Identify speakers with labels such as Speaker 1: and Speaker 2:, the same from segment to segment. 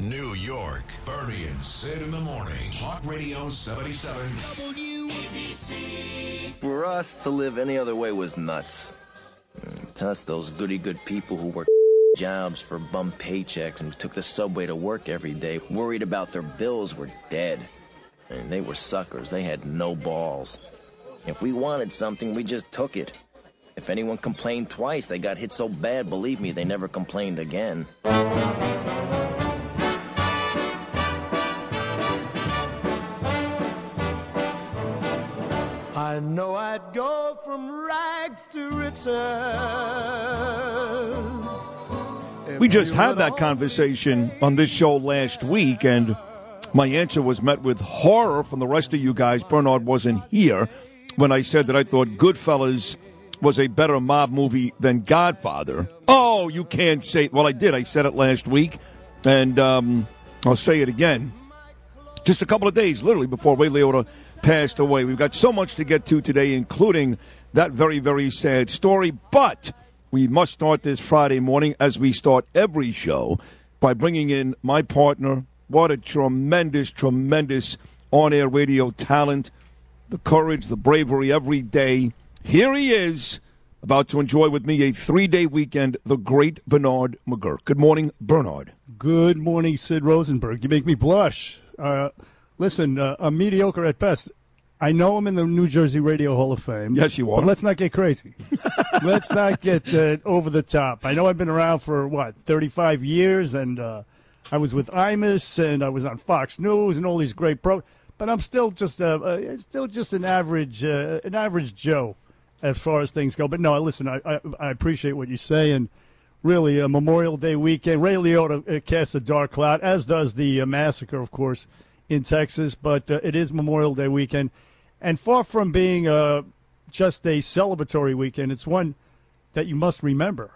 Speaker 1: New York. Bernie and Sid in the morning. Talk Radio 77. WABC.
Speaker 2: For us to live any other way was nuts. Mm, To us, those goody good people who worked jobs for bum paychecks and took the subway to work every day, worried about their bills, were dead. And they were suckers. They had no balls. If we wanted something, we just took it. If anyone complained twice, they got hit so bad, believe me, they never complained again.
Speaker 3: I know I'd go from rags to riches.
Speaker 4: We just had that conversation on this show last week, and my answer was met with horror from the rest of you guys. Bernard wasn't here when I said that I thought Goodfellas was a better mob movie than Godfather. Oh, you can't say. Well, I did. I said it last week, and um, I'll say it again. Just a couple of days, literally, before Ray Liotta passed away. We've got so much to get to today, including that very, very sad story. But we must start this Friday morning, as we start every show, by bringing in my partner. What a tremendous, tremendous on air radio talent. The courage, the bravery every day. Here he is, about to enjoy with me a three day weekend, the great Bernard McGurk. Good morning, Bernard.
Speaker 5: Good morning, Sid Rosenberg. You make me blush. Uh, listen, uh, I'm mediocre at best. I know I'm in the New Jersey Radio Hall of Fame.
Speaker 4: Yes, you are.
Speaker 5: But let's not get crazy. let's not get uh, over the top. I know I've been around for, what, 35 years, and uh, I was with Imus, and I was on Fox News, and all these great pro. But I'm still just uh, uh, still just an average uh, an average Joe as far as things go. But no, listen, I, I, I appreciate what you say, and really a Memorial Day weekend. Ray Liotta uh, casts a dark cloud, as does the uh, massacre, of course, in Texas. But uh, it is Memorial Day weekend, and far from being uh, just a celebratory weekend, it's one that you must remember.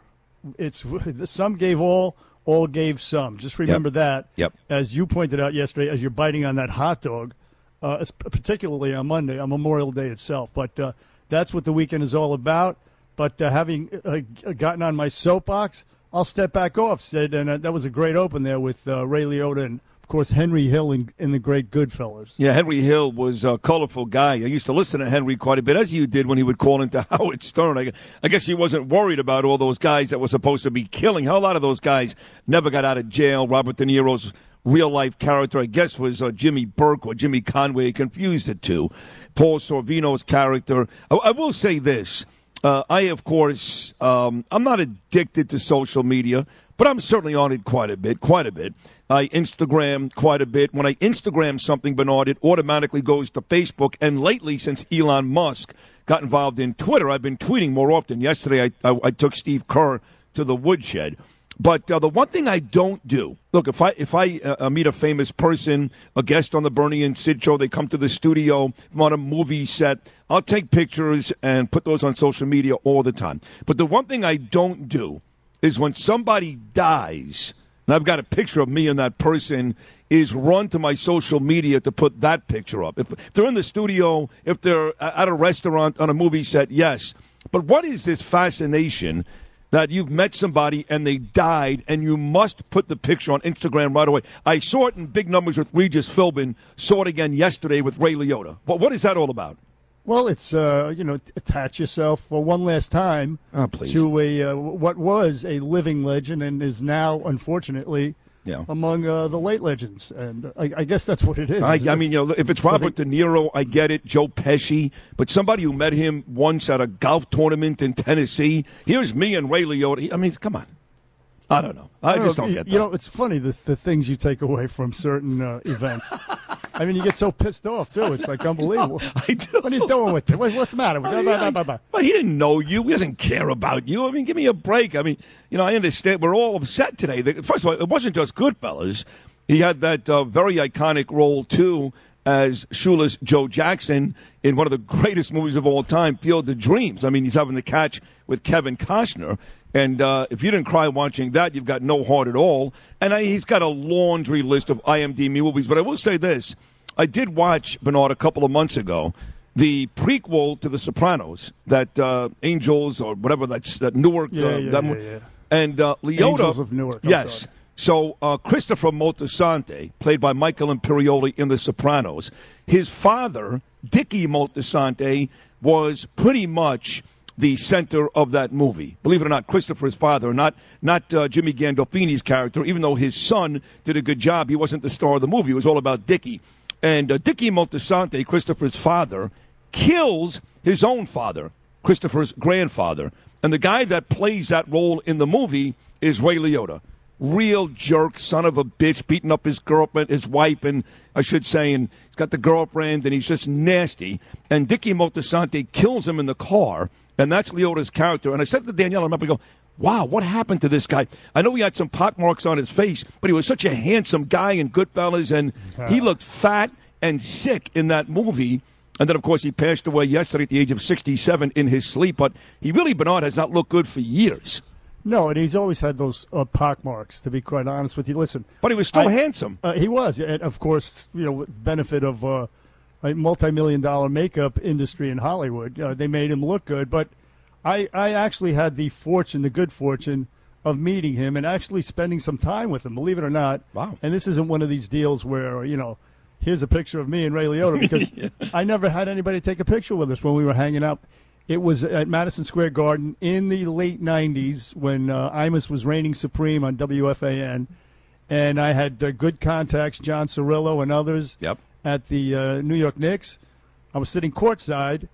Speaker 5: It's some gave all, all gave some. Just remember that.
Speaker 4: Yep.
Speaker 5: As you pointed out yesterday, as you're biting on that hot dog, uh, particularly on Monday, on Memorial Day itself. But uh, that's what the weekend is all about. But uh, having uh, gotten on my soapbox, I'll step back off, Sid. And uh, that was a great open there with uh, Ray Liotta and, course, Henry Hill in, in the great Goodfellas.
Speaker 4: Yeah, Henry Hill was a colorful guy. I used to listen to Henry quite a bit, as you did when he would call into Howard Stern. I, I guess he wasn't worried about all those guys that were supposed to be killing. How a lot of those guys never got out of jail. Robert De Niro's real life character, I guess, was uh, Jimmy Burke or Jimmy Conway. He confused the two. Paul Sorvino's character. I, I will say this. Uh, I, of course, um, I'm not addicted to social media, but I'm certainly on it quite a bit, quite a bit. I Instagram quite a bit. When I Instagram something, Bernard, it automatically goes to Facebook. And lately, since Elon Musk got involved in Twitter, I've been tweeting more often. Yesterday, I, I, I took Steve Kerr to the woodshed. But uh, the one thing I don't do, look, if I if I uh, meet a famous person, a guest on the Bernie and Sid show, they come to the studio, I'm on a movie set, I'll take pictures and put those on social media all the time. But the one thing I don't do is when somebody dies, and I've got a picture of me and that person, is run to my social media to put that picture up. If, if they're in the studio, if they're at a restaurant on a movie set, yes. But what is this fascination? that you've met somebody and they died and you must put the picture on Instagram right away. I saw it in big numbers with Regis Philbin, saw it again yesterday with Ray Liotta. But what is that all about?
Speaker 5: Well, it's uh, you know attach yourself for one last time
Speaker 4: Oh,
Speaker 5: to a uh, what was a living legend and is now unfortunately
Speaker 4: Yeah.
Speaker 5: among uh, the late legends, and I, I guess that's what it is.
Speaker 4: I, I mean, you know, if it's Robert De Niro, I get it. Joe Pesci, but somebody who met him once at a golf tournament in Tennessee. Here's me and Ray Liotta. I mean, come on. I don't know. I,
Speaker 5: don't
Speaker 4: just
Speaker 5: know,
Speaker 4: don't
Speaker 5: you,
Speaker 4: get that.
Speaker 5: You know, it's funny the the things you take away from certain uh, events. I mean, you get so pissed off too. It's like unbelievable.
Speaker 4: I do.
Speaker 5: What are you doing with it? What, what's the matter? Blah, blah, blah, blah, blah.
Speaker 4: Well, he didn't know you. He doesn't care about you. I mean, give me a break. I mean, you know, I understand. We're all upset today. First of all, it wasn't just Goodfellas. He had that uh, very iconic role too as Shoeless Joe Jackson in one of the greatest movies of all time, Field of Dreams. I mean, he's having the catch with Kevin Costner. And uh, if you didn't cry watching that, you've got no heart at all. And I, he's got a laundry list of IMDb movies. But I will say this: I did watch Bernard a couple of months ago the prequel to The Sopranos, that uh, Angels or whatever that's that Newark.
Speaker 5: Yeah,
Speaker 4: uh,
Speaker 5: yeah,
Speaker 4: that
Speaker 5: yeah, yeah.
Speaker 4: And uh, Liotta,
Speaker 5: Angels of Newark, I'm
Speaker 4: yes.
Speaker 5: sorry.
Speaker 4: So uh, Christopher Moltisanti, played by Michael Imperioli in The Sopranos, his father, Dickie Moltisanti, was pretty much the center of that movie. Believe it or not, Christopher's father, not not uh, Jimmy Gandolfini's character. Even though his son did a good job, he wasn't the star of the movie. It was all about Dickie. And uh, Dickie Christopher's father, kills his own father, Christopher's grandfather. And the guy that plays that role in the movie is Ray Liotta. Real jerk, son of a bitch, beating up his girlfriend, his wife, and I should say, and he's got the girlfriend, and he's just nasty. And Dickie Moltisanti kills him in the car, and that's Liotta's character. And I said to Danielle, I remember, go, wow, what happened to this guy? I know he had some pockmarks on his face, but he was such a handsome guy in Goodfellas, and he looked fat and sick in that movie. And then, of course, he passed away yesterday at the age of 67 in his sleep. But he really, Bernard, has not looked good for years.
Speaker 5: No, and he's always had those uh, pock marks. To be quite honest with you, listen.
Speaker 4: But he was still
Speaker 5: I-
Speaker 4: handsome.
Speaker 5: Uh, he was, and of course, you know, with benefit of uh, a multi-million dollar makeup industry in Hollywood, uh, they made him look good. But I, I actually had the fortune, the good fortune, of meeting him and actually spending some time with him. Believe it or not.
Speaker 4: Wow.
Speaker 5: And this isn't one of these deals where you know, here's a picture of me and Ray Liotta because I never had anybody take a picture with us when we were hanging out. It was at Madison Square Garden in the late '90s when uh, Imus was reigning supreme on WFAN, and I had uh, good contacts, John Cirillo and others
Speaker 4: Yep.
Speaker 5: At the uh, New York Knicks. I was sitting courtside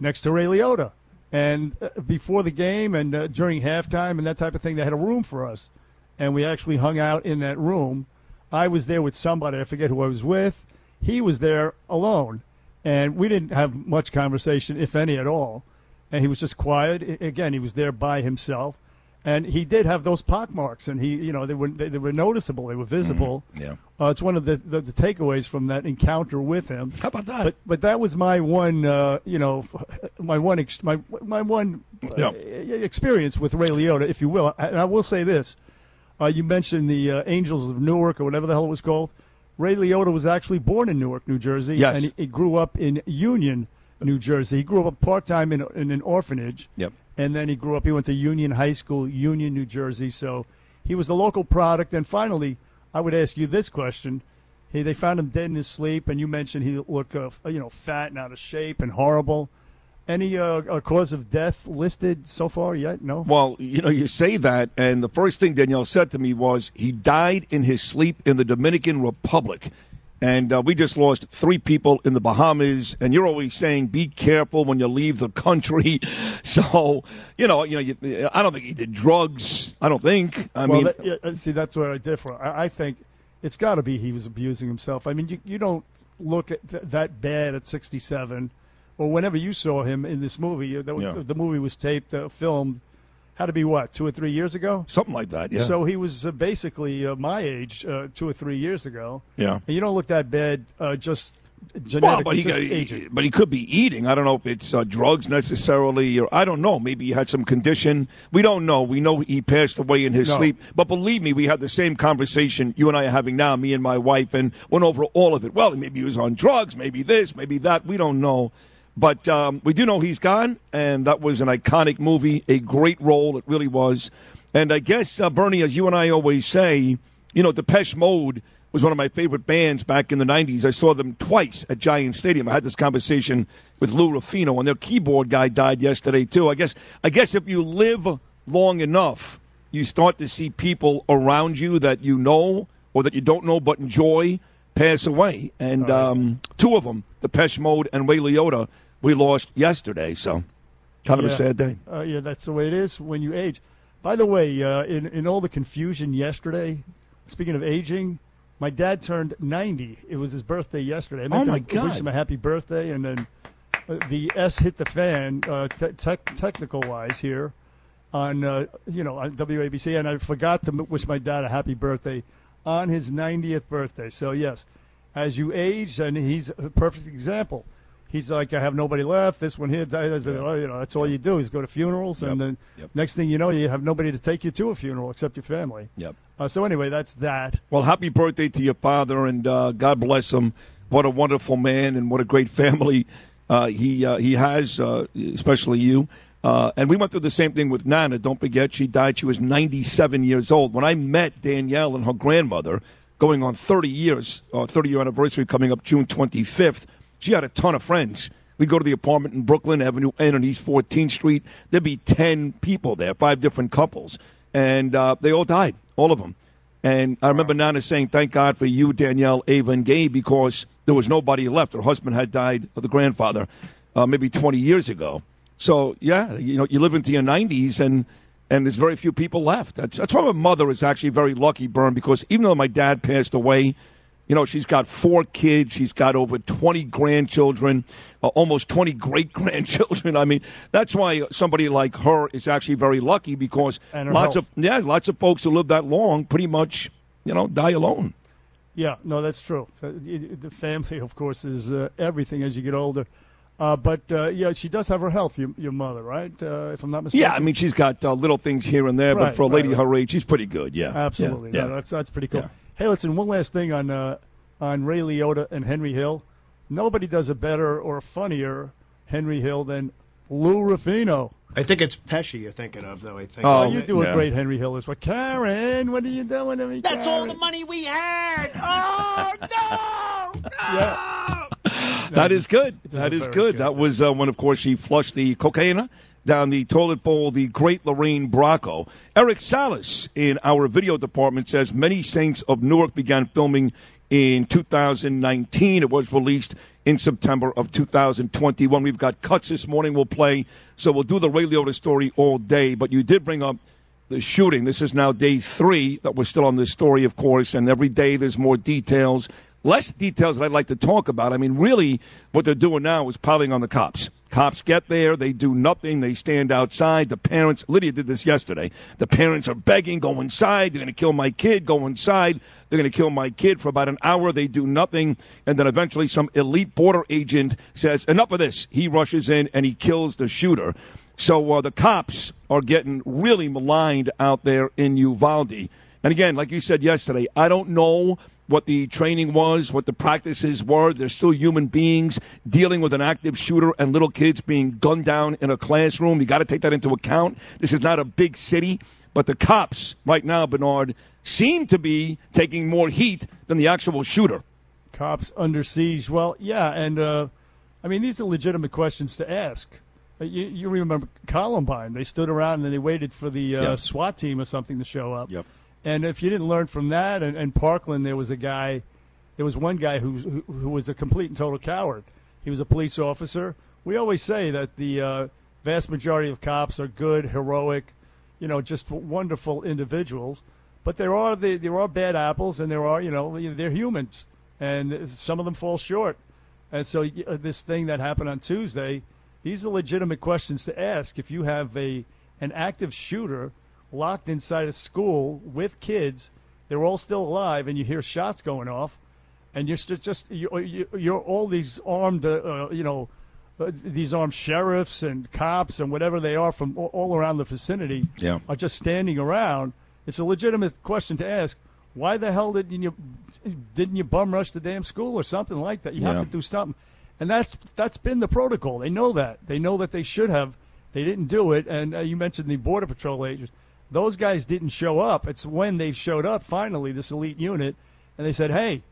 Speaker 5: next to Ray Liotta, and uh, before the game and uh, during halftime and that type of thing, they had a room for us, and we actually hung out in that room. I was there with somebody. I forget who I was with. He was there alone, and we didn't have much conversation, if any at all. And he was just quiet. Again, he was there by himself, and he did have those pock marks, and he, you know, they were they, they were noticeable. They were visible.
Speaker 4: Yeah.
Speaker 5: Uh, it's one of the, the the takeaways from that encounter with him.
Speaker 4: How about that?
Speaker 5: But but that was my one, uh, you know, my one ex- my my one uh,
Speaker 4: Yeah.
Speaker 5: experience with Ray Liotta, if you will. And I will say this: uh, you mentioned the uh, Angels of Newark or whatever the hell it was called. Ray Liotta was actually born in Newark, New Jersey,
Speaker 4: Yes.
Speaker 5: and he, he grew up in Union, New Jersey. He grew up part time in, in an orphanage.
Speaker 4: Yep.
Speaker 5: And then he grew up. He went to Union High School, Union, New Jersey. So he was a local product. And finally, I would ask you this question: Hey, they found him dead in his sleep, and you mentioned he looked, uh, you know, fat and out of shape and horrible. Any uh, cause of death listed so far yet? No.
Speaker 4: Well, you know, you say that, and the first thing Danielle said to me was he died in his sleep in the Dominican Republic. And uh, we just lost three people in the Bahamas. And you're always saying, be careful when you leave the country. So, you know, you know, you, I don't think he did drugs. I don't think. I
Speaker 5: well,
Speaker 4: mean,
Speaker 5: that, yeah, uh, see, that's where I differ. I, I think it's got to be he was abusing himself. I mean, you, you don't look at th- that bad at 67, or whenever you saw him in this movie. was,
Speaker 4: Yeah.
Speaker 5: The movie was taped, uh, filmed, had to be what two or three years ago.
Speaker 4: something like that. Yeah.
Speaker 5: So he was uh, basically uh, my age uh, two or three years ago.
Speaker 4: yeah.
Speaker 5: And you don't look that bad, uh, just
Speaker 4: Well, but he,
Speaker 5: aging.
Speaker 4: but he could be eating. I don't know if it's uh, drugs necessarily, or I don't know. Maybe he had some condition. We don't know. We know he passed away in his
Speaker 5: No.
Speaker 4: sleep. But believe me, we had the same conversation you and I are having now, me and my wife, and went over all of it. Well, maybe he was on drugs, maybe this, maybe that. We don't know. But um, we do know he's gone, and that was an iconic movie, a great role. It really was. And I guess, uh, Bernie, as you and I always say, you know, Depeche Mode was one of my favorite bands back in the 90s. I saw them twice at Giant Stadium. I had this conversation with Lou Rufino, and their keyboard guy died yesterday, too. I guess, I guess if you live long enough, you start to see people around you that you know or that you don't know but enjoy pass away. And um, two of them, Depeche Mode and Ray Liotta, we lost yesterday. So kind of a sad day.
Speaker 5: Uh, yeah, that's the way it is when you age. By the way, uh, in in all the confusion yesterday, speaking of aging, my dad turned ninety. It was his birthday yesterday. I meant
Speaker 4: Oh,
Speaker 5: to
Speaker 4: my
Speaker 5: Wish him a happy birthday, and then uh, the S hit the fan, uh, te- tech technical wise here, on uh, you know on WABC, and I forgot to m- wish my dad a happy birthday on his ninetieth birthday. So yes, as you age, and he's a perfect example. He's like, I have nobody left. This one here, died. I said, you know, that's all you do is go to funerals, and then
Speaker 4: Yep.
Speaker 5: next thing you know, you have nobody to take you to a funeral except your family.
Speaker 4: Yep.
Speaker 5: Uh, so anyway, that's that.
Speaker 4: Well, happy birthday to your father, and uh, God bless him. What a wonderful man, and what a great family uh, he uh, he has, uh, especially you. Uh, and we went through the same thing with Nana. Don't forget, she died. She was 97 years old. When I met Danielle and her grandmother, going on 30 years, or 30 year anniversary coming up June 25th, she had a ton of friends. We'd go to the apartment in Brooklyn Avenue N on East 14th Street. There'd be 10 people there, five different couples. And uh, they all died, all of them. And I remember Nana saying, Thank God for you, Danielle, Ava, and Gabe, because there was nobody left. Her husband had died of the grandfather uh, maybe 20 years ago. So, yeah, you know, you live into your 90s and and there's very few people left. That's, that's why my mother is actually very lucky, Bern, because even though my dad passed away, you know, she's got four kids. She's got over 20 grandchildren, uh, almost 20 great grandchildren. I mean, that's why somebody like her is actually very lucky because lots
Speaker 5: health.
Speaker 4: of yeah, lots of folks who live that long pretty much, you know, die alone.
Speaker 5: Yeah, no, that's true. Uh, The family, of course, is uh, everything as you get older. Uh, but uh, yeah, she does have her health, your, your mother, right? Uh, if I'm not mistaken.
Speaker 4: Yeah, I mean, she's got uh, little things here and there, but for a lady
Speaker 5: right, right.
Speaker 4: her age, she's pretty good. Yeah,
Speaker 5: absolutely.
Speaker 4: Yeah,
Speaker 5: No,
Speaker 4: yeah.
Speaker 5: that's that's pretty cool.
Speaker 4: Yeah.
Speaker 5: Hey, listen, one last thing on uh, on Ray Liotta and Henry Hill. Nobody does a better or funnier Henry Hill than Lou Rufino.
Speaker 6: I think it's Pesci you're thinking of, though. I think.
Speaker 4: Oh,
Speaker 5: Oh, you do
Speaker 4: yeah.
Speaker 5: a great Henry Hill as well. Karen, what are you doing to me?
Speaker 7: That's all the money we had. Oh no!
Speaker 5: Yeah.
Speaker 4: That is good. That is good That was uh, when, of course, she flushed the cocaine down the toilet bowl, the great Lorraine Bracco. Eric Salas in our video department says many Saints of Newark began filming in 2019. It was released in September of 2021. We've got cuts this morning we'll play, so we'll do the Ray Liotta story all day. But you did bring up the shooting. This is now day three that we're still on this story, of course, and every day there's more details. Less details that I'd like to talk about. I mean, really, what they're doing now is piling on the cops. Cops get there, they do nothing, they stand outside. The parents, Lydia did this yesterday. The parents are begging, go inside, they're going to kill my kid, go inside. They're going to kill my kid for about an hour. They do nothing. And then eventually, some elite border agent says, enough of this. He rushes in and he kills the shooter. So uh, the cops are getting really maligned out there in Uvalde. And again, like you said yesterday, I don't know what the training was, what the practices were. They're still human beings dealing with an active shooter and little kids being gunned down in a classroom. You got to take that into account. This is not a big city, but the cops right now, Bernard, seem to be taking more heat than the actual shooter.
Speaker 5: cops under siege. Well, yeah, and uh, I mean these are legitimate questions to ask. Uh, You, you remember Columbine? They stood around and they waited for the uh,
Speaker 4: Yep.
Speaker 5: SWAT team or something to show up.
Speaker 4: Yep.
Speaker 5: And if you didn't learn from that, and, and Parkland, there was a guy, there was one guy who, who who was a complete and total coward. He was a police officer. We always say that the uh, vast majority of cops are good, heroic, you know, just wonderful individuals. But there are the, there are bad apples, and there are you know they're humans, and some of them fall short. And so uh, this thing that happened on Tuesday, these are legitimate questions to ask. If you have a an active shooter locked inside a school with kids, they're all still alive, and you hear shots going off, and you're st- just you, you, you're all these armed, uh, uh, you know, uh, these armed sheriffs and cops and whatever they are from all- all around the vicinity
Speaker 4: Yeah.
Speaker 5: are just standing around. It's a legitimate question to ask. Why the hell didn't you didn't you bum rush the damn school or something like that? You
Speaker 4: Yeah.
Speaker 5: have to do something, and that's that's been the protocol. They know that. They know that they should have. They didn't do it. And uh, you mentioned the border patrol agents; those guys didn't show up. It's when they showed up finally, this elite unit, and they said, "Hey,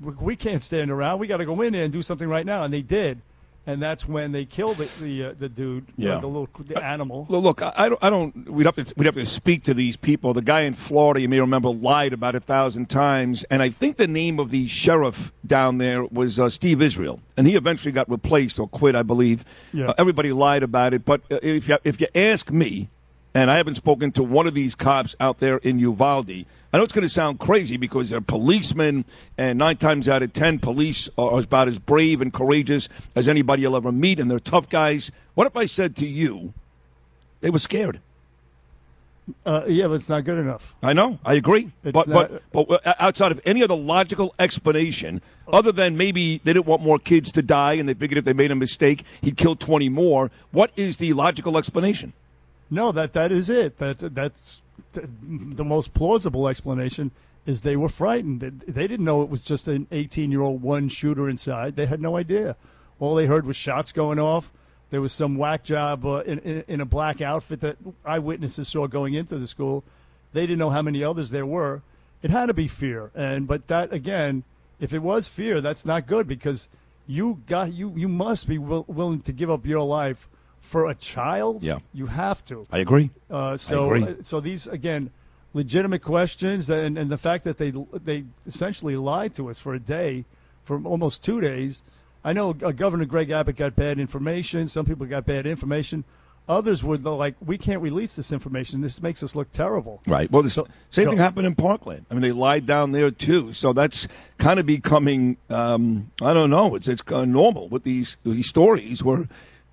Speaker 5: we, can't stand around. We got to go in there and do something right now." And they did, and that's when they killed the the, uh, the dude,
Speaker 4: Yeah.
Speaker 5: the little the animal.
Speaker 4: Look, Look, I I don't. I don't. We'd have to. We'd have to speak to these people. The guy in Florida, you may remember, lied about a thousand times, and I think the name of the sheriff down there was uh, Steve Israel, and he eventually got replaced or quit, I believe.
Speaker 5: Yeah.
Speaker 4: Uh, everybody lied about it, but uh, if you if you ask me, and I haven't spoken to one of these cops out there in Uvalde. I know it's going to sound crazy because they're policemen, and nine times out of ten, police are about as brave and courageous as anybody you'll ever meet, and they're tough guys. What if I said to you, they were scared?
Speaker 5: Uh, yeah, but it's not good enough.
Speaker 4: I know. I agree.
Speaker 5: It's
Speaker 4: but,
Speaker 5: not-
Speaker 4: but but uh, outside of any other logical explanation, other than maybe they didn't want more kids to die and they figured if they made a mistake, he'd kill 20 more, what is the logical explanation?
Speaker 5: No, that that is it. That that's the, most plausible explanation is they were frightened. They, didn't know it was just an 18-year-old one shooter inside. They had no idea. All they heard was shots going off. there was some whack job uh, in, in in a black outfit that eyewitnesses saw going into the school. They didn't know how many others there were. It had to be fear, and but that again, if it was fear, that's not good because you got you you must be will, willing to give up your life for a child.
Speaker 4: Yeah.
Speaker 5: you have to.
Speaker 4: I agree.
Speaker 5: Uh, so,
Speaker 4: agree.
Speaker 5: uh, so these again, legitimate questions, and, and the fact that they they essentially lied to us for a day, for almost two days. I know uh, Governor Greg Abbott got bad information. Some people got bad information. Others would like, we can't release this information. This makes us look terrible.
Speaker 4: Right. Well, the
Speaker 5: So-
Speaker 4: same
Speaker 5: so-
Speaker 4: thing happened in Parkland. I mean, they lied down there too. So that's kind of becoming, um, I don't know, it's it's uh, normal with these these stories where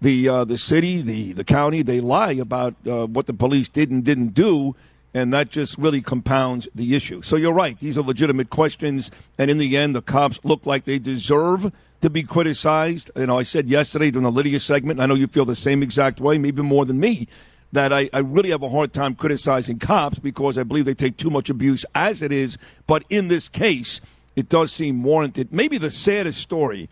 Speaker 4: the uh, the city, the the county, they lie about uh, what the police did and didn't do, and that just really compounds the issue. So you're right; these are legitimate questions, and in the end, the cops look like they deserve to be criticized. You know, I said yesterday during the Lydia segment, I know you feel the same exact way, maybe more than me that I, I really have a hard time criticizing cops because I believe they take too much abuse as it is. But in this case, it does seem warranted. Maybe the saddest story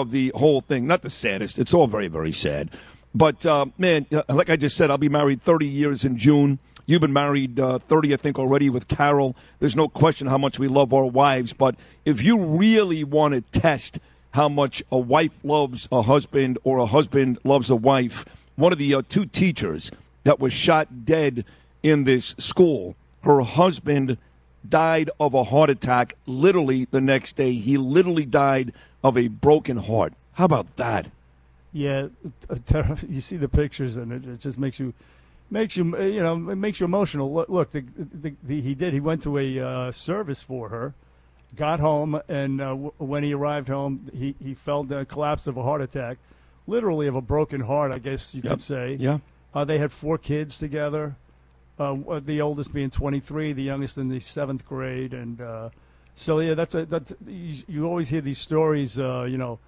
Speaker 4: of the whole thing, not the saddest, it's all very, very sad. But, uh, man, uh, like I just said, I'll be married 30 years in June. You've been married uh, 30, I think, already with Carol. There's no question how much we love our wives. But if you really want to test how much a wife loves a husband or a husband loves a wife, one of the uh, two teachers that was shot dead in this school, her husband died of a heart attack literally the next day. He literally died of a broken heart. How about that?
Speaker 5: Yeah, you see the pictures, and it, just makes you makes you you know it makes you emotional. Look, look the, the, the, he did. He went to a uh, service for her, got home, and uh, w- when he arrived home, he he felt the collapse of a heart attack, literally of a broken heart. I guess you
Speaker 4: Yep.
Speaker 5: could say.
Speaker 4: Yeah.
Speaker 5: Uh, they had four kids together. Uh, the oldest being 23, the youngest in the seventh grade, and uh, so yeah, that's a that's you, you always hear these stories. Uh, you know,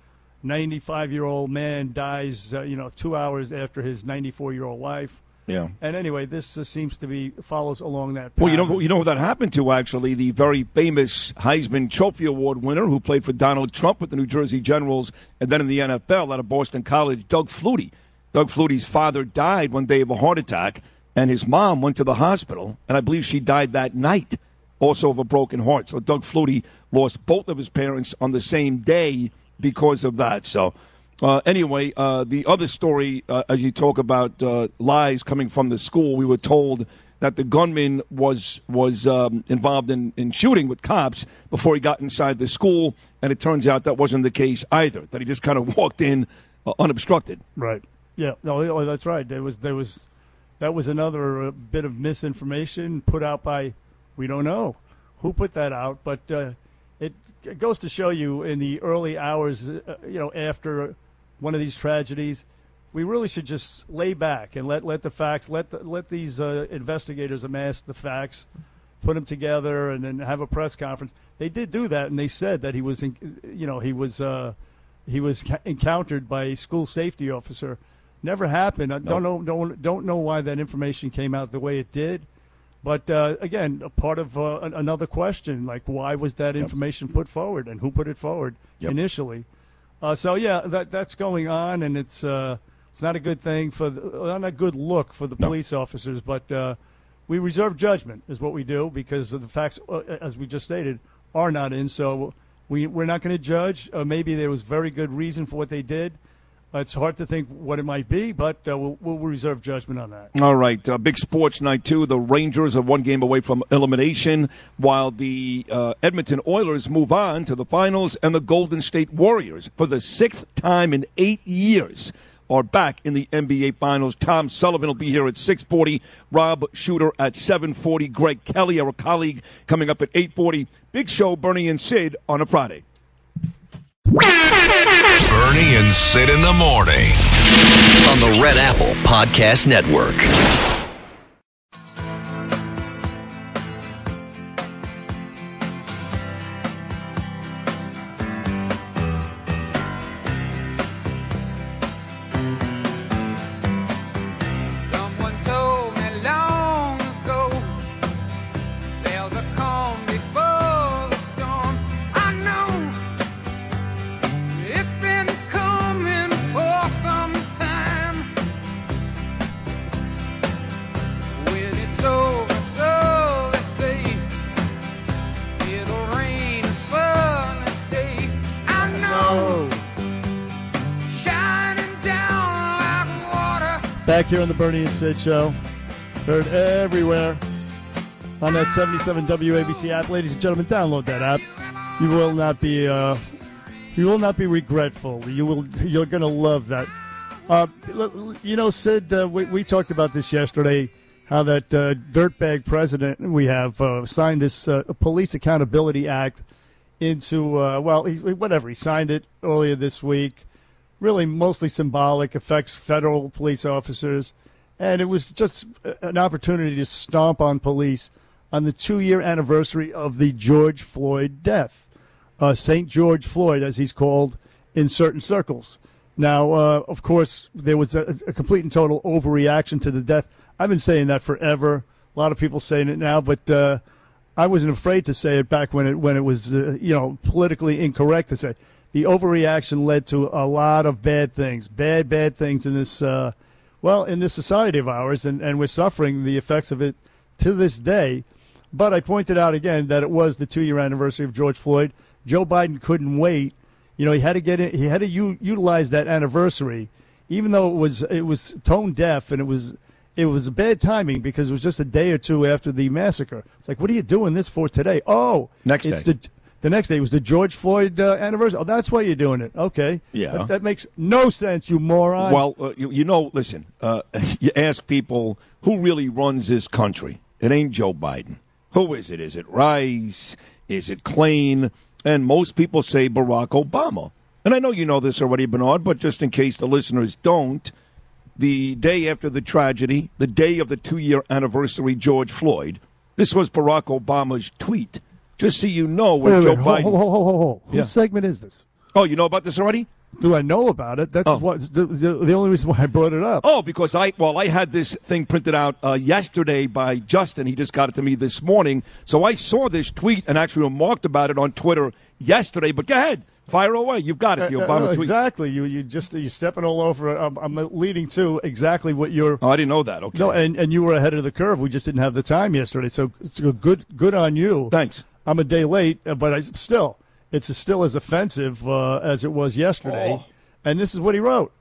Speaker 5: 95 year old man dies. Uh, you know, two hours after his 94 year old wife.
Speaker 4: Yeah.
Speaker 5: And anyway, this uh, seems to be follows along that.
Speaker 4: Well, you know, you know who that happened to actually the very famous Heisman Trophy Award winner who played for Donald Trump with the New Jersey Generals and then in the NFL out of Boston College, Doug Flutie. Doug Flutie's father died one day of a heart attack, and his mom went to the hospital, and I believe she died that night, also of a broken heart. So Doug Flutie lost both of his parents on the same day because of that. So. Uh, anyway, uh, the other story, uh, as you talk about uh, lies coming from the school, we were told that the gunman was was um, involved in, in shooting with cops before he got inside the school, and it turns out that wasn't the case either. That he just kind of walked in uh, unobstructed.
Speaker 5: Right. Yeah. No. oh, That's right. There was there was that was another uh, bit of misinformation put out by we don't know who put that out, but uh, it, it goes to show you in the early hours, uh, you know, after one of these tragedies, we really should just lay back and let let the facts let the, let these uh, investigators amass the facts, put them together, and then have a press conference. They did do that, and they said that he was, in, you know, he was. Uh, he was ca- encountered by a school safety officer. Never happened. I don't know. Don't don't know why that information came out the way it did. But uh, again, a part of uh, an- another question, like why was that information put forward and who put it forward
Speaker 4: Yep.
Speaker 5: initially? Uh, so yeah, that that's going on, and it's uh, it's not a good thing for the, not a good look for the
Speaker 4: No.
Speaker 5: police officers. But uh, we reserve judgment is what we do because the facts, uh, as we just stated, are not in. So we we're not going to judge. Uh, maybe there was very good reason for what they did. It's hard to think what it might be, but uh, we'll, we'll reserve judgment on that.
Speaker 4: All right, uh, big sports night too. The Rangers are one game away from elimination, while the uh, Edmonton Oilers move on to the finals, and the Golden State Warriors, for the sixth time in eight years, are back in the NBA Finals. Tom Sullivan will be here at 6:40. Rob Shooter at 7:40. Greg Kelly, our colleague, coming up at 8:40. Big show, Bernie and Sid on a Friday.
Speaker 1: Bernie and Sid in the morning.
Speaker 8: on the Red Apple Podcast Network.
Speaker 5: Back here on the Bernie and Sid show. Heard everywhere on that 77 WABC app. Ladies and gentlemen, download that app. You will not be uh, you will not be regretful. You will you're going to love that. Uh, you know, Sid, uh, we, we talked about this yesterday. How that uh, dirtbag president we have uh, signed this uh, Police Accountability Act into uh, well, he, whatever he signed it earlier this week. Really, mostly symbolic. Affects federal police officers, and it was just an opportunity to stomp on police on the two-year anniversary of the George Floyd death, uh, Saint George Floyd, as he's called in certain circles. Now, uh, of course, there was a, a complete and total overreaction to the death. I've been saying that forever. A lot of people saying it now, but uh, I wasn't afraid to say it back when it when it was uh, you know politically incorrect to say. The overreaction led to a lot of bad things, bad bad things in this uh, well in this society of ours, and, and we're suffering the effects of it to this day. But I pointed out again that it was the two year anniversary of George Floyd. Joe Biden couldn't wait. You know, he had to get it. He had to u- utilize that anniversary, even though it was it was tone deaf and it was it was bad timing because it was just a day or two after the massacre. It's like, what are you doing this for today? Oh,
Speaker 4: Next
Speaker 5: it's
Speaker 4: day.
Speaker 5: The, the next day was the George Floyd uh, anniversary. Oh, that's why you're doing it. Okay.
Speaker 4: Yeah.
Speaker 5: That, that makes no sense, you moron.
Speaker 4: Well, uh, you, you know, listen, uh, you ask people who really runs this country. It ain't Joe Biden. Who is it? Is it Rice? Is it Klain? And most people say Barack Obama. And I know you know this already, Bernard, but just in case the listeners don't, the day after the tragedy, the day of the two year anniversary, George Floyd, this was Barack Obama's tweet. Just so you know what
Speaker 5: wait,
Speaker 4: Joe
Speaker 5: wait,
Speaker 4: Biden.
Speaker 5: ho, ho, ho.
Speaker 4: Yeah.
Speaker 5: Whose segment is this?
Speaker 4: Oh, you know about this already?
Speaker 5: Do I know about it? That's
Speaker 4: Oh.
Speaker 5: what the, the, only reason why I brought it up.
Speaker 4: Oh, because I well, I had this thing printed out uh, yesterday by Justin. He just got it to me this morning, so I saw this tweet and actually remarked about it on Twitter yesterday. But go ahead, fire away. You've got it. The
Speaker 5: Uh,
Speaker 4: Obama
Speaker 5: uh,
Speaker 4: tweet.
Speaker 5: exactly. You you just you're stepping all over. I'm, I'm leading to exactly what you're.
Speaker 4: Oh, I didn't know that. Okay.
Speaker 5: No, and, and you were ahead of the curve. We just didn't have the time yesterday. So it's good good on you.
Speaker 4: Thanks.
Speaker 5: I'm a day late, uh, but I still it's still as offensive uh, as it was yesterday.
Speaker 4: Oh.
Speaker 5: And this is what he wrote: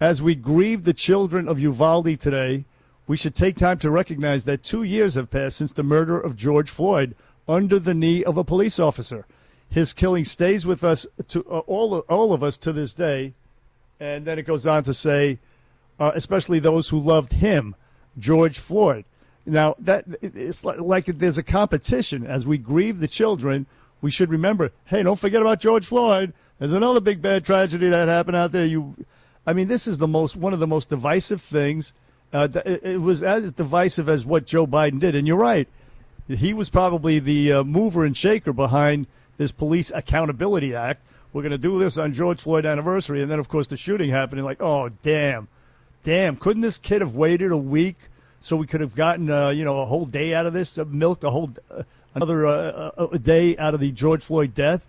Speaker 5: As we grieve the children of Uvalde today, we should take time to recognize that two years have passed since the murder of George Floyd under the knee of a police officer. His killing stays with us to uh, all all of us to this day. And then it goes on to say, uh, especially those who loved him, George Floyd. Now that it's like, there's a competition as we grieve the children. We should remember, hey, don't forget about George Floyd. There's another big bad tragedy that happened out there. You, I mean, this is the most one of the most divisive things. Uh, it, it was as divisive as what Joe Biden did, and you're right. He was probably the uh, mover and shaker behind this Police Accountability Act. We're going to do this on George Floyd anniversary, and then of course the shooting happened. And like, oh damn, damn, couldn't this kid have waited a week so we could have gotten uh, you know a whole day out of this, uh, milked a whole uh, another uh, uh, a day out of the George Floyd death?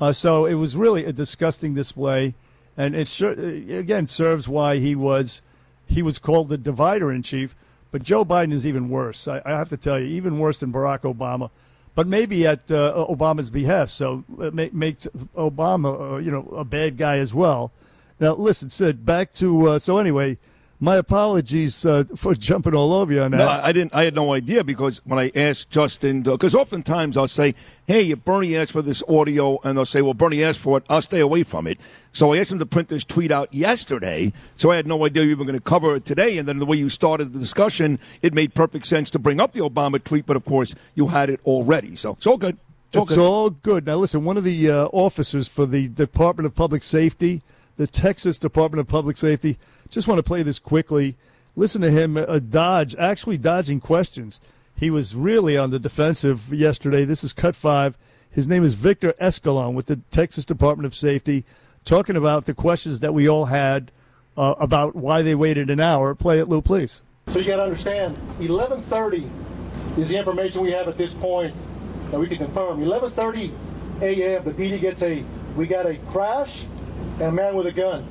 Speaker 5: Uh, so it was really a disgusting display, and it sure, again serves why he was he was called the divider in chief. But Joe Biden is even worse. I, I have to tell you, even worse than Barack Obama. But maybe at uh, Obama's behest, so it ma- makes Obama, uh, you know, a bad guy as well. Now, listen, Sid. Back to uh, so anyway. My apologies uh, for jumping all over you on that.
Speaker 4: No, I didn't. I had no idea because when I asked Justin, because oftentimes I'll say, "Hey, Bernie asked for this audio," and they'll say, "Well, Bernie asked for it. I'll stay away from it." So I asked him to print this tweet out yesterday. So I had no idea you were going to cover it today. And then the way you started the discussion, it made perfect sense to bring up the Obama tweet. But of course, you had it already, so it's all good. It's all
Speaker 5: It's
Speaker 4: good.
Speaker 5: all good. Now, listen, one of the uh, officers for the Department of Public Safety, the Texas Department of Public Safety, just want to play this quickly. Listen to him uh, dodge, actually dodging questions. He was really on the defensive yesterday. This is cut five. His name is Victor Escalon with the Texas Department of Safety, talking about the questions that we all had uh, about why they waited an hour. Play it, Lou, please.
Speaker 9: So you got to understand, 11:30 is the information we have at this point that we can confirm. 11:30 a.m. the PD gets a we got a crash and a man with a gun.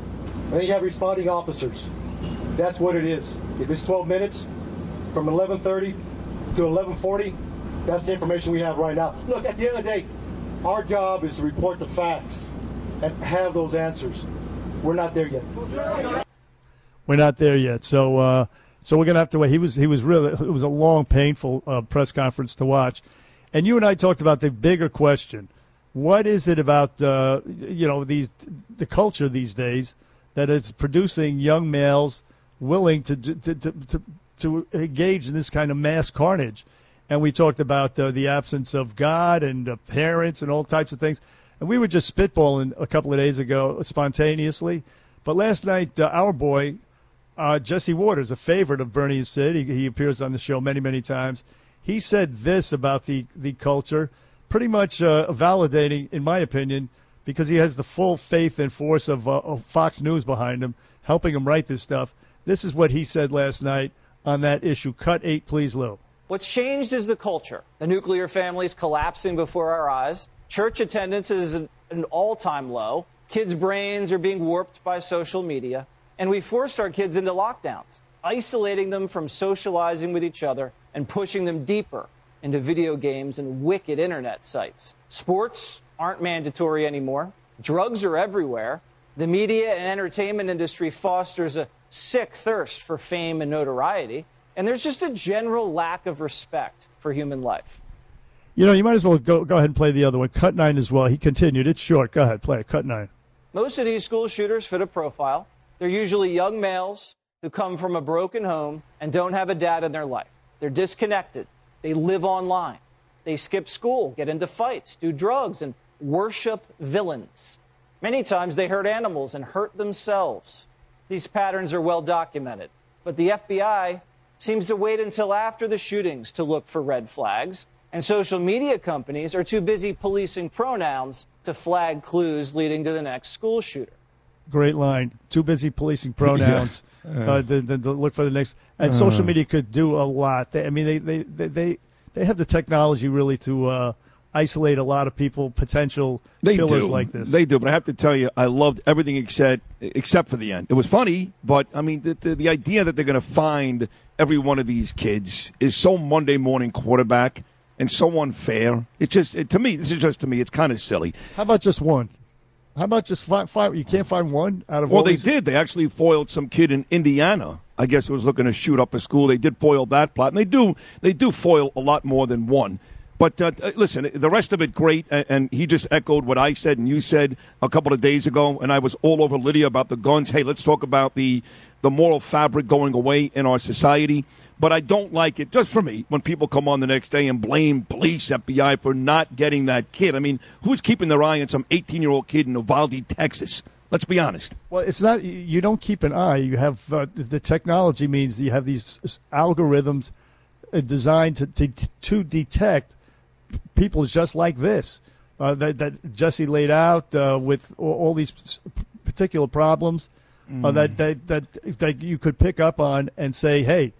Speaker 9: And then you have responding officers. That's what it is. If it's 12 minutes from 11:30 to 11:40, that's the information we have right now. Look, at the end of the day, our job is to report the facts and have those answers. We're not there yet.
Speaker 5: we're not there yet. So uh, so we're gonna have to wait. He was he was really it was a long, painful uh, press conference to watch. And you and I talked about the bigger question: What is it about uh, you know these the culture these days that it's producing young males willing to to to, to, to engage in this kind of mass carnage? And we talked about uh, the absence of God and uh, parents and all types of things. And we were just spitballing a couple of days ago spontaneously. But last night, uh, our boy, uh, Jesse Watters, a favorite of Bernie and Sid, he, he appears on the show many, many times. He said this about the, the culture, pretty much uh, validating, in my opinion, because he has the full faith and force of, uh, of Fox News behind him, helping him write this stuff. This is what he said last night on that issue. Cut eight, please, Lou.
Speaker 10: What's changed is the culture. The nuclear family is collapsing before our eyes. Church attendance is at an all time low. Kids' brains are being warped by social media. And we forced our kids into lockdowns, isolating them from socializing with each other and pushing them deeper into video games and wicked internet sites. Sports aren't mandatory anymore. Drugs are everywhere. The media and entertainment industry fosters a sick thirst for fame and notoriety. And there's just a general lack of respect for human life.
Speaker 5: You know, you might as well go go ahead and play the other one. Cut nine as well. He continued. It's short. Go ahead, play it. Cut nine.
Speaker 10: Most of these school shooters fit a profile. They're usually young males who come from a broken home and don't have a dad in their life. They're disconnected. They live online. They skip school, get into fights, do drugs, and worship villains. Many times they hurt animals and hurt themselves. These patterns are well documented. But the FBI seems to wait until after the shootings to look for red flags. And social media companies are too busy policing pronouns to flag clues leading to the next school shooter.
Speaker 5: Great line. Too busy policing pronouns
Speaker 4: Yeah.
Speaker 5: uh, to, to look for the next. And
Speaker 4: Uh.
Speaker 5: social media could do a lot. They, I mean, they, they, they, they, they have the technology really to uh, isolate a lot of people, potential
Speaker 4: They
Speaker 5: killers
Speaker 4: do.
Speaker 5: like this.
Speaker 4: They do, but I have to tell you, I loved everything except except for the end. It was funny, but I mean, the the, the idea that they're going to find every one of these kids is so Monday morning quarterback and so unfair. It's just it, to me. This is just to me. It's kind of silly.
Speaker 5: How about just one? How about just find, find you can't find one out of
Speaker 4: Well, they
Speaker 5: these?
Speaker 4: did. They actually foiled some kid in Indiana. I guess who was looking to shoot up a school. They did foil that plot, and they do they do foil a lot more than one. But uh, uh, listen, the rest of it great, and, and he just echoed what I said and you said a couple of days ago, and I was all over Lydia about the guns. Hey, let's talk about the the moral fabric going away in our society. But I don't like it, just for me, when people come on the next day and blame police, FBI for not getting that kid. I mean, who's keeping their eye on some 18 year old kid in Uvalde, Texas? Let's be honest.
Speaker 5: Well, it's not. You don't keep an eye. You have uh, the technology means that you have these algorithms uh, designed to, to to detect people just like this uh, that that Jesse laid out uh, with all, all these particular problems uh,
Speaker 4: Mm.
Speaker 5: that, that that that you could pick up on and say, hey.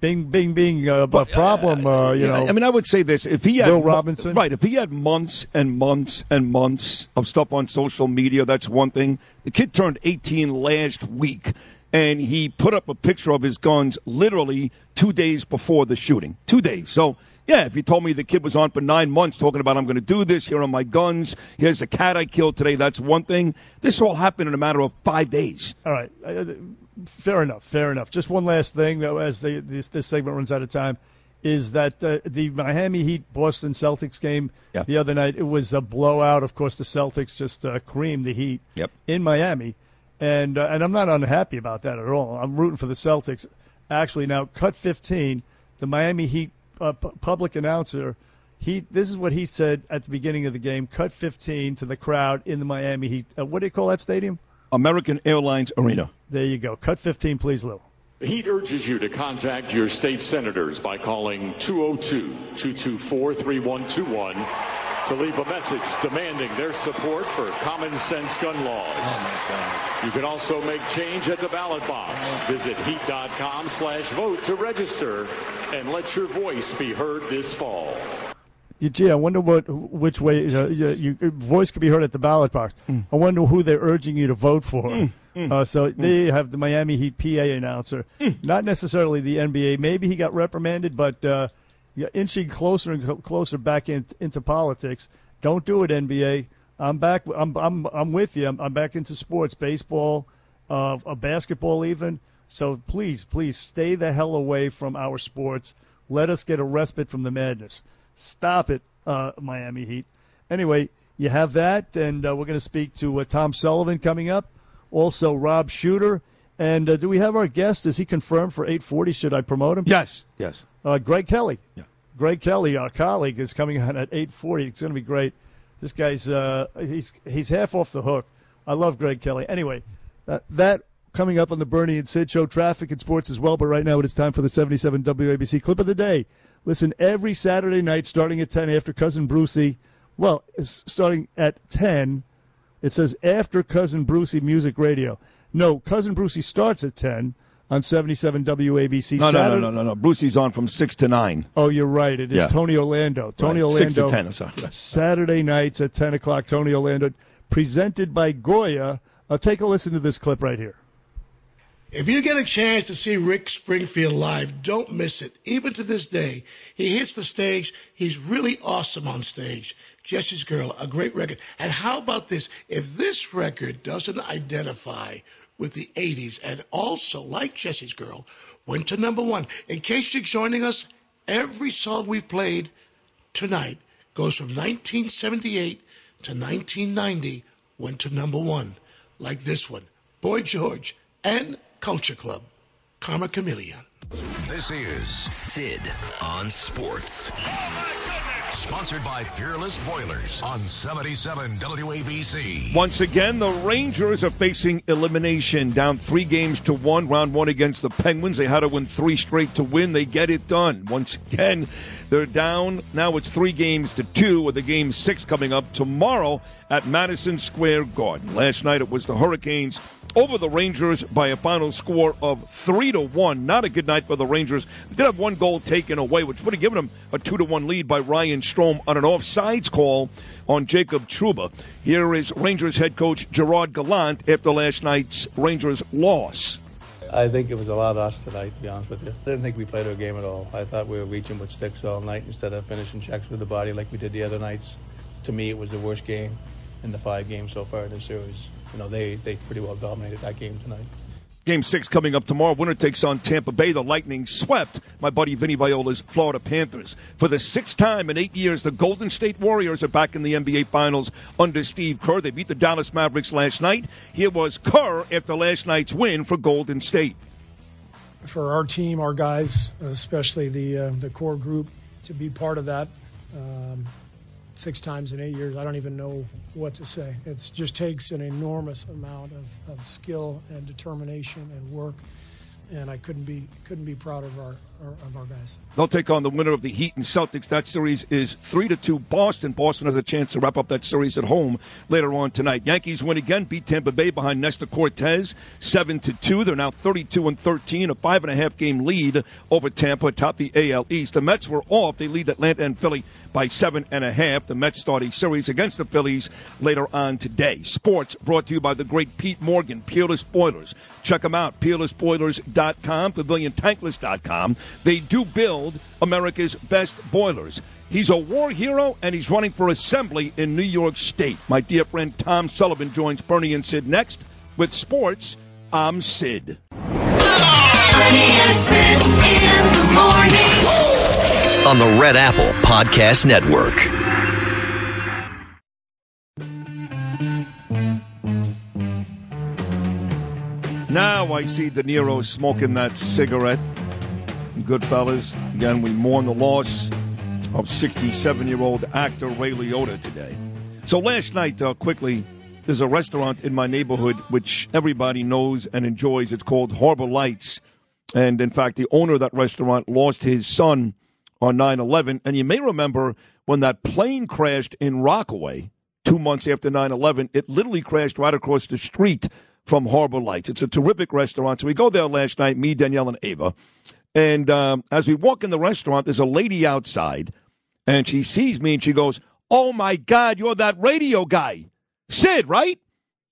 Speaker 5: Bing, bing, bing, uh, a problem, uh, you
Speaker 4: Yeah,
Speaker 5: know.
Speaker 4: I mean, I would say this: if he had
Speaker 5: Will Robinson?
Speaker 4: right? If he had months and months and months of stuff on social media, that's one thing. The kid turned 18 last week, and he put up a picture of his guns literally two days before the shooting. Two days. So. Yeah, if you told me the kid was on for nine months talking about I'm going to do this, here are my guns, here's the cat I killed today, that's one thing. This all happened in a matter of five days.
Speaker 5: All right, uh, fair enough, fair enough. Just one last thing, though, as the, this this segment runs out of time, is that uh, the Miami Heat Boston Celtics game
Speaker 4: Yeah.
Speaker 5: the other night it was a blowout. Of course, the Celtics just uh, creamed the Heat
Speaker 4: Yep.
Speaker 5: in Miami, and uh, and I'm not unhappy about that at all. I'm rooting for the Celtics. Actually, now cut 15, the Miami Heat uh, pu- public announcer. He, this is what he said at the beginning of the game. Cut 15 to the crowd in the Miami Heat. Uh, what do you call that stadium?
Speaker 4: American Airlines Arena.
Speaker 5: There you go. Cut 15, please, Lou.
Speaker 11: The Heat urges you to contact your state senators by calling 202 224 3121 to leave a message demanding their support for common sense gun laws. Oh, you can also make change at the ballot box. Oh. Visit heat.com slash vote to register and let your voice be heard this fall.
Speaker 5: Yeah, Gee, I wonder what which way you, know, you, you, your voice could be heard at the ballot box. Mm. I wonder who they're urging you to vote for. Mm. Mm. Uh, so they have the Miami Heat PA announcer, not necessarily the NBA. Maybe he got reprimanded, but uh, yeah, inching closer and closer back in, into politics. Don't do it, NBA. I'm back. I'm I'm I'm with you. I'm, I'm back into sports, baseball, uh, uh, basketball, even. So please, please stay the hell away from our sports. Let us get a respite from the madness. Stop it, uh, Miami Heat. Anyway, you have that, and uh, we're going to speak to uh, Tom Sullivan coming up. Also, Rob Shooter. And uh, do we have our guest? Is he confirmed for 8:40? Should I promote him?
Speaker 4: Yes, yes.
Speaker 5: Uh, Greg Kelly.
Speaker 4: Yeah.
Speaker 5: Greg Kelly, our colleague, is coming on at 8:40. It's going to be great. This guy's uh, he's he's half off the hook. I love Greg Kelly. Anyway, uh, that coming up on the Bernie and Sid show, traffic and sports as well. But right now it is time for the 77 WABC clip of the day. Listen every Saturday night, starting at 10 after Cousin Brucey. Well, starting at 10. It says after Cousin Brucey Music Radio. No, Cousin Brucey starts at 10 on 77 WABC.
Speaker 4: No, no, no, no, no, no. Brucey's on from six to nine.
Speaker 5: Oh, you're right. It is
Speaker 4: Yeah.
Speaker 5: Tony Orlando. Tony
Speaker 4: Right.
Speaker 5: Orlando.
Speaker 4: Six to 10, I'm sorry.
Speaker 5: Saturday nights at 10 o'clock. Tony Orlando, presented by Goya. Uh, take a listen to this clip right here.
Speaker 12: If you get a chance to see Rick Springfield live, don't miss it. Even to this day, he hits the stage. He's really awesome on stage. Jesse's Girl, a great record. And how about this? If this record doesn't identify with the 80s and also, like Jesse's Girl, went to number one, in case you're joining us, every song we've played tonight goes from 1978 to 1990, went to number one, like this one, Boy George and Culture Club, Karma Chameleon.
Speaker 1: This is Sid on Sports. Oh Sponsored by Peerless Boilers on 77 WABC.
Speaker 4: Once again, the Rangers are facing elimination, down three games to one. Round one against the Penguins. They had to win three straight to win. They get it done. Once again, they're down. Now it's three games to two, with the game six coming up tomorrow at Madison Square Garden. Last night it was the Hurricanes over the Rangers by a final score of three to one. Not a good night for the Rangers. They did have one goal taken away, which would have given them a two to one lead by Ryan Strome on an offsides call on Jacob Trouba. Here is Rangers head coach Gerard Gallant after last night's Rangers loss.
Speaker 13: I think it was a lot of us tonight, to be honest with you. I didn't think we played our game at all. I thought we were reaching with sticks all night instead of finishing checks with the body like we did the other nights. To me, it was the worst game in the five games so far in the series. You know, they, they pretty well dominated that game tonight.
Speaker 4: Game six coming up tomorrow. Winner takes on Tampa Bay. The Lightning swept my buddy Vinny Viola's Florida Panthers. For the sixth time in eight years, the Golden State Warriors are back in the NBA Finals under Steve Kerr. They beat the Dallas Mavericks last night. Here was Kerr after last night's win for Golden State.
Speaker 14: for our team, our guys, especially the uh, the core group, to be part of that um, six times in eight years. I don't even know what to say. It just takes an enormous amount of, of skill and determination and work, and I couldn't be couldn't be proud of our, our of our guys.
Speaker 4: They'll take on the winner of the Heat and Celtics. That series is three to two. Boston. Boston has a chance to wrap up that series at home later on tonight. Yankees win again, beat Tampa Bay behind Nestor Cortes seven to two. They're now thirty-two and thirteen, a five and a half game lead over Tampa atop the AL East. The Mets were off. They lead Atlanta and Philly by seven and a half. The Mets start a series against the Phillies later on today. Sports brought to you by the great Pete Morgan, Peerless Boilers. Check them out, peerlessboilers.com, paviliontankless.com. They do build America's best boilers. He's a war hero and he's running for assembly in New York State. My dear friend Tom Sullivan joins Bernie and Sid next with sports. I'm Sid.
Speaker 15: Bernie and Sid in the morning.
Speaker 8: on the Red Apple Podcast Network.
Speaker 4: Now I see De Niro smoking that cigarette. Goodfellas. Again, we mourn the loss of 67 year old actor Ray Liotta today. So last night, uh, quickly, there's a restaurant in my neighborhood which everybody knows and enjoys. It's called Harbor Lights. And in fact, the owner of that restaurant lost his son on 9 11. And you may remember when that plane crashed in Rockaway two months after 9 11, it literally crashed right across the street from Harbor Lights. It's a terrific restaurant. So we go there last night, me, Danielle, and Ava. And um, as we walk in the restaurant, there's a lady outside, and she sees me and she goes, Oh my God, you're that radio guy, Sid, right?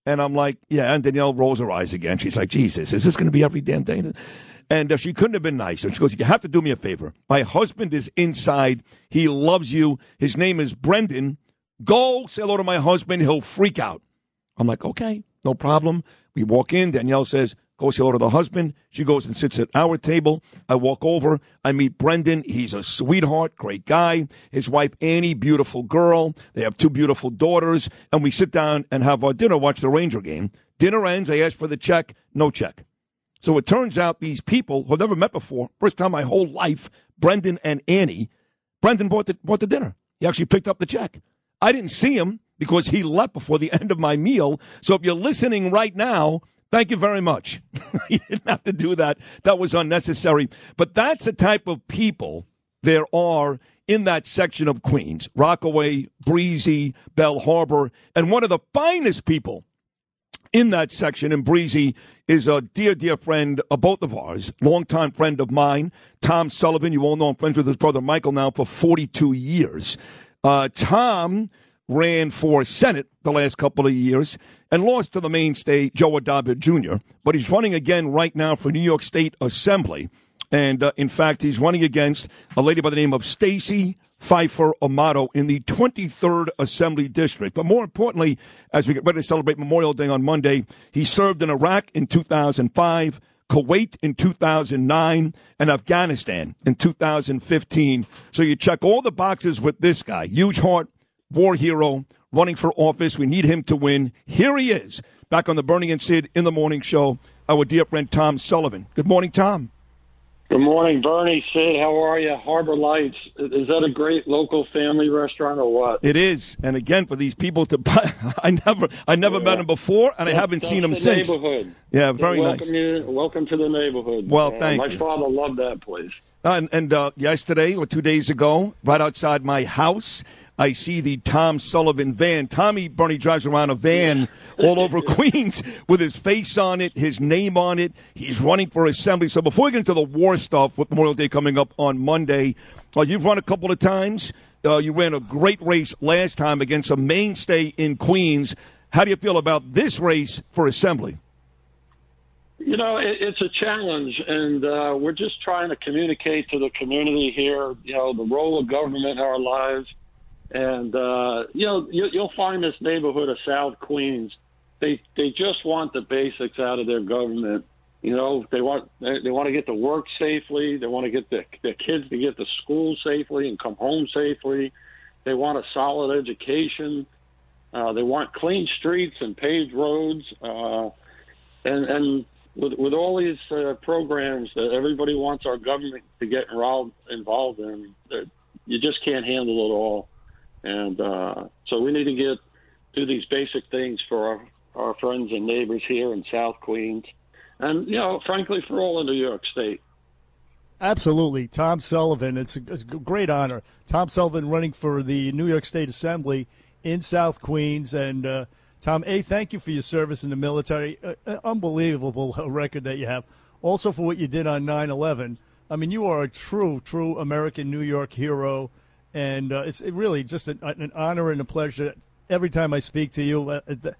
Speaker 4: And I'm like, Yeah. And Danielle rolls her eyes again. She's like, Jesus, is this going to be every damn day? And uh, she couldn't have been nicer. She goes, You have to do me a favor. My husband is inside. He loves you. His name is Brendan. Go say hello to my husband. He'll freak out. I'm like, Okay, no problem. We walk in. Danielle says, Goes hello to the husband. She goes and sits at our table. I walk over. I meet Brendan. He's a sweetheart, great guy. His wife Annie, beautiful girl. They have two beautiful daughters. And we sit down and have our dinner, watch the Ranger game. Dinner ends. I ask for the check. No check. So it turns out these people who I've never met before, first time my whole life, Brendan and Annie, Brendan bought the, bought the dinner. He actually picked up the check. I didn't see him because he left before the end of my meal. So if you're listening right now, thank you very much. you didn't have to do that. That was unnecessary. But that's the type of people there are in that section of Queens Rockaway, Breezy, Belle Harbor, and one of the finest people in that section in Breezy is a dear, dear friend of both of ours, longtime friend of mine, Tom Sullivan. You all know I'm friends with his brother Michael now for 42 years. Uh, Tom ran for Senate the last couple of years and lost to the mainstay Joe Addabbo Jr., but he's running again right now for New York State Assembly. And uh, in fact, he's running against a lady by the name of Stacey Pheffer Amato in the 23rd Assembly District. But more importantly, as we get ready to celebrate Memorial Day on Monday, he served in Iraq in 2005. Kuwait in 2009 and Afghanistan in 2015. So you check all the boxes with this guy. Huge heart, war hero, running for office. We need him to win. Here he is, back on the Bernie and Sid in the morning show. Our dear friend Tom Sullivan. Good morning, Tom.
Speaker 16: Good morning, Bernie. Sid, how are you? Harbor Lights. Is that a great local family restaurant or what?
Speaker 4: It is, and again for these people to buy. I never, I never met him before, and I haven't seen him
Speaker 16: the
Speaker 4: since.
Speaker 16: Neighborhood.
Speaker 4: Yeah, very
Speaker 16: welcome
Speaker 4: nice.
Speaker 16: You, welcome to the neighborhood.
Speaker 4: Well,
Speaker 16: Uh,
Speaker 4: thank
Speaker 16: my
Speaker 4: you.
Speaker 16: My father loved that place.
Speaker 4: Uh, and and uh, yesterday or two days ago, right outside my house, I see the Tom Sullivan van. Tommy Bernie drives around a van all over Queens with his face on it, his name on it. He's running for assembly. So before we get into the war stuff with Memorial Day coming up on Monday, uh, you've run a couple of times. Uh, you ran a great race last time against a mainstay in Queens. How do you feel about this race for assembly?
Speaker 16: You know, it, it's a challenge, and uh, we're just trying to communicate to the community here, you know, the role of government in our lives. And, uh, you know, you, you'll find this neighborhood of South Queens, they, they just want the basics out of their government. You know, they want they, they want to get to work safely. They want to get the, their kids to get to school safely and come home safely. They want a solid education. Uh, they want clean streets and paved roads. Uh, and and with, with all these uh, programs that everybody wants our government to get involved involved in, you just can't handle it all. And uh, so we need to get do these basic things for our, our friends and neighbors here in South Queens, and you know, frankly, for all of New York State.
Speaker 5: Absolutely. Tom Sullivan. It's a, it's a great honor. Tom Sullivan running for the New York State Assembly in South Queens. And, uh, Tom, A, thank you for your service in the military. Uh, uh, unbelievable record that you have. Also for what you did on 9 11. I mean, you are a true, true American New York hero. And uh, it's really just an, an honor and a pleasure every time I speak to you uh, uh,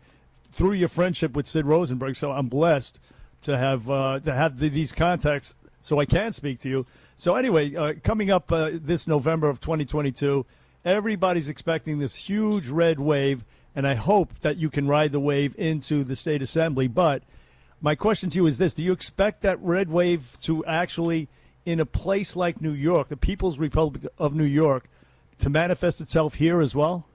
Speaker 5: through your friendship with Sid Rosenberg. So I'm blessed to have uh, to have the, these contacts so I can speak to you. So anyway, uh, coming up uh, this November of 2022, everybody's expecting this huge red wave, and I hope that you can ride the wave into the state assembly. But my question to you is this: Do you expect that red wave to actually, in a place like New York, the People's Republic of New York, to manifest itself here as well?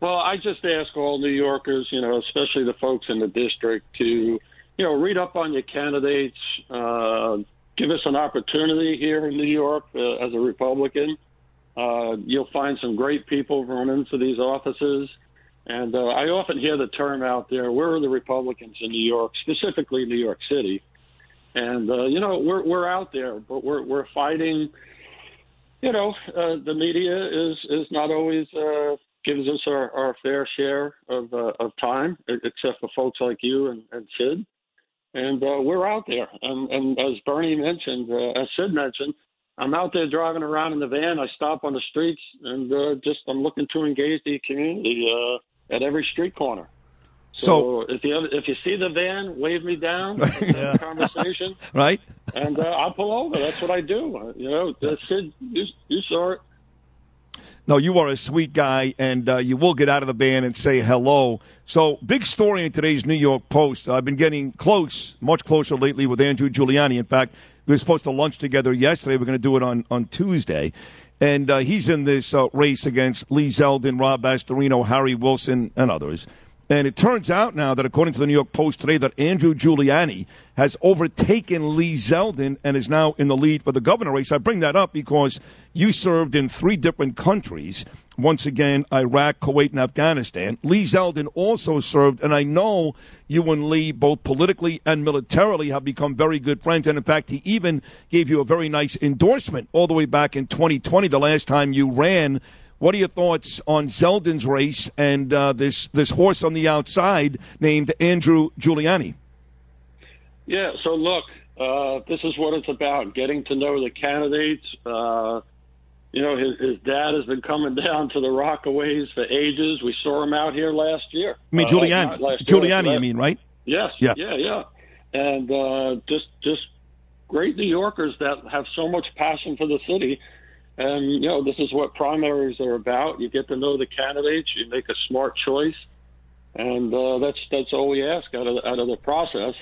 Speaker 16: Well, I just ask all New Yorkers, you know, especially the folks in the district, to, you know, read up on your candidates, uh, give us an opportunity here in New York uh, as a Republican. Uh, you'll find some great people running for these offices. And uh, I often hear the term out there, where are the Republicans in New York, specifically New York City? And, uh, you know, we're, we're out there, but we're, we're fighting. You know, uh, the media is, is not always uh, gives us our, our fair share of, uh, of time, except for folks like you and, and Sid and uh, we're out there. And, and as Bernie mentioned, uh, as Sid mentioned, I'm out there driving around in the van. I stop on the streets and uh, just I'm looking to engage the community uh, at every street corner. So, if you if you see the van, wave me down. A conversation,
Speaker 4: Right?
Speaker 16: and uh, I'll pull over. That's what I do. You know, Sid, you, you saw it.
Speaker 4: No, you are a sweet guy, and uh, you will get out of the van and say hello. So, big story in today's New York Post. I've been getting close, much closer lately with Andrew Giuliani. In fact, we were supposed to lunch together yesterday. We're going to do it on, on Tuesday. And uh, he's in this uh, race against Lee Zeldin, Rob Astorino, Harry Wilson, and others. And it turns out now that according to the New York Post today, that Andrew Giuliani has overtaken Lee Zeldin and is now in the lead for the governor race. I bring that up because you served in three different countries. Once again, Iraq, Kuwait, and Afghanistan. Lee Zeldin also served, and I know you and Lee, both politically and militarily, have become very good friends. And in fact, he even gave you a very nice endorsement all the way back in 2020, the last time you ran what are your thoughts on Zeldin's race and uh, this this horse on the outside named Andrew Giuliani?
Speaker 16: Yeah. So look, uh, this is what it's about: getting to know the candidates. Uh, you know, his, his dad has been coming down to the Rockaways for ages. We saw him out here last year.
Speaker 4: I mean,
Speaker 16: Uh,
Speaker 4: Giuliani.
Speaker 16: not year,
Speaker 4: Giuliani, I mean, right?
Speaker 16: Yes.
Speaker 4: Yeah.
Speaker 16: Yeah. Yeah. And uh, just just great New Yorkers that have so much passion for the city. And you know, this is what primaries are about. You get to know the candidates. You make a smart choice, and uh, that's that's all we ask out of out of the process.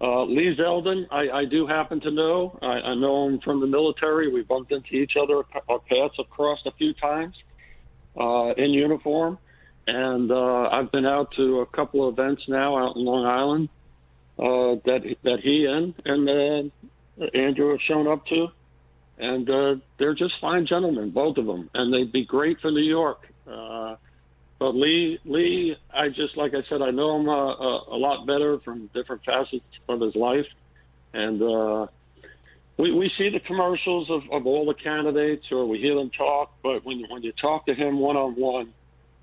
Speaker 16: Uh, Lee Zeldin, I, I do happen to know. I, I know him from the military. We bumped into each other. Our paths have crossed a few times uh, in uniform, and uh, I've been out to a couple of events now out in Long Island uh, that that he and and uh, Andrew have shown up to, and uh, they're just fine gentlemen, both of them, and they'd be great for New York. Uh, but Lee, Lee, I just like I said, I know him uh, a, a lot better from different facets of his life, and uh, we we see the commercials of, of all the candidates, or we hear them talk. But when when you talk to him one on one,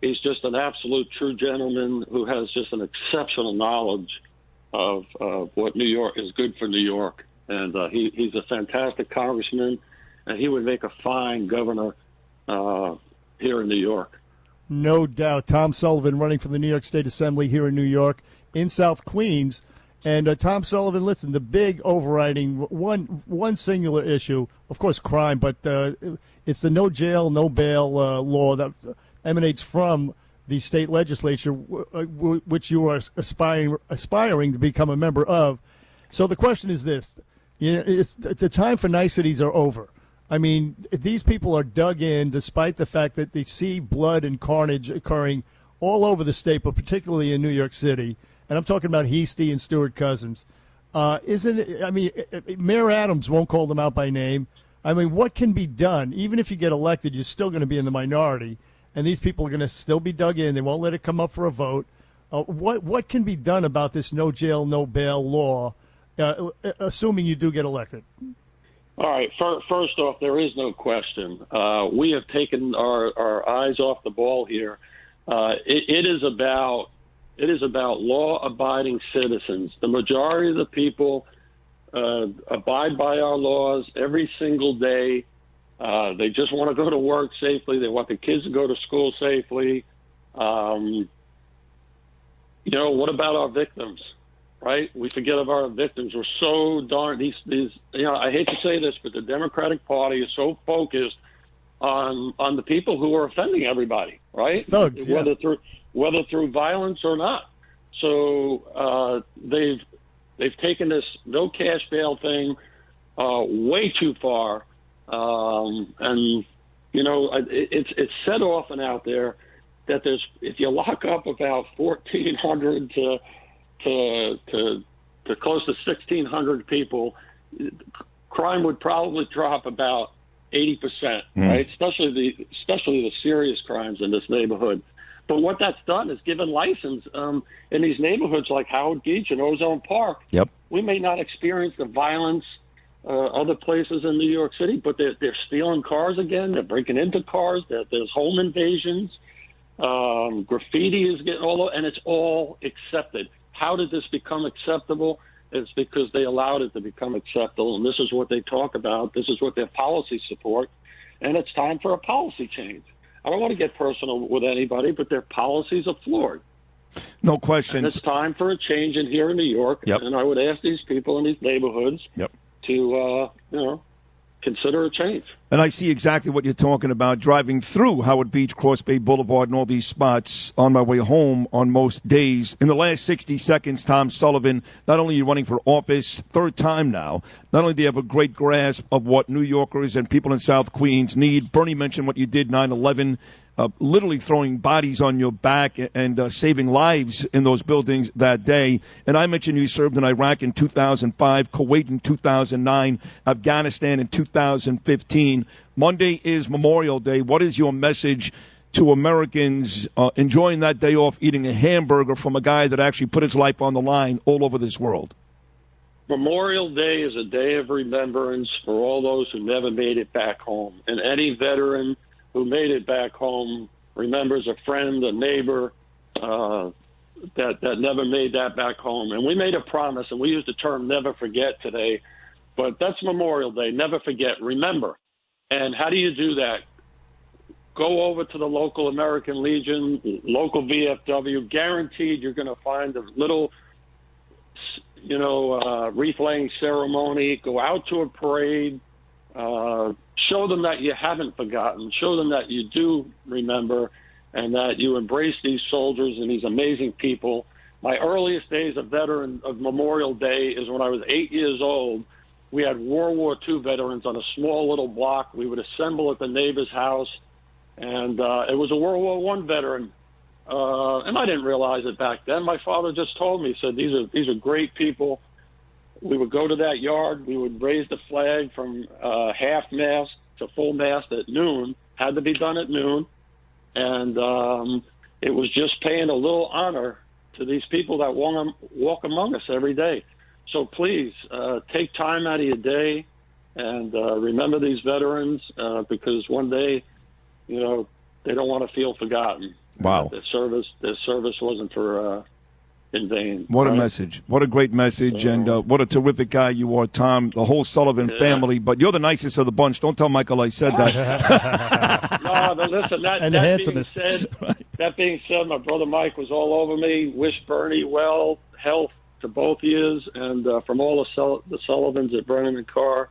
Speaker 16: he's just an absolute true gentleman who has just an exceptional knowledge of, of what New York is good for New York, and uh, he he's a fantastic congressman, and he would make a fine governor uh, here in New York.
Speaker 5: No doubt. Tom Sullivan running for the New York State Assembly here in New York, in South Queens. And uh, Tom Sullivan, listen, the big overriding one one singular issue, of course, crime, but uh, it's the no jail, no bail uh, law that emanates from the state legislature, w- uh, w- which you are aspiring aspiring to become a member of. So the question is this: you know, it's, it's the time for niceties are over. I mean, these people are dug in, despite the fact that they see blood and carnage occurring all over the state, but particularly in New York City. And I'm talking about Heastie and Stewart Cousins. Uh, isn't it? I mean, Mayor Adams won't call them out by name. I mean, what can be done? Even if you get elected, you're still going to be in the minority, and these people are going to still be dug in. They won't let it come up for a vote. Uh, what what can be done about this no jail, no bail law, uh, assuming you do get elected?
Speaker 16: All right. fir- First off, there is no question. Uh, we have taken our, our eyes off the ball here. Uh, it, it is about it is about law-abiding citizens. The majority of the people uh, abide by our laws every single day. Uh, they just want to go to work safely. They want the kids to go to school safely. Um, you know, what about our victims? Right? We forget of our victims. We're so darn these these. You know, I hate to say this, but the Democratic Party is so focused on on the people who are offending everybody, right?
Speaker 5: Thugs, yeah.
Speaker 16: whether through whether through violence or not. So uh, they've they've taken this no cash bail thing uh, way too far, um, and you know it, it's it's said often out there that there's if you lock up about fourteen hundred to to to to close to 1,600 people, crime would probably drop about 80 percent,
Speaker 4: Mm.
Speaker 16: right? Especially the especially the serious crimes in this neighborhood. But what that's done is given license um, in these neighborhoods like Howard Beach and Ozone Park.
Speaker 4: Yep.
Speaker 16: We may not experience the violence uh, other places in New York City, but they're, they're stealing cars again. They're breaking into cars. There, there's home invasions. Um, graffiti is getting all, over, and it's all accepted. How did this become acceptable? It's because they allowed it to become acceptable, and this is what they talk about. This is what their policies support, and it's time for a policy change. I don't want to get personal with anybody, but their policies are flawed.
Speaker 4: No
Speaker 16: And
Speaker 4: questions.
Speaker 16: it's time for a change in here in New York.
Speaker 4: Yep.
Speaker 16: And I would ask these people in these neighborhoods
Speaker 4: Yep.
Speaker 16: to, uh, you know, consider a change.
Speaker 4: And I see exactly what you're talking about driving through Howard Beach, Cross Bay Boulevard, and all these spots on my way home on most days. In the last 60 seconds, Tom Sullivan, not only are you running for office, third time now, not only do you have a great grasp of what New Yorkers and people in South Queens need, Bernie mentioned what you did 9 11 uh, literally throwing bodies on your back and uh, saving lives in those buildings that day. And I mentioned you served in Iraq in 2005, Kuwait in 2009, Afghanistan in 2015. Monday is Memorial Day. What is your message? To Americans uh, enjoying that day off, eating a hamburger from a guy that actually put his life on the line all over this world.
Speaker 16: Memorial Day is a day of remembrance for all those who never made it back home. And any veteran who made it back home remembers a friend, a neighbor uh, that that never made that back home. And we made a promise, and we used the term "never forget" today, but that's Memorial Day. Never forget. Remember. And how do you do that? Go over to the local American Legion, local VFW. Guaranteed, you're going to find a little, you know, uh, wreath laying ceremony. Go out to a parade. Uh, show them that you haven't forgotten. Show them that you do remember and that you embrace these soldiers and these amazing people. My earliest days of veteran of Memorial Day is when I was eight years old. We had World War II veterans on a small little block. We would assemble at the neighbor's house, and uh, it was a World War One veteran. Uh, and I didn't realize it back then. My father just told me, said these are these are great people we would go to that yard. We would raise the flag from uh, half mast to full mast at noon. Had to be done at noon, and um, it was just paying a little honor to these people that walk, walk among us every day. So please uh, take time out of your day and uh, remember these veterans uh, because one day, you know, they don't want to feel forgotten.
Speaker 4: Wow.
Speaker 16: Their service, their service wasn't for in.
Speaker 4: What a
Speaker 16: right?
Speaker 4: message. What a great message. and uh, what a terrific guy you are, Tom. The whole Sullivan
Speaker 16: Yeah.
Speaker 4: family. But you're the nicest of the bunch. Don't tell Michael I said that.
Speaker 16: no, but listen, that,
Speaker 5: And the
Speaker 16: that being
Speaker 5: handsomest.
Speaker 16: said, that being said, my brother Mike was all over me. Wish Bernie well, health to both years, and uh, from all the, Sul- the Sullivans at Brennan and Carr,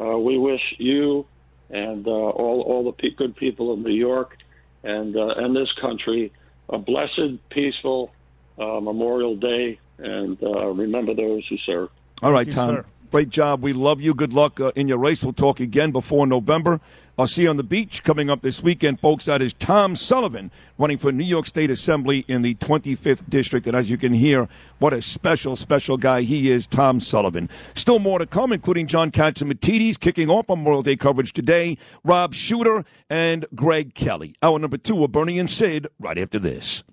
Speaker 16: uh, we wish you and uh, all all the pe- good people of New York and uh, and this country a blessed, peaceful uh, Memorial Day, and uh, remember those who serve.
Speaker 4: All right,
Speaker 16: you,
Speaker 4: Tom.
Speaker 16: sir.
Speaker 4: Great job. We love you. Good luck uh, in your race. We'll talk again before November. I'll see you on the beach coming up this weekend, folks. That is Tom Sullivan running for New York State Assembly in the 25th District. And as you can hear, what a special, special guy he is, Tom Sullivan. Still more to come, including John Catsimatidis kicking off Memorial Day coverage today, Rob Shooter, and Greg Kelly. Hour number two of Bernie and Sid right after this.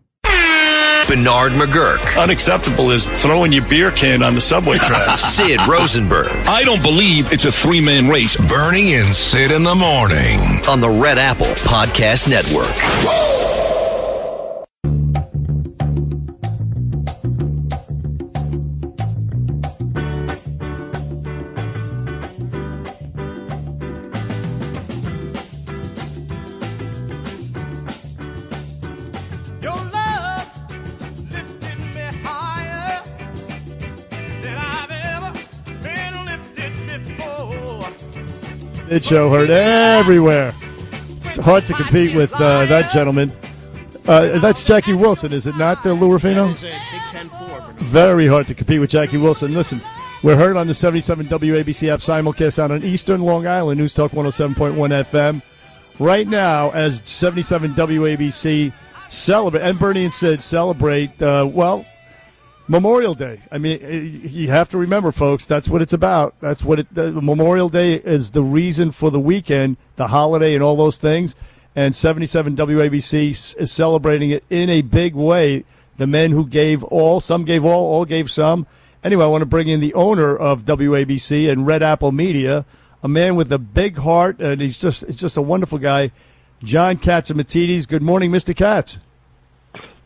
Speaker 8: Bernard McGurk.
Speaker 17: Unacceptable is throwing your beer can on the subway tracks.
Speaker 8: Sid Rosenberg.
Speaker 1: I don't believe it's a three man race. Bernie and Sid in the morning.
Speaker 8: On the Red Apple Podcast Network.
Speaker 3: before.
Speaker 5: Show heard everywhere. It's hard to compete with uh, that gentleman. Uh, that's Jackie Wilson, is it not, uh, Lou Rufino?
Speaker 6: That is a Big Ten four. Bernard.
Speaker 5: Very hard to compete with Jackie Wilson. Listen, we're heard on the 77 WABC app simulcast out on Eastern Long Island, News Talk 107.1 FM. Right now, as 77 WABC celebrate, and Bernie and Sid celebrate, uh, well, Memorial Day. I mean, you have to remember, folks, that's what it's about. That's what it. The Memorial Day is the reason for the weekend, the holiday, and all those things. And 77 WABC is celebrating it in a big way. The men who gave all, some gave all, all gave some. Anyway, I want to bring in the owner of WABC and Red Apple Media, a man with a big heart, and he's just, he's just a wonderful guy, John Catsimatidis. Good morning, Mr. Katz.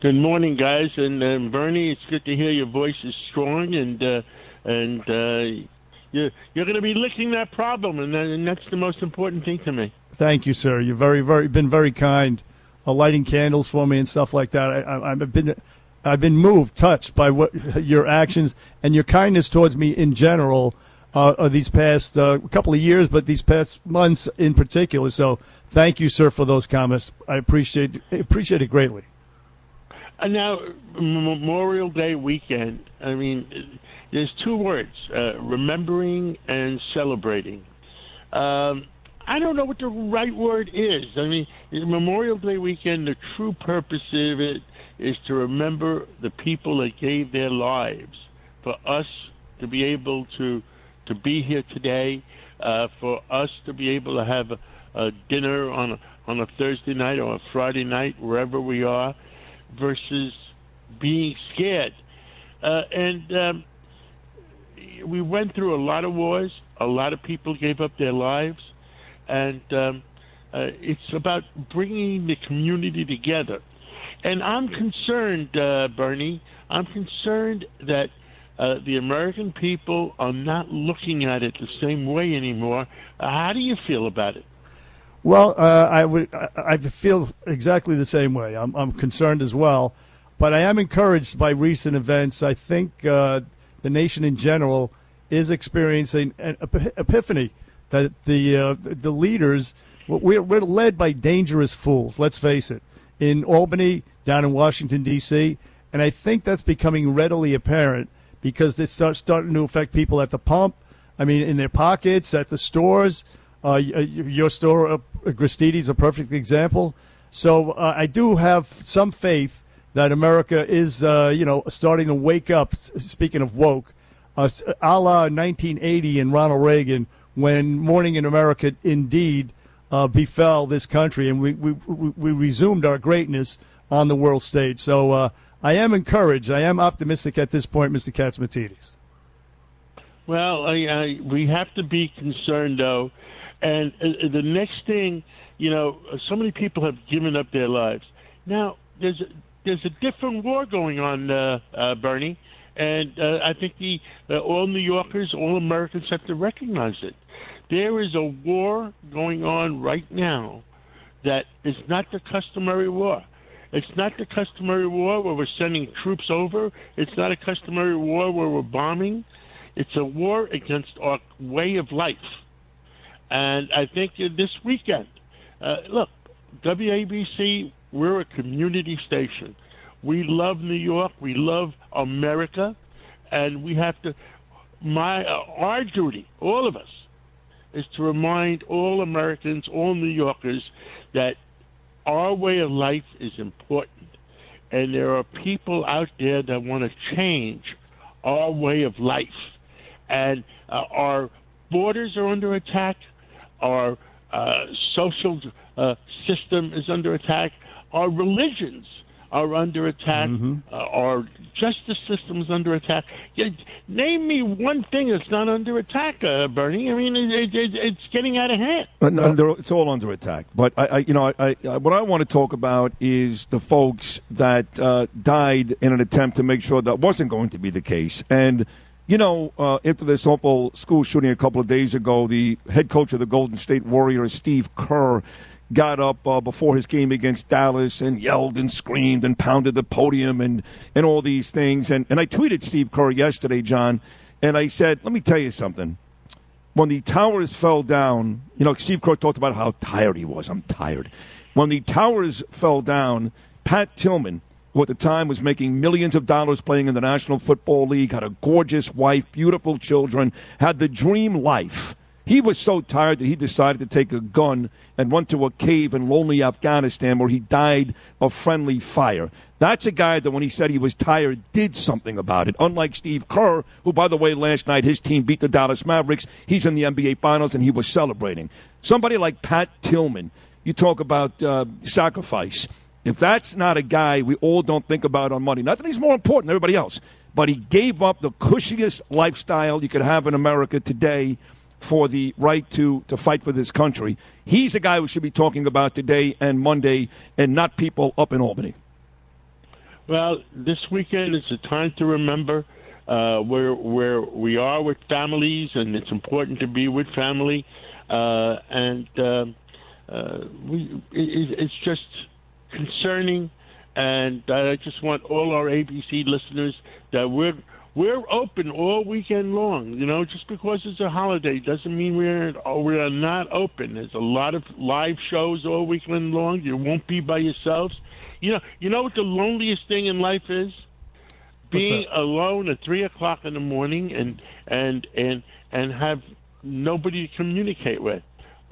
Speaker 18: Good morning, guys, and um, Bernie. It's good to hear your voice is strong, and uh, and uh, you're you're going to be licking that problem, and, that, and that's the most important thing to me.
Speaker 5: Thank you, sir. You've very, very been very kind, uh, lighting candles for me and stuff like that. I, I, I've been, I've been moved, touched by what your actions and your kindness towards me in general. uh, these past uh, couple of years, but these past months in particular. So thank you, sir, for those comments. I appreciate appreciate it greatly.
Speaker 18: And now, Memorial Day weekend, I mean, there's two words uh, remembering and celebrating. Um, I don't know what the right word is. I mean, Memorial Day weekend, the true purpose of it is to remember the people that gave their lives for us to be able to to be here today, uh, for us to be able to have a, a dinner on a, on a Thursday night or a Friday night wherever we are, versus being scared. Uh, and um, we went through a lot of wars. A lot of people gave up their lives, and um, uh, it's about bringing the community together. And I'm concerned, uh, Bernie. I'm concerned that uh, the American people are not looking at it the same way anymore. How do you feel about it?
Speaker 5: Well, uh, I would I, feel exactly the same way. I'm, I'm concerned as well, but I am encouraged by recent events. I think uh, the nation in general is experiencing an epiphany that the uh, the leaders we're, we're led by dangerous fools. Let's face it. In Albany, down in Washington D.C., and I think that's becoming readily apparent because it's start, starting to affect people at the pump. I mean, in their pockets, at the stores. Uh, your store, uh, Gristedes, a perfect example. So uh, I do have some faith that America is, uh, you know, starting to wake up. Speaking of woke, uh, a la 1980 and Ronald Reagan, when Morning in America indeed uh, befell this country, and we, we we resumed our greatness on the world stage. So uh, I am encouraged. I am optimistic at this point, Mr. Catsimatidis.
Speaker 18: Well, I, I, we have to be concerned, though. And uh, the next thing, you know, so many people have given up their lives. Now, there's a, there's a different war going on, uh, uh, Bernie, and uh, I think the uh, all New Yorkers, all Americans have to recognize it. There is a war going on right now that is not the customary war. It's not the customary war where we're sending troops over. It's not a customary war where we're bombing. It's a war against our way of life. And I think this weekend, uh, look, WABC, we're a community station. We love New York. We love America. And we have to, my, uh, our duty, all of us, is to remind all Americans, all New Yorkers, that our way of life is important, and there are people out there that want to change our way of life. And uh, our borders are under attack, our uh, social uh, system is under attack, our religions are under attack. Mm-hmm. Uh, our justice system is under attack. Name me one thing that's not under attack, uh, Bernie. I mean, it, it, it's getting out of hand.
Speaker 4: But no, it's all under attack. But I, I you know, I, I, what I want to talk about is the folks that uh, died in an attempt to make sure that wasn't going to be the case. And you know, uh, after this awful school shooting a couple of days ago, the head coach of the Golden State Warriors, Steve Kerr, got up uh, before his game against Dallas and yelled and screamed and pounded the podium and, and all these things. And, and I tweeted Steve Kerr yesterday, John, and I said, let me tell you something. When the towers fell down, you know, Steve Kerr talked about how tired he was. I'm tired. When the towers fell down, Pat Tillman, who at the time was making millions of dollars playing in the National Football League, had a gorgeous wife, beautiful children, had the dream life he was so tired that he decided to take a gun and went to a cave in lonely Afghanistan where he died of friendly fire. That's a guy that when he said he was tired did something about it. Unlike Steve Kerr, who, by the way, last night his team beat the Dallas Mavericks. He's in the NBA Finals and he was celebrating. Somebody like Pat Tillman, you talk about uh, sacrifice. If that's not a guy we all don't think about on money, not that he's more important than everybody else, but he gave up the cushiest lifestyle you could have in America today for the right to, to fight for this country. He's a guy we should be talking about today and Monday, and not people up in Albany.
Speaker 18: Well, this weekend is a time to remember uh, where where we are with families, and it's important to be with family. Uh, and uh, uh we, it, it's just concerning. And I just want all our ABC listeners that we're we're open all weekend long. You know, just because it's a holiday doesn't mean we're we are not open. There's a lot of live shows all weekend long. You won't be by yourselves. You know, you know what the loneliest thing in life is? Being alone at three o'clock in the morning and and and and have nobody to communicate with.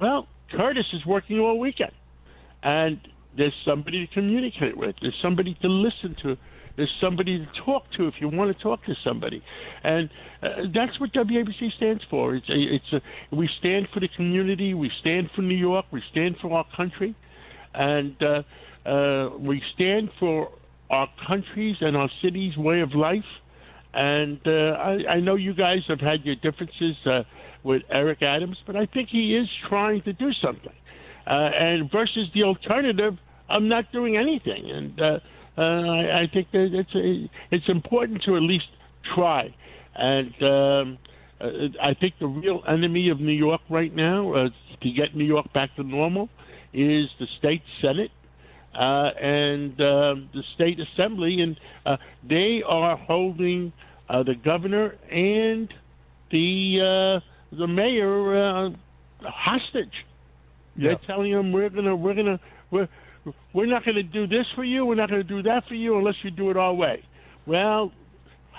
Speaker 18: Well, Curtis is working all weekend, and there's somebody to communicate with. There's somebody to listen to. There's somebody to talk to if you want to talk to somebody, and uh, that's what WABC stands for. It's a, it's a, we stand for the community. We stand for New York. We stand for our country, and uh, uh, we stand for our country's and our city's way of life. And uh, I, I know you guys have had your differences uh, with Eric Adams, but I think he is trying to do something. Uh, and versus the alternative, I'm not doing anything. And uh, uh, I, I think that it's a, it's important to at least try. And um, uh, I think the real enemy of New York right now, uh, to get New York back to normal, is the state senate uh, and um the state assembly, and uh, they are holding uh, the governor and the uh, the mayor uh, hostage. They're telling them we're gonna we're gonna we're we're not gonna do this for you. We're not gonna do that for you unless you do it our way. Well,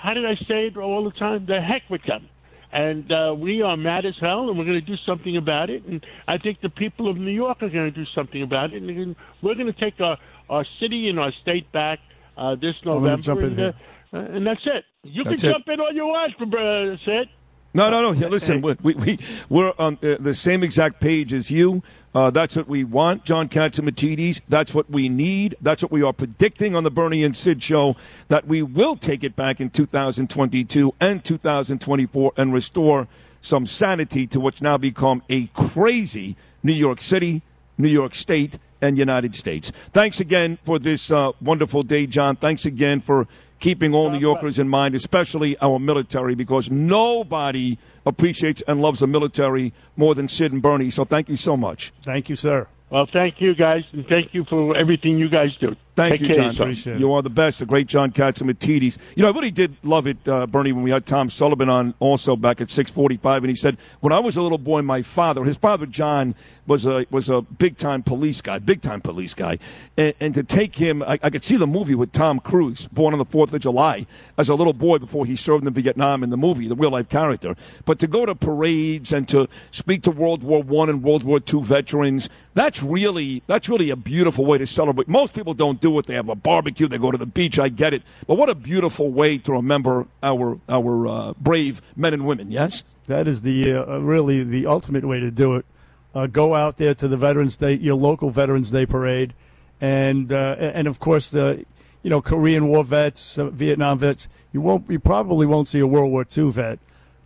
Speaker 18: how did I say it all the time? The heck with them. And uh, we are mad as hell, and we're going to do something about it. And I think the people of New York are going to do something about it. And we're going to take our, our city and our state back uh, this November. and, uh, and that's it. You
Speaker 4: That's
Speaker 18: can
Speaker 4: it.
Speaker 18: jump in all you want, uh, Sid.
Speaker 4: No, no, no. Yeah, listen, we, we, we, we're on uh, the same exact page as you. Uh, that's what we want, John Catsimatidis. That's what we need. That's what we are predicting on the Bernie and Sid show, that we will take it back in 2022 and 2024 and restore some sanity to what's now become a crazy New York City, New York State, and United States. Thanks again for this uh, wonderful day, John. Thanks again for keeping all New Yorkers in mind, especially our military, because nobody appreciates and loves the military more than Sid and Bernie. So thank you so much.
Speaker 5: Thank you, sir.
Speaker 18: Well, thank you guys, and thank you for everything you guys do.
Speaker 4: Thank
Speaker 18: Take
Speaker 4: you, John.
Speaker 18: yourself.
Speaker 4: You are the best. The great John Catsimatidis. You know, I really did love it, uh, Bernie, when we had Tom Sullivan on also back at 645, and he said, when I was a little boy, my father, his father, John, was a was a big-time police guy, big-time police guy. And, and to take him, I, I could see the movie with Tom Cruise, born on the 4th of July, as a little boy before he served in Vietnam in the movie, the real-life character. But to go to parades and to speak to World War One and World War Two veterans, that's really that's really a beautiful way to celebrate. Most people don't do it. They have a barbecue, they go to the beach. I get it, but what a beautiful way to remember our our uh, brave men and women. Yes,
Speaker 5: That is the uh, really the ultimate way to do it. Uh, go out there to the Veterans Day, your local Veterans Day parade, and uh, and of course the you know Korean War vets, uh, Vietnam vets. You won't, you probably won't see a World War II vet,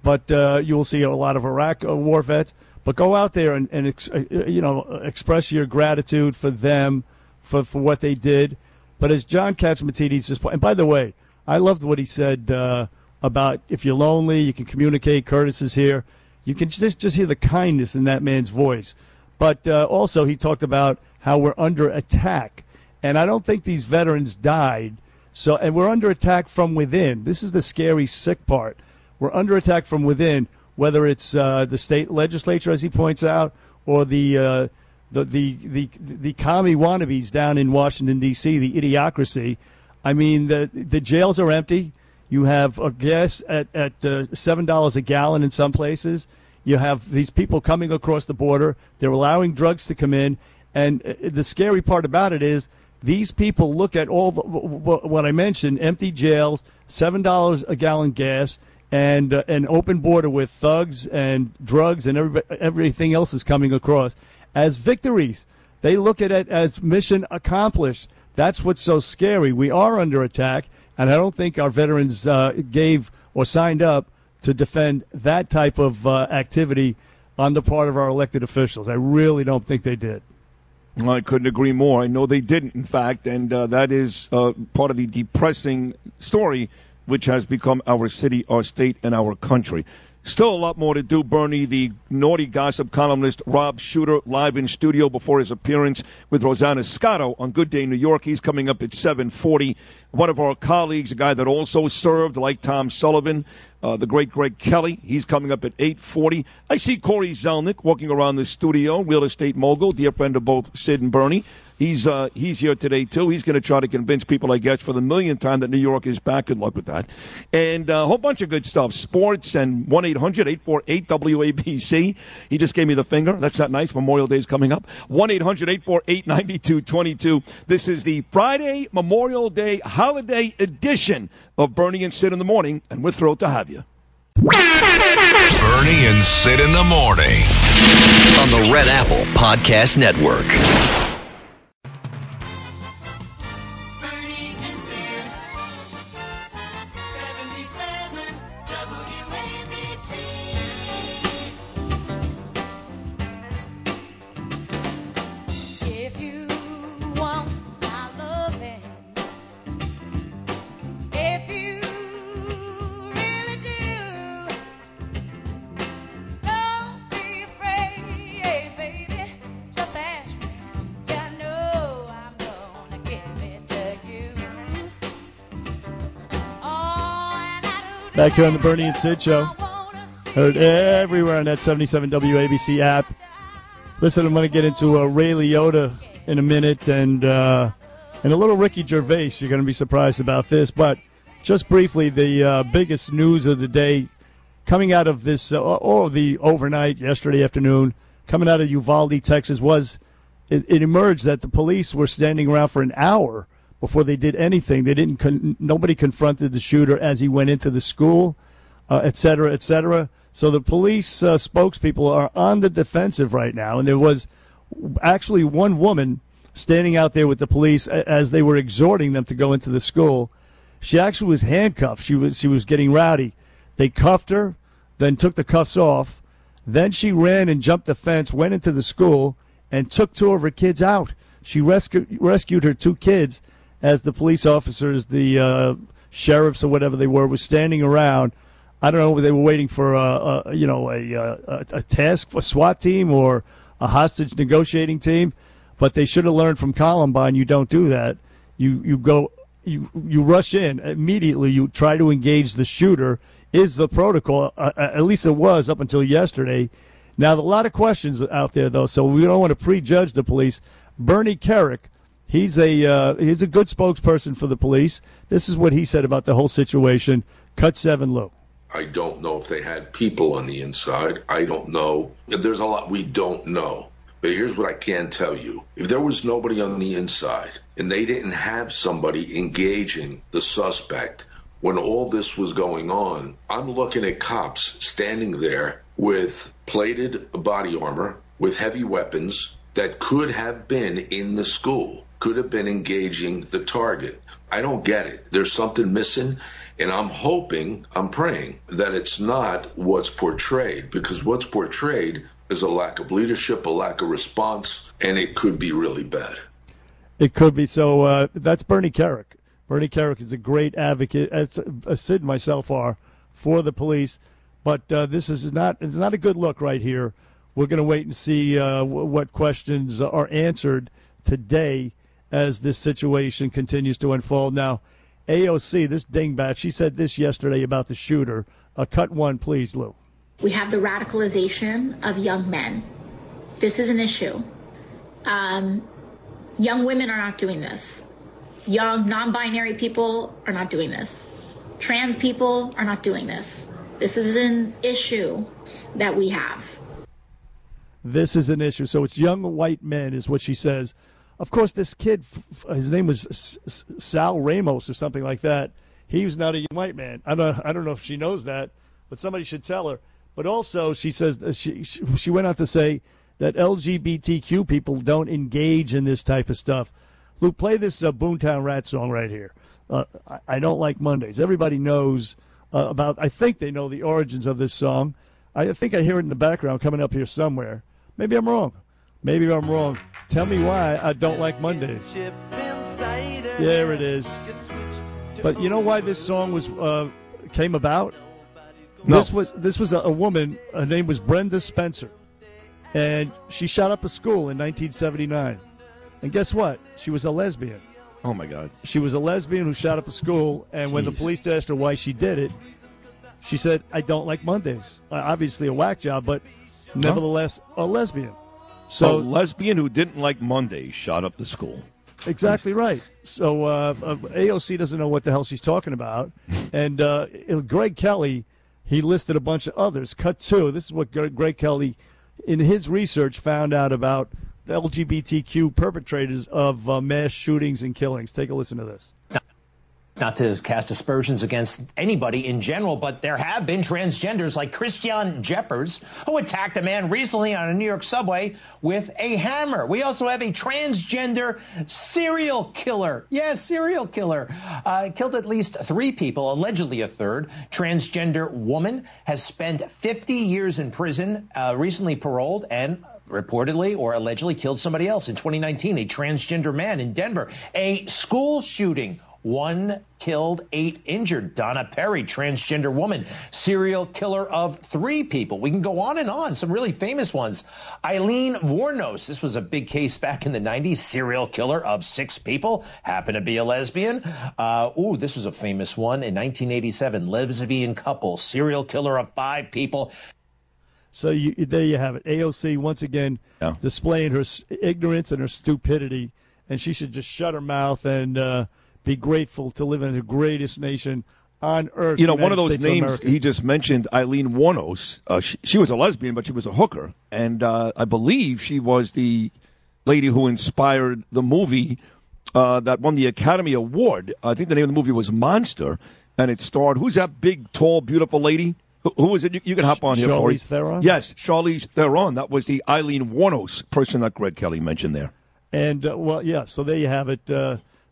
Speaker 5: but uh, you will see a lot of Iraq uh, War vets. But go out there and, and ex- uh, you know express your gratitude for them for for what they did. But as John Catsimatidis just and by the way, I loved what he said uh, about if you're lonely, you can communicate. Curtis is here. You can just just hear the kindness in that man's voice. But uh, also, he talked about how we're under attack, and I don't think these veterans died. So, and we're under attack from within. This is the scary, sick part. We're under attack from within, whether it's uh, the state legislature, as he points out, or the uh, the the the the commie wannabes down in Washington D.C., the idiocracy. I mean, the the jails are empty. You have a gas at at uh, seven dollars a gallon in some places. You have these people coming across the border. They're allowing drugs to come in, and uh, the scary part about it is these people look at all the, what I mentioned: empty jails, seven dollars a gallon gas, and uh, an open border with thugs and drugs and every, everything else is coming across as victories. They look at it as mission accomplished. That's what's so scary. We are under attack, and I don't think our veterans uh, gave or signed up to defend that type of uh, activity on the part of our elected officials. I really don't think they did.
Speaker 4: I couldn't agree more. I know they didn't, in fact, and uh, that is uh, part of the depressing story which has become our city, our state, and our country. Still a lot more to do, Bernie. The naughty gossip columnist Rob Shooter live in studio before his appearance with Rosanna Scotto on Good Day New York. He's coming up at 740. One of our colleagues, a guy that also served, like Tom Sullivan, uh, the great Greg Kelly, he's coming up at 840. I see Corey Zelnick walking around the studio, real estate mogul, dear friend of both Sid and Bernie. He's uh, he's here today too. He's going to try to convince people, I guess, for the millionth time that New York is back. Good luck with that, and uh, a whole bunch of good stuff, sports and 1 800 848 WABC. He just gave me the finger. That's not nice. Memorial Day is coming up. 1 800 848 9222. This is the Friday Memorial Day holiday edition of Bernie and Sid in the morning, and we're thrilled to have you.
Speaker 1: Bernie and Sid in the morning.
Speaker 15: on the Red Apple Podcast Network.
Speaker 5: Here on the Bernie and Sid show. Heard everywhere on that 77 WABC app. Listen, I'm going to get into uh, Ray Liotta in a minute and uh, and a little Ricky Gervais. You're going to be surprised about this, but just briefly, the uh, biggest news of the day coming out of this uh, or the overnight yesterday afternoon, coming out of Uvalde, Texas, was it, it emerged that the police were standing around for an hour before they did anything. They didn't. Con- nobody confronted the shooter as he went into the school, uh, et cetera, et cetera. So the police uh, spokespeople are on the defensive right now, and there was actually one woman standing out there with the police as they were exhorting them to go into the school. She actually was handcuffed. She was she was getting rowdy. They cuffed her, then took the cuffs off. Then she ran and jumped the fence, went into the school, and took two of her kids out. She rescued rescued her two kids as the police officers, the uh, sheriffs or whatever they were, was standing around. I don't know. They were waiting for a, a you know a, a a task, a SWAT team or a hostage negotiating team, but they should have learned from Columbine. You don't do that. You you go you you rush in immediately. You try to engage the shooter. Is the protocol? Uh, uh, at least it was up until yesterday. Now a lot of questions out there though, so we don't want to prejudge the police. Bernie Kerik, he's a uh, he's a good spokesperson for the police. This is what he said about the whole situation. Cut seven, Lou.
Speaker 19: I don't know if they had people on the inside. I don't know. There's a lot we don't know. But here's what I can tell you. If there was nobody on the inside and they didn't have somebody engaging the suspect when all this was going on, I'm looking at cops standing there with plated body armor, with heavy weapons that could have been in the school, could have been engaging the target. I don't get it. There's something missing. And I'm hoping, I'm praying that it's not what's portrayed because what's portrayed is a lack of leadership, a lack of response, and it could be really bad.
Speaker 5: It could be. So uh, that's Bernie Kerik. Bernie Kerik is a great advocate, as uh, Sid and myself are, for the police. But uh, this is not it's not a good look right here. We're going to wait and see uh, what questions are answered today as this situation continues to unfold. Now, AOC, this dingbat, she said this yesterday about the shooter. Uh, cut one, please, Lou.
Speaker 20: We have the radicalization of young men. This is an issue. Um, young women are not doing this. Young non binary people are not doing this. Trans people are not doing this. This is an issue that we have.
Speaker 5: This is an issue. So it's young white men, is what she says. Of course, this kid, f- his name was Sal Ramos or something like that. He was not a white man. I don't, I don't know if she knows that, but somebody should tell her. But also, she says she, she she went on to say that LGBTQ people don't engage in this type of stuff. Luke, play this uh, Rat song right here. Uh, I, I don't like Mondays. Everybody knows uh, about. I think they know the origins of this song. I think I hear it in the background coming up here somewhere. Maybe I'm wrong. Maybe I'm wrong. Tell me why I don't like Mondays. There it is. But you know why this song was uh, came about?
Speaker 4: No.
Speaker 5: This was this was a, a woman. Her name was Brenda Spencer, and she shot up a school in 1979. And guess what? She was a lesbian.
Speaker 4: Oh my God.
Speaker 5: She was a lesbian who shot up a school, and when the police asked her why she did it, she said, "I don't like Mondays." Uh, obviously, a whack job, but nevertheless, a lesbian.
Speaker 4: So, a lesbian who didn't like Monday shot up the school.
Speaker 5: Exactly right. So uh, uh, AOC doesn't know what the hell she's talking about. And uh, Greg Kelly, he listed a bunch of others. Cut two. This is what Greg Kelly, in his research, found out about the LGBTQ perpetrators of uh, mass shootings and killings. Take a listen to this.
Speaker 21: Not to cast aspersions against anybody in general, but there have been transgenders like Christian Jeppers who attacked a man recently on a New York subway with a hammer. We also have a transgender serial killer. Yes, serial killer. Uh, killed at least three people, allegedly a third. Transgender woman has spent 50 years in prison, uh, recently paroled, and reportedly or allegedly killed somebody else in 2019. A transgender man in Denver. A school shooting. One killed, eight injured. Donna Perry, transgender woman, serial killer of three people. We can go on and on. Some really famous ones. Aileen Wuornos. This was a big case back in the 90s. Serial killer of six people. Happened to be a lesbian. Uh, ooh, this was a famous one in 1987. Lesbian couple. Serial killer of five people.
Speaker 5: So you, there you have it. AOC once again displaying her ignorance and her stupidity, and she should just shut her mouth and uh, be grateful to live in the greatest nation on earth.
Speaker 4: You know,
Speaker 5: the
Speaker 4: one of those
Speaker 5: States
Speaker 4: names
Speaker 5: America.
Speaker 4: he just mentioned, Aileen Wuornos. Uh, she, she was a lesbian, but she was a hooker, and uh, I believe she was the lady who inspired the movie uh, that won the Academy Award. I think the name of the movie was Monster, and it starred who's that big, tall, beautiful lady? Who, was it? You, you can hop on here, Corey.
Speaker 5: Charlize Theron?
Speaker 4: Yes, Charlize Theron. That was the Aileen Wuornos person that Greg Kelly mentioned there.
Speaker 5: And uh, well, yeah. So there you have it.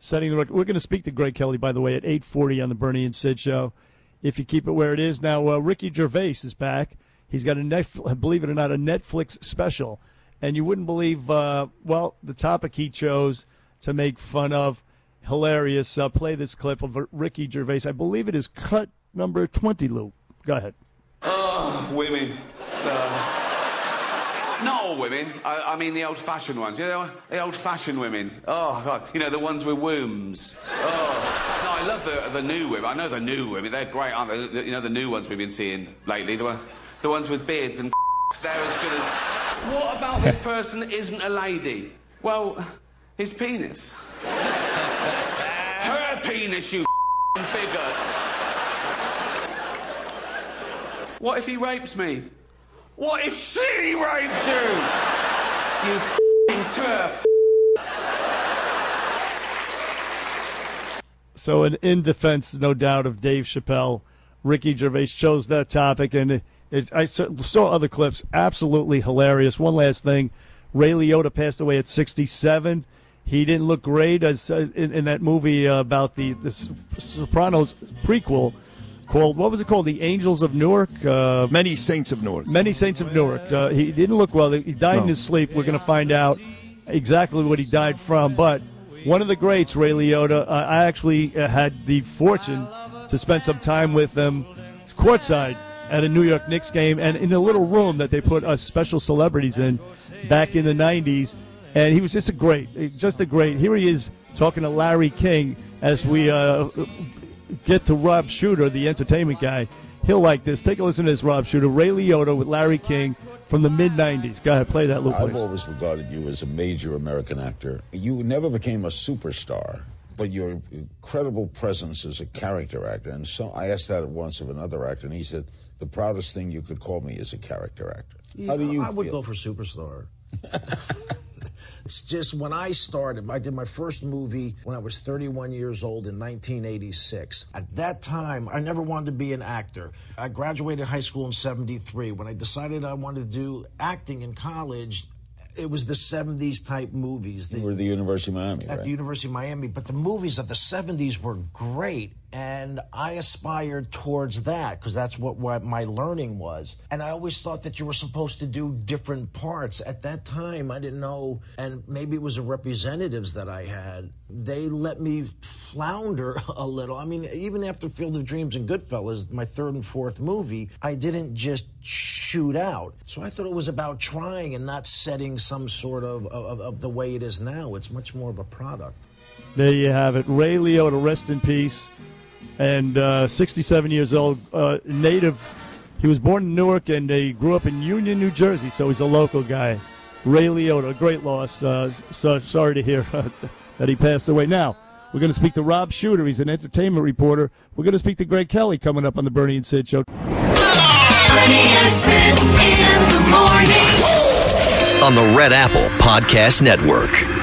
Speaker 5: Uh, setting the record. We're going to speak to Greg Kelly, by the way, at eight forty on the Bernie and Sid show. If you keep it where it is now, uh, Ricky Gervais is back. He's got a Netf- believe it or not, a Netflix special, and you wouldn't believe. Uh, well, the topic he chose to make fun of, hilarious. Uh, play this clip of Ricky Gervais. I believe it is cut number twenty. Lou, go ahead.
Speaker 22: Oh, women. Not all women. I, I mean the old-fashioned ones. You know, the old-fashioned women. Oh God, you know the ones with wombs. Oh, no, I love the the new women. I know the new women. They're great, aren't they? The- You know the new ones we've been seeing lately. The one, the ones with beards and. They're as good as. What about this person isn't a lady? Well, his penis. Her penis, you bigot. What if he rapes me? What if she rapes you? You f***ing turf.
Speaker 5: So, in, in defense, no doubt, of Dave Chappelle, Ricky Gervais chose that topic, and it, it, I saw, other clips. Absolutely hilarious. One last thing Ray Liotta passed away at 67. He didn't look great as uh, in, in that movie uh, about the, the Sopranos prequel called, what was it called? The Angels of Newark? Uh,
Speaker 4: Many Saints of Newark.
Speaker 5: Many Saints of Newark. Uh, he didn't look well. He died in his sleep. We're going to find out exactly what he died from. But one of the greats, Ray Liotta, uh, I actually uh, had the fortune to spend some time with him courtside at a New York Knicks game and in a little room that they put us special celebrities in back in the 90s. And he was just a great, just a great. Here he is talking to Larry King as we uh, get to Rob Shooter, the entertainment guy. He'll like this. Take a listen to this, Rob Shooter. Ray Liotta with Larry King from the mid 90s. Go ahead, play that, Lou,
Speaker 23: I've
Speaker 5: please.
Speaker 23: always regarded you as a major American actor. You never became a superstar, but your incredible presence as a character actor. And so I asked that once of another actor, and he said, "The proudest thing you could call me is a character actor." How do you
Speaker 24: I would
Speaker 23: feel?
Speaker 24: go for superstar. it's just when I started, I did my first movie when I was 31 years old in 1986. At that time, I never wanted to be an actor. I graduated high school in 73. When I decided I wanted to do acting in college, it was the 70s type movies. The,
Speaker 23: You were at the University of Miami,
Speaker 24: at
Speaker 23: right?
Speaker 24: the University of Miami, but the movies of the 70s were great. And I aspired towards that because that's what, what my learning was. And I always thought that you were supposed to do different parts. At that time, I didn't know, and maybe it was the representatives that I had. They let me flounder a little. I mean, even after Field of Dreams and Goodfellas, my third and fourth movie, I didn't just shoot out. So I thought it was about trying and not setting some sort of, of, of the way it is now. It's much more of a product.
Speaker 5: There you have it. Ray Liotta, rest in peace. And uh, 67 years old, uh, native. He was born in Newark and he grew up in Union, New Jersey, so he's a local guy. Ray Liotta, a great loss. Uh, so, sorry to hear that he passed away. Now, we're going to speak to Rob Shooter. He's an entertainment reporter. We're going to speak to Greg Kelly coming up on the Bernie and Sid show.
Speaker 8: Bernie and Sid in the morning. On the Red Apple Podcast Network.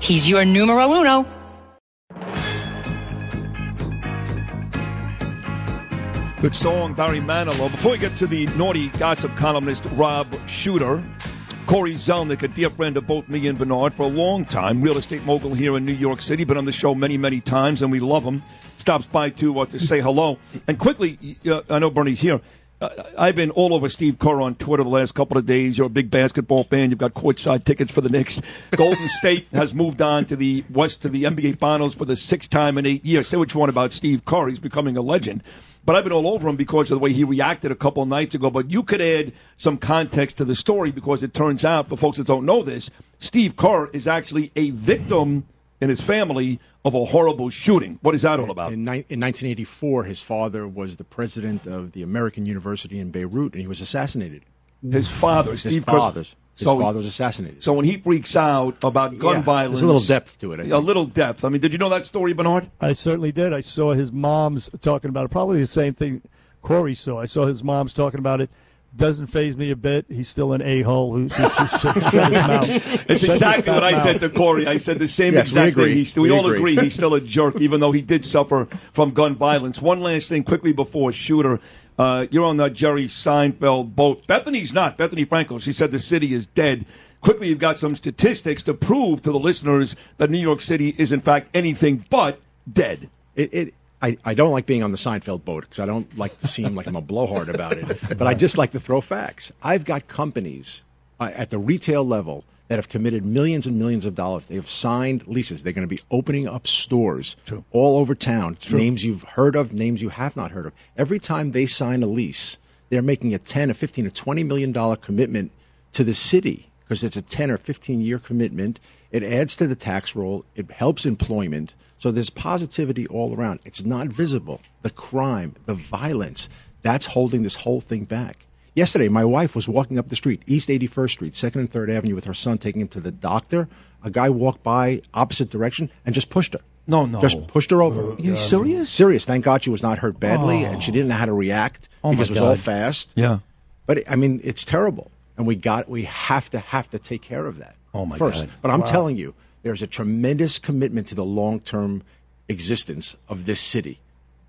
Speaker 25: He's your numero uno.
Speaker 4: Good song, Barry Manilow. Before we get to the naughty gossip columnist Rob Shooter, Corey Zelnick, a dear friend of both me and Bernard for a long time, real estate mogul here in New York City, been on the show many, many times, and we love him. Stops by to uh, to say hello. And quickly, uh, I know Bernie's here. I've been all over Steve Kerr on Twitter the last couple of days. You're a big basketball fan. You've got courtside tickets for the Knicks. Golden State has moved on to the West to the NBA Finals for the sixth time in eight years. Say what you want about Steve Kerr. He's becoming a legend. But I've been all over him because of the way he reacted a couple of nights ago. But you could add some context to the story because it turns out, for folks that don't know this, Steve Kerr is actually a victim in his family of a horrible shooting. What is that all about?
Speaker 6: In, in 1984, his father was the president of the American University in Beirut, and he was assassinated.
Speaker 4: His father,
Speaker 6: his
Speaker 4: Steve Kerr-
Speaker 6: father's. His
Speaker 4: So-
Speaker 6: father was assassinated.
Speaker 4: So when he freaks out about gun
Speaker 6: Yeah,
Speaker 4: violence,
Speaker 6: there's a little depth to it,
Speaker 4: A little depth. I mean, did you know that story, Bernard?
Speaker 5: I certainly did. I saw his mom's talking about it. Probably the same thing Corey saw. I saw his mom's talking about it. Doesn't phase me a bit. He's still an a hole who should shut shut his mouth. Shut
Speaker 4: It's
Speaker 5: his
Speaker 4: exactly what I
Speaker 5: mouth.
Speaker 4: said to Corey. I said the same
Speaker 6: Yes,
Speaker 4: exact
Speaker 6: agree.
Speaker 4: thing. He's, we,
Speaker 6: We
Speaker 4: all
Speaker 6: agree.
Speaker 4: agree he's still a jerk, even though he did suffer from gun violence. One last thing, quickly before Shooter. Uh, you're on the Jerry Seinfeld boat. Bethenny's not. Bethenny Frankel. She said the city is dead. Quickly, you've got some statistics to prove to the listeners that New York City is, in fact, anything but dead.
Speaker 6: It, it I, I don't like being on the Seinfeld boat because I don't like to seem like I'm a blowhard about it. But I just like to throw facts. I've got companies uh, at the retail level that have committed millions and millions of dollars. They have signed leases. They're going to be opening up stores all over town. Names you've heard of, names you have not heard of. Every time they sign a lease, they're making a 10, a 15, a 20 million dollar commitment to the city because it's a 10 or 15 year commitment. It adds to the tax roll. It helps employment. So there's positivity all around. It's not visible. The crime, the violence, that's holding this whole thing back. Yesterday, my wife was walking up the street, East 81st Street, 2nd and 3rd Avenue, with her son, taking him to the doctor. A guy walked by opposite direction and just pushed her.
Speaker 4: No, no.
Speaker 6: Just pushed her over.
Speaker 4: Are you serious?
Speaker 6: Serious. Thank God she was not hurt badly,
Speaker 4: Oh.
Speaker 6: and she didn't know how to react
Speaker 4: Oh,
Speaker 6: because it was all fast.
Speaker 4: Yeah.
Speaker 6: But I mean, it's terrible, and we got we have to have to take care of that.
Speaker 4: Oh, my
Speaker 6: first.
Speaker 4: God.
Speaker 6: But I'm
Speaker 4: Wow.
Speaker 6: telling you, there's a tremendous commitment to the long term existence of this city.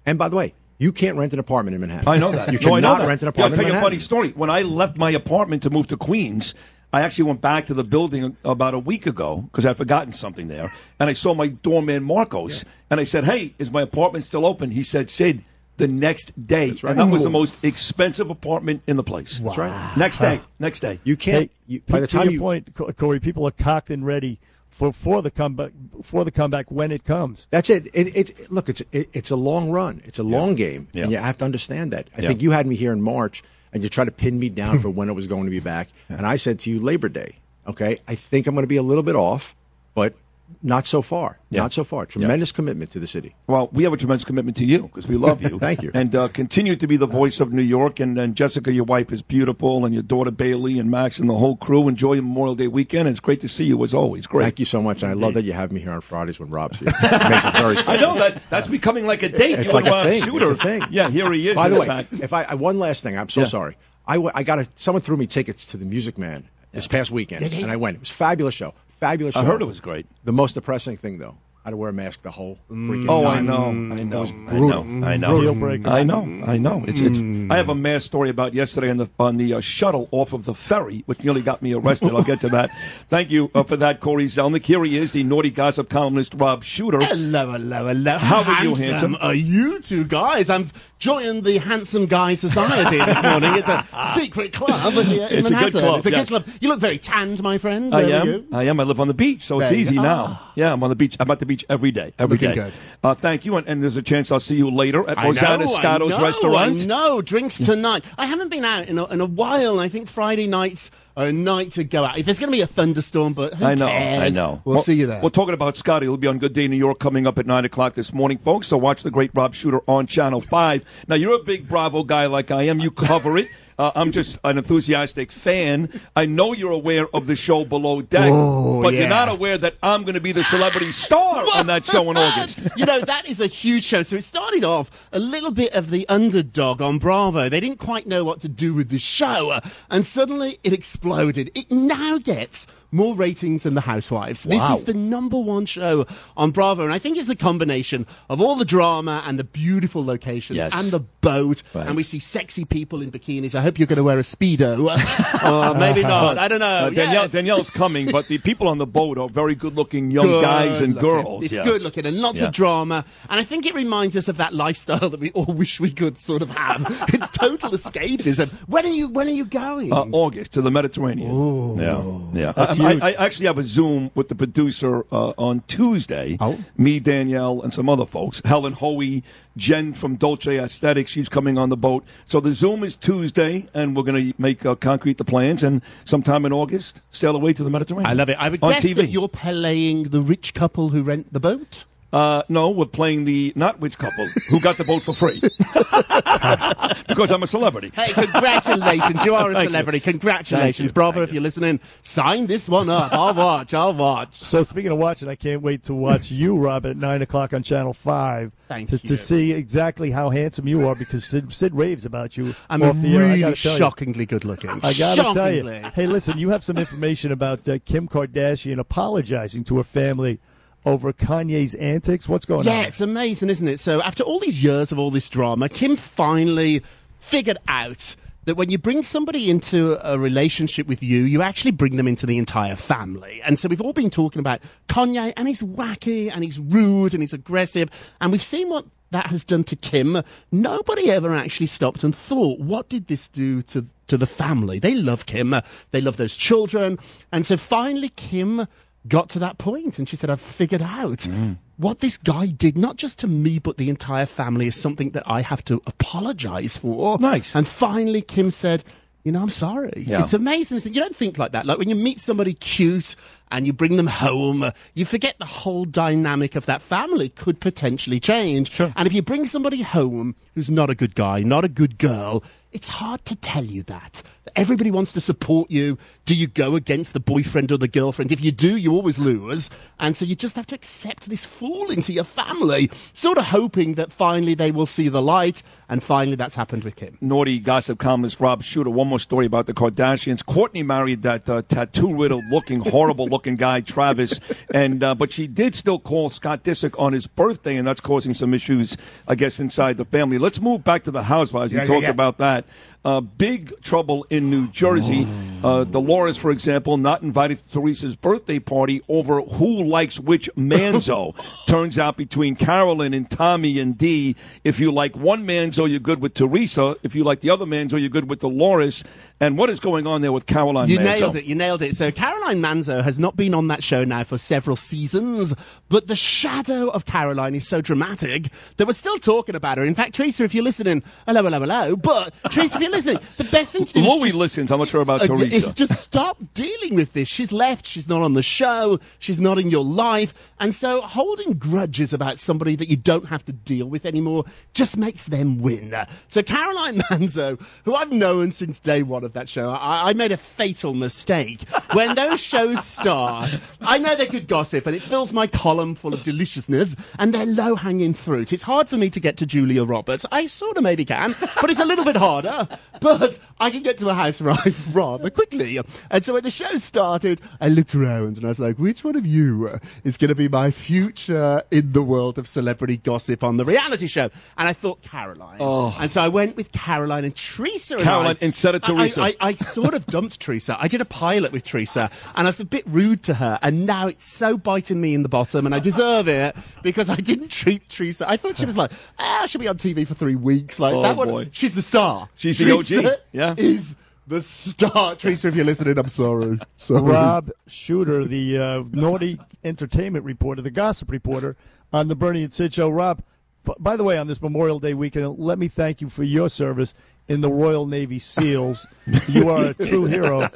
Speaker 6: And by the way, you can't rent an apartment in Manhattan.
Speaker 4: I know that.
Speaker 6: You
Speaker 4: No,
Speaker 6: cannot
Speaker 4: that.
Speaker 6: rent an
Speaker 4: Yeah,
Speaker 6: apartment.
Speaker 4: I'll tell you a funny story. When I left my apartment to move to Queens, I actually went back to the building about a week ago because I'd forgotten something there, and I saw my doorman Marcos, and I said, "Hey, is my apartment still open?" He said, "Sid." The next day,
Speaker 6: right.
Speaker 4: and that was the most expensive apartment in the place.
Speaker 6: That's right.
Speaker 4: Next day, next day.
Speaker 6: You can't. You, by the time you
Speaker 5: point, Corey, people are cocked and ready for, for the comeback for the comeback when it comes.
Speaker 6: That's it. It, it look, it's it, it's a long run. It's a long game, and you have to understand that. I
Speaker 4: Yeah.
Speaker 6: think you had me here in March, and you tried to pin me down for when it was going to be back, and I said to you Labor Day. Okay, I think I'm going to be a little bit off, but not so far.
Speaker 4: Yeah.
Speaker 6: Not so far. Tremendous commitment to the city.
Speaker 4: Well, we have a tremendous commitment to you because we love you.
Speaker 6: Thank you.
Speaker 4: And uh, continue to be the voice of New York. And, and Jessica, your wife, is beautiful, and your daughter Bailey and Max and the whole crew. Enjoy Memorial Day weekend. It's great to see you as always. Great.
Speaker 6: Thank you so much, and I love that you have me here on Fridays when Rob's here. It makes it very special.
Speaker 4: I know that that's becoming like a date.
Speaker 6: It's
Speaker 4: you
Speaker 6: like a
Speaker 4: Rob
Speaker 6: thing.
Speaker 4: Shooter.
Speaker 6: It's a thing.
Speaker 4: Yeah, here he is.
Speaker 6: By the way,
Speaker 4: fact.
Speaker 6: if I I- one last thing, I'm so
Speaker 4: Yeah.
Speaker 6: sorry. I got a someone threw me tickets to the Music Man this past weekend, and I went. It was a fabulous show. Fabulous show.
Speaker 4: I heard it was great.
Speaker 6: The most depressing thing though, I had to wear a mask the whole freaking
Speaker 4: Oh,
Speaker 6: time.
Speaker 4: I know, I know,
Speaker 6: It was
Speaker 4: I know, I know, I know, I know. It's, it's. I have a mass story about yesterday on the on the uh, shuttle off of the ferry, which nearly got me arrested. I'll get to that. Thank you uh, for that, Corey Zelnick. Here he is, the naughty gossip columnist Rob Shooter.
Speaker 26: Hello, hello, hello.
Speaker 4: How are you, handsome?
Speaker 26: are you two guys? I'm joining the Handsome Guy Society this morning. It's a secret club here in
Speaker 4: It's a good
Speaker 26: Manhattan.
Speaker 4: club,
Speaker 26: It's a
Speaker 4: yes.
Speaker 26: good club. You look very tanned, my friend.
Speaker 4: I
Speaker 26: Where are
Speaker 4: am.
Speaker 26: you?
Speaker 4: I am. I live on the beach, so it's
Speaker 26: There you
Speaker 4: easy
Speaker 26: go.
Speaker 4: now. Yeah, I'm on the beach. I'm at the beach every day. Every day.
Speaker 26: Looking good.
Speaker 4: Uh, thank you, and, and there's a chance I'll see you later at
Speaker 26: I
Speaker 4: Rosanna Scotto's restaurant.
Speaker 26: I know. Drinks tonight. I haven't been out in a, in a while, and I think Friday nights are a night to go out. If there's going to be a thunderstorm, but who
Speaker 4: I know,
Speaker 26: cares?
Speaker 4: I know.
Speaker 26: We'll, see you there.
Speaker 4: We're talking about Scotty. He'll be on Good Day New York coming up at 9 o'clock this morning, folks. So watch the great Rob Shooter on Channel 5. Now, you're a big Bravo guy like I am. You cover it. Uh, I'm just an enthusiastic fan. I know you're aware of the show Below Deck,
Speaker 26: Oh,
Speaker 4: but
Speaker 26: yeah.
Speaker 4: you're not aware that I'm going to be the celebrity star on that show in August.
Speaker 26: you know, that is a huge show. So it started off a little bit of the underdog on Bravo. They didn't quite know what to do with the show. And suddenly it exploded. It now gets more ratings than The Housewives. This is the number one show on Bravo. And I think it's a combination of all the drama and the beautiful locations
Speaker 4: Yes.
Speaker 26: and the boat.
Speaker 4: Right.
Speaker 26: And we see sexy people in bikinis. I hope you're going to wear a Speedo. or maybe not. I don't know.
Speaker 4: Uh, Danielle,
Speaker 26: Yes.
Speaker 4: Danielle's coming, but the people on the boat are very good-looking young
Speaker 26: Good
Speaker 4: guys and
Speaker 26: looking.
Speaker 4: girls.
Speaker 26: It's
Speaker 4: yeah.
Speaker 26: good looking and lots
Speaker 4: Yeah.
Speaker 26: of drama. And I think it reminds us of that lifestyle that we all wish we could sort of have. it's total escapism. When are you? When are you going?
Speaker 4: Uh, August to the Mediterranean. yeah, yeah.
Speaker 26: That's
Speaker 4: I,
Speaker 26: huge.
Speaker 4: I, I actually have a Zoom with the producer uh, on Tuesday.
Speaker 26: Oh.
Speaker 4: Me, Danielle, and some other folks. Helen Hoey, Jen from Dolce Aesthetics. She's coming on the boat. So the Zoom is Tuesday, and we're going to make uh, concrete the plans. And sometime in August, sail away to the Mediterranean.
Speaker 26: I love it. I would
Speaker 4: on
Speaker 26: guess
Speaker 4: TV.
Speaker 26: that you're playing the rich couple who rent the boat.
Speaker 4: Uh, no, we're playing the not rich couple who got the boat for free because I'm a celebrity.
Speaker 26: Hey, congratulations! You are a celebrity. Congratulations,
Speaker 4: you.
Speaker 26: Bravo! If you're listening, sign this one up. I'll watch. I'll watch.
Speaker 5: So speaking of watching, I can't wait to watch you, Robin, at nine o'clock on Channel Five.
Speaker 26: Thank
Speaker 5: to,
Speaker 26: you.
Speaker 5: to see exactly how handsome you are because Sid, Sid raves about you.
Speaker 26: I'm
Speaker 5: off the air. I
Speaker 26: really
Speaker 5: gotta you.
Speaker 26: shockingly good looking.
Speaker 5: I gotta tell you. Hey, listen, you have some information about uh, Kim Kardashian apologizing to her family over Kanye's antics. What's going
Speaker 26: yeah,
Speaker 5: on?
Speaker 26: Yeah, it's amazing, isn't it? So after all these years of all this drama, Kim finally figured out that when you bring somebody into a relationship with you, you actually bring them into the entire family. And so we've all been talking about Kanye, and he's wacky, and he's rude, and he's aggressive, and we've seen what that has done to Kim. Nobody ever actually stopped and thought, what did this do to to the family? They love Kim, they love those children, and so finally Kim got to that point and she said, I've figured out mm. what this guy did, not just to me, but the entire family, is something that I have to apologize for.
Speaker 4: Nice.
Speaker 26: And finally, Kim said, you know, I'm sorry.
Speaker 4: Yeah.
Speaker 26: It's amazing. You don't think like that. Like when you meet somebody cute and you bring them home, uh, you forget the whole dynamic of that family could potentially change. And if you bring somebody home who's not a good guy, not a good girl, it's hard to tell you that. Everybody wants to support you. Do you go against the boyfriend or the girlfriend? If you do, you always lose. And so you just have to accept this fall into your family, sort of hoping that finally they will see the light. And finally, that's happened with Kim.
Speaker 4: naughty gossip columnist Rob Shooter. One more story about the Kardashians. Kourtney married that uh, tattoo riddled looking, horrible looking guy, Travis, and uh, but she did still call Scott Disick on his birthday, and that's causing some issues, I guess, inside the family. Let's move back to the housewives. You
Speaker 27: yeah,
Speaker 4: talked
Speaker 27: yeah.
Speaker 4: about that. Uh, big trouble in New Jersey. Uh, Dolores, for example, not invited to Teresa's birthday party over who likes which manzo. Turns out between Carolyn and Tommy and Dee, if you like one manzo, you're good with Teresa. If you like the other manzo, you're good with Dolores. And what is going on there with Caroline
Speaker 26: You
Speaker 4: Manzo?
Speaker 26: nailed it. You nailed it. So Caroline Manzo has not been on that show now for several seasons, but the shadow of Caroline is so dramatic that we're still talking about her. In fact, Teresa, if you're listening, hello, hello, hello. But Teresa, if you're listening, the best thing to do is
Speaker 4: Louis
Speaker 26: just-
Speaker 4: listens. I'm not sure about
Speaker 26: uh,
Speaker 4: Teresa.
Speaker 26: It's just stop dealing with this. She's left. She's not on the show. She's not in your life. And so holding grudges about somebody that you don't have to deal with anymore just makes them win. So Caroline Manzo, who I've known since day one of that show, I, I made a fatal mistake. When those shows start, I know they're good gossip and it fills my column full of deliciousness and they're low hanging fruit. It's hard for me to get to Julia Roberts. I sort of maybe can, but it's a little bit harder. But I can get to a house rather quickly. And so when the show started, I looked around and I was like, which one of you uh, is going to be my future in the world of celebrity gossip on the reality show? And I thought Caroline.
Speaker 4: Oh.
Speaker 26: And so I went with Caroline and Teresa. and
Speaker 4: Caroline
Speaker 26: I-
Speaker 4: instead of Teresa.
Speaker 26: I, I, I sort of dumped Teresa. I did a pilot with Teresa and I was a bit rude to her. And now it's so biting me in the bottom and I deserve it because I didn't treat Teresa. I thought she was like, ah, she'll be on TV for three weeks. Like
Speaker 4: Oh,
Speaker 26: that one.
Speaker 4: boy.
Speaker 26: She's the star.
Speaker 4: She's the OG. Yeah.
Speaker 26: Is the star. Teresa, if you're listening, I'm sorry. sorry.
Speaker 5: Rob Shooter, the uh, naughty entertainment reporter, the gossip reporter on the Bernie and Sid show. Rob, b- by the way, on this Memorial Day weekend, let me thank you for your service in the Royal Navy SEALs. you are a true hero.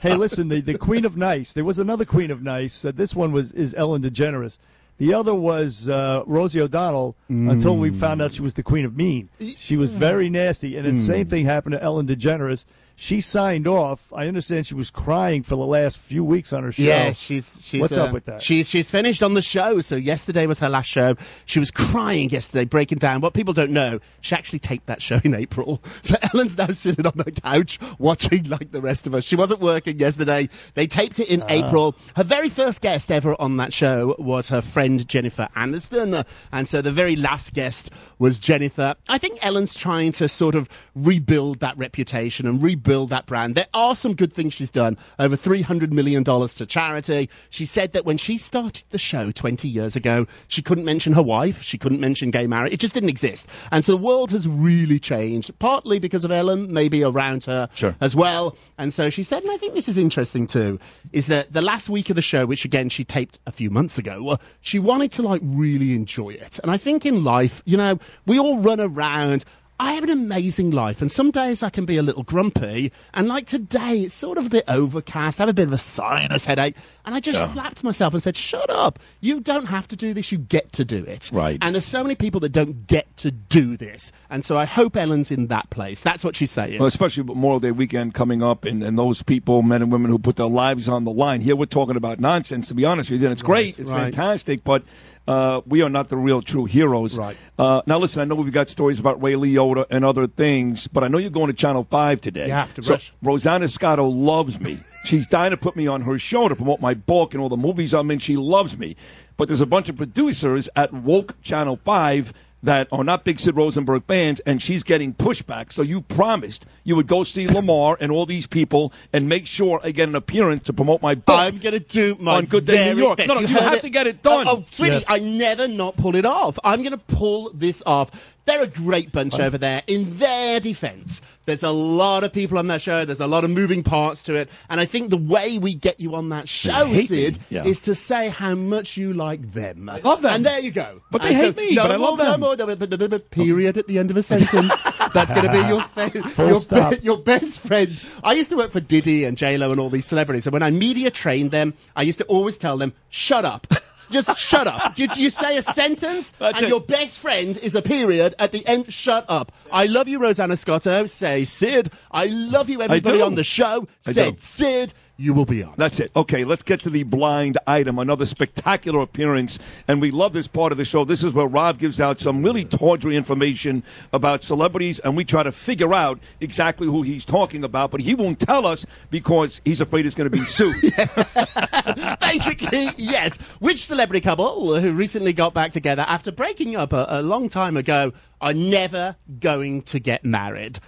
Speaker 5: Hey, listen, the, the Queen of Nice. There was another Queen of Nice. Uh, this one was is Ellen DeGeneres. The other was uh, Rosie O'Donnell until we found out she was the Queen of Mean. She was very nasty. And the
Speaker 26: Mm.
Speaker 5: same thing happened to Ellen DeGeneres. She signed off. I understand she was crying for the last few weeks on her show.
Speaker 26: Yeah, she's she's.
Speaker 5: What's
Speaker 26: uh,
Speaker 5: up with that?
Speaker 26: She's she's finished on the show. So yesterday was her last show. She was crying yesterday, breaking down. What people don't know, she actually taped that show in April. So Ellen's now sitting on her couch watching like the rest of us. She wasn't working yesterday. They taped it in
Speaker 5: Ah.
Speaker 26: April. Her very first guest ever on that show was her friend Jennifer Aniston, Uh, and so the very last guest was Jennifer. I think Ellen's trying to sort of rebuild that reputation and rebuild that brand. There are some good things she's done. Over $300 million to charity. She said that when she started the show 20 years ago, she couldn't mention her wife. She couldn't mention gay marriage. It just didn't exist. And so the world has really changed, partly because of Ellen, maybe around her
Speaker 4: Sure.
Speaker 26: as well. And so she said, and I think this is interesting too, is that the last week of the show, which again she taped a few months ago, she wanted to like really enjoy it. And I think in life, you know, we all run around. I have an amazing life, and some days I can be a little grumpy. And like today, it's sort of a bit overcast. I have a bit of a sinus headache. And I just
Speaker 4: Yeah.
Speaker 26: slapped myself and said, Shut up. You don't have to do this. You get to do it.
Speaker 4: Right.
Speaker 26: And there's so many people that don't get to do this. And so I hope Ellen's in that place. That's what she's saying.
Speaker 4: Well, especially Memorial Day weekend coming up, and, and those people, men and women who put their lives on the line. Here we're talking about nonsense, to be honest with you, and it's great, it's
Speaker 26: right.
Speaker 4: fantastic, but uh, we are not the real true heroes.
Speaker 26: Right.
Speaker 4: Uh, now, listen, I know we've got stories about Ray Liotta and other things, but I know you're going to Channel 5 today.
Speaker 26: You have to
Speaker 4: so
Speaker 26: rush.
Speaker 4: Rosanna Scotto loves me. She's dying to put me on her show to promote my book and all the movies I'm in. She loves me. But there's a bunch of producers at Woke Channel 5 that are not big Sid Rosenberg fans, and she's getting pushback. So you promised you would go see Lamar and all these people and make sure I get an appearance to promote my book.
Speaker 26: I'm going to do my
Speaker 4: on Good Day
Speaker 26: very
Speaker 4: New York.
Speaker 26: best.
Speaker 4: No, no, you,
Speaker 26: heard
Speaker 4: have to get it done.
Speaker 26: Oh, oh, sweetie,
Speaker 5: Yes.
Speaker 26: I never not pull it off. I'm going to pull this off. They're a great bunch over there. In their defense, there's a lot of people on that show. There's a lot of moving parts to it. And I think the way we get you on that show, Sid.
Speaker 4: Yeah.
Speaker 26: is to say how much you like them. I
Speaker 4: love them.
Speaker 26: And there you go.
Speaker 4: But they
Speaker 26: And
Speaker 4: hate me,
Speaker 26: No
Speaker 4: but I
Speaker 26: more,
Speaker 4: love them.
Speaker 26: No more, no period at the end of a sentence. That's going to be your, fa- your, be- your best friend. I used to work for Diddy and J Lo and all these celebrities, and when I media trained them, I used to always tell them, "Shut up, just shut up." You, you say a sentence,
Speaker 4: That's
Speaker 26: and
Speaker 4: it.
Speaker 26: your best friend is a period at the end. Shut up. I love you, Rosanna Scotto. Say Sid. I love you, everybody on the show. Said
Speaker 4: do.
Speaker 26: Sid. You will be on.
Speaker 4: That's it. Okay, let's get to the blind item. Another spectacular appearance, and we love this part of the show. This is where Rob gives out some really tawdry information about celebrities, and we try to figure out exactly who he's talking about. But he won't tell us because he's afraid he's going to be sued.
Speaker 26: Basically, yes. Which celebrity couple who recently got back together after breaking up a, a long time ago are never going to get married?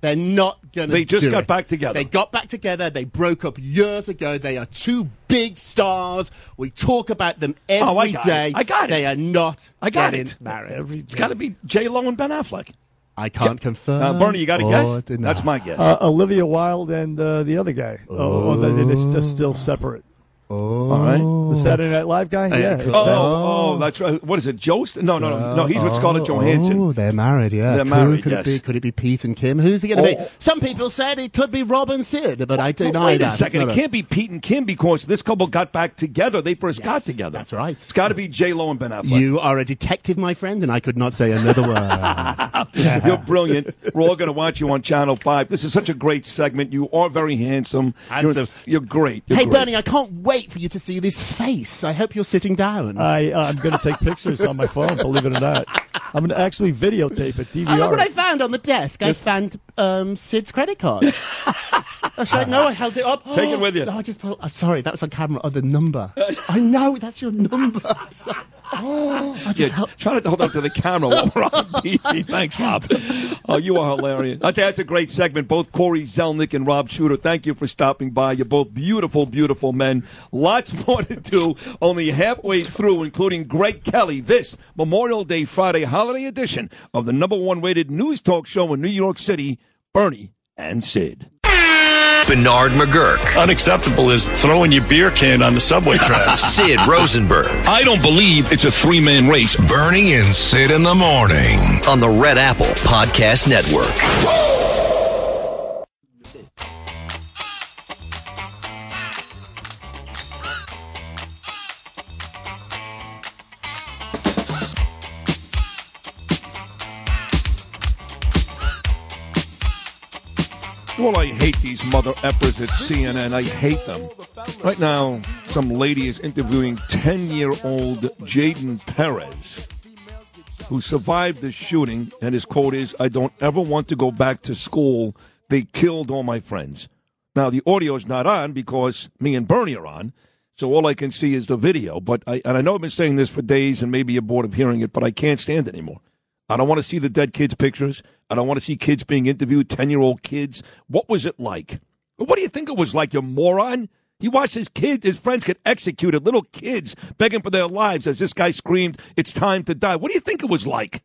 Speaker 26: They're not going to.
Speaker 4: They just
Speaker 26: do
Speaker 4: got
Speaker 26: it.
Speaker 4: back together.
Speaker 26: They got back together. They broke up years ago. They are two big stars. We talk about them every day.
Speaker 4: Oh, I got it. I got it.
Speaker 26: They are not
Speaker 4: I got
Speaker 26: getting
Speaker 4: it.
Speaker 26: married.
Speaker 5: Every
Speaker 4: it's got to be J Lo and Ben Affleck.
Speaker 26: I can't confirm.
Speaker 4: Uh, Bernie, you got a guess?
Speaker 26: deny.
Speaker 4: That's my guess.
Speaker 5: Uh, Olivia Wilde and uh, the other guy. Oh, or they're just, just still separate.
Speaker 26: Oh,
Speaker 4: All right.
Speaker 5: The oh. Saturday Night Live guy? Yeah. it's
Speaker 4: Oh, oh, that's right. What is it, Jost? No, no, no, no. He's with Scarlett oh, Johansson.
Speaker 26: Oh, they're married, yeah.
Speaker 4: They're
Speaker 26: Who
Speaker 4: married,
Speaker 26: Could
Speaker 4: yes.
Speaker 26: it be? Could it be Pete and Kim? Who's it going to
Speaker 4: Oh.
Speaker 26: be? Some people said it could be Rob and Sid, but I
Speaker 4: Well,
Speaker 26: deny
Speaker 4: wait
Speaker 26: that.
Speaker 4: a
Speaker 26: It's
Speaker 4: second.
Speaker 26: not
Speaker 4: It
Speaker 26: a-
Speaker 4: can't be Pete and Kim because this couple got back together. They first got together. That's
Speaker 26: right.
Speaker 4: It's got to be J Lo and Ben Affleck.
Speaker 26: You are a detective, my friend, and I could not say another word.
Speaker 4: You're brilliant. We're all going to watch you on Channel Five. This is such a great segment. You are very handsome.
Speaker 26: Handsome.
Speaker 4: You're, you're great. You're
Speaker 26: hey,
Speaker 4: great.
Speaker 26: Bernie, I can't wait for you to see this face. I hope you're sitting down.
Speaker 5: I, uh, I'm going to take pictures on my phone, believe it or not. I'm going to actually videotape it,
Speaker 26: Oh, look
Speaker 5: DVR
Speaker 26: what I found on the desk. I found um, Sid's credit card. I said, no, I held it up.
Speaker 4: Take it with you.
Speaker 26: No, I just put, I'm sorry, that was on camera. Oh, the number. I know, that's your number. So- oh, I
Speaker 4: Yeah,
Speaker 26: just held,
Speaker 4: try to hold up to the camera while we're on TV. Thanks, Rob. Oh, you are hilarious. I think that's a great segment. Both Corey Zelnick and Rob Shooter, thank you for stopping by. You're both beautiful, beautiful men. Lots more to do. Only halfway through, including Greg Kelly. This Memorial Day Friday holiday edition of the number one rated news talk show in New York City, Bernie and Sid.
Speaker 8: Bernard McGuirk.
Speaker 17: Unacceptable is throwing your beer can on the subway tracks.
Speaker 8: Sid Rosenberg.
Speaker 1: I don't believe it's a three man race. Bernie and Sid in the morning.
Speaker 8: On the Red Apple Podcast Network.
Speaker 4: Well, I hate these mother effers at CNN. I hate them. Right now, some lady is interviewing 10 year old Jaden Perez, who survived the shooting, and his quote is I don't ever want to go back to school. They killed all my friends. Now, the audio is not on because me and Bernie are on, so all I can see is the video. But I, and I know I've been saying this for days, and maybe you're bored of hearing it, but I can't stand it anymore. I don't want to see the dead kids' pictures. I don't want to see kids being interviewed, 10 year old kids. What was it like? What do you think it was like, you moron? You watched his kid, his friends get executed, little kids begging for their lives as this guy screamed, It's time to die. What do you think it was like?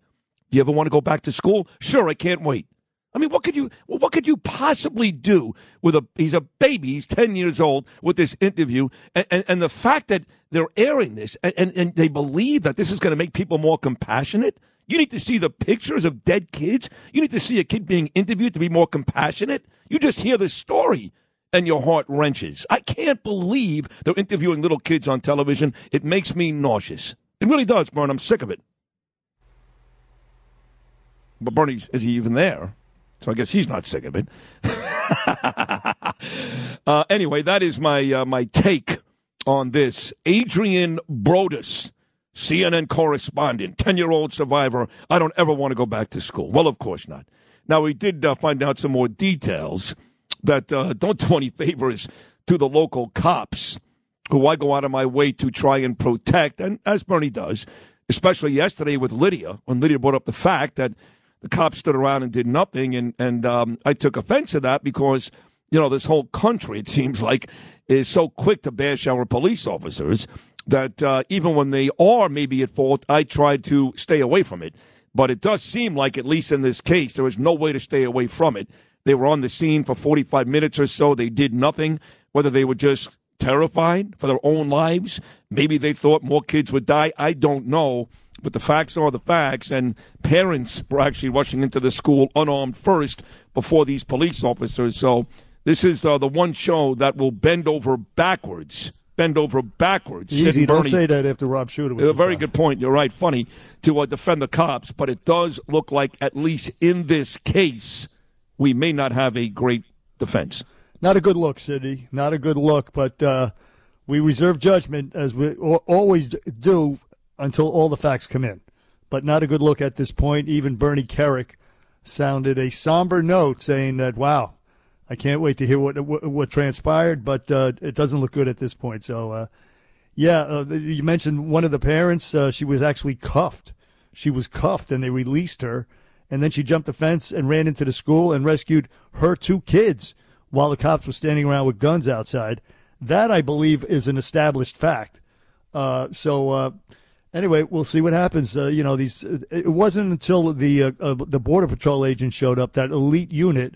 Speaker 4: Do you ever want to go back to school? Sure, I can't wait. I mean, what could you what could you possibly do with a he's a baby, he's ten years old with this interview, and, and, and the fact that they're airing this and, and, and they believe that this is going to make people more compassionate. You need to see the pictures of dead kids. You need to see a kid being interviewed to be more compassionate. You just hear the story and your heart wrenches. I can't believe they're interviewing little kids on television. It makes me nauseous. It really does, Bern. I'm sick of it. But Bernie, is he even there? So I guess he's not sick of it. uh, anyway, that is my uh, my take on this. Adrienne Broaddus, CNN correspondent, ten year old survivor. I don't ever want to go back to school. Well, of course not. Now we did uh, find out some more details that uh, don't do any favors to the local cops, who I go out of my way to try and protect, and as Bernie does, especially yesterday with Lydia, when Lydia brought up the fact that the cops stood around and did nothing, and and um, I took offense to that because you know this whole country it seems like is so quick to bash our police officers that uh, even when they are maybe at fault, I try to stay away from it. But it does seem like, at least in this case, there was no way to stay away from it. They were on the scene for 45 minutes or so. They did nothing, whether they were just terrified for their own lives. Maybe they thought more kids would die. I don't know. But the facts are the facts. And parents were actually rushing into the school unarmed first before these police officers. So this is uh, the one show that will bend over backwards. Bend over backwards.
Speaker 5: Easy, don't
Speaker 4: Bernie-
Speaker 5: say that after Rob Shooter was
Speaker 4: a very good point. You're right. Funny to uh, defend the cops, but it does look like, at least in this case, we may not have a great defense.
Speaker 5: Not a good look, Sidney. Not a good look, but uh, we reserve judgment as we always do until all the facts come in. But not a good look at this point. Even Bernie Kerik sounded a somber note saying that, wow, I can't wait to hear what what, what transpired, but uh, it doesn't look good at this point. So, uh, yeah, uh, you mentioned one of the parents. Uh, she was actually cuffed. She was cuffed, and they released her. And then she jumped the fence and ran into the school and rescued her two kids while the cops were standing around with guns outside. That, I believe, is an established fact. Uh, so, uh, anyway, we'll see what happens. Uh, you know, these. It wasn't until the uh, uh, the border patrol agent showed up, that elite unit.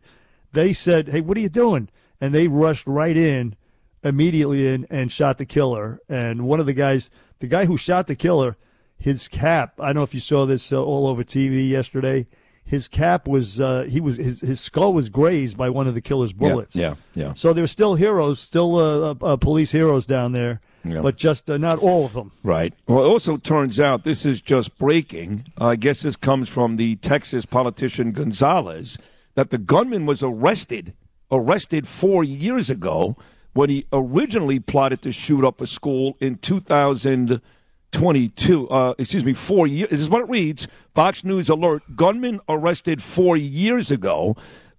Speaker 5: They said, "Hey, what are you doing?" And they rushed right in immediately in and shot the killer. And one of the guys, the guy who shot the killer, his cap. I don't know if you saw this uh, all over TV yesterday. His cap was uh, he was his his skull was grazed by one of the killer's bullets.
Speaker 4: Yeah, yeah.
Speaker 5: So there's still heroes, still uh, uh, police heroes down there,
Speaker 4: Yeah.
Speaker 5: but just uh, not all of them.
Speaker 4: Right. Well, it also turns out this is just breaking. I guess this comes from the Texas politician Gonzales that the gunman was arrested, arrested four years ago when he originally plotted to shoot up a school in 2022. Uh, excuse me, four years. This is what it reads. Fox News alert: Gunman arrested four years ago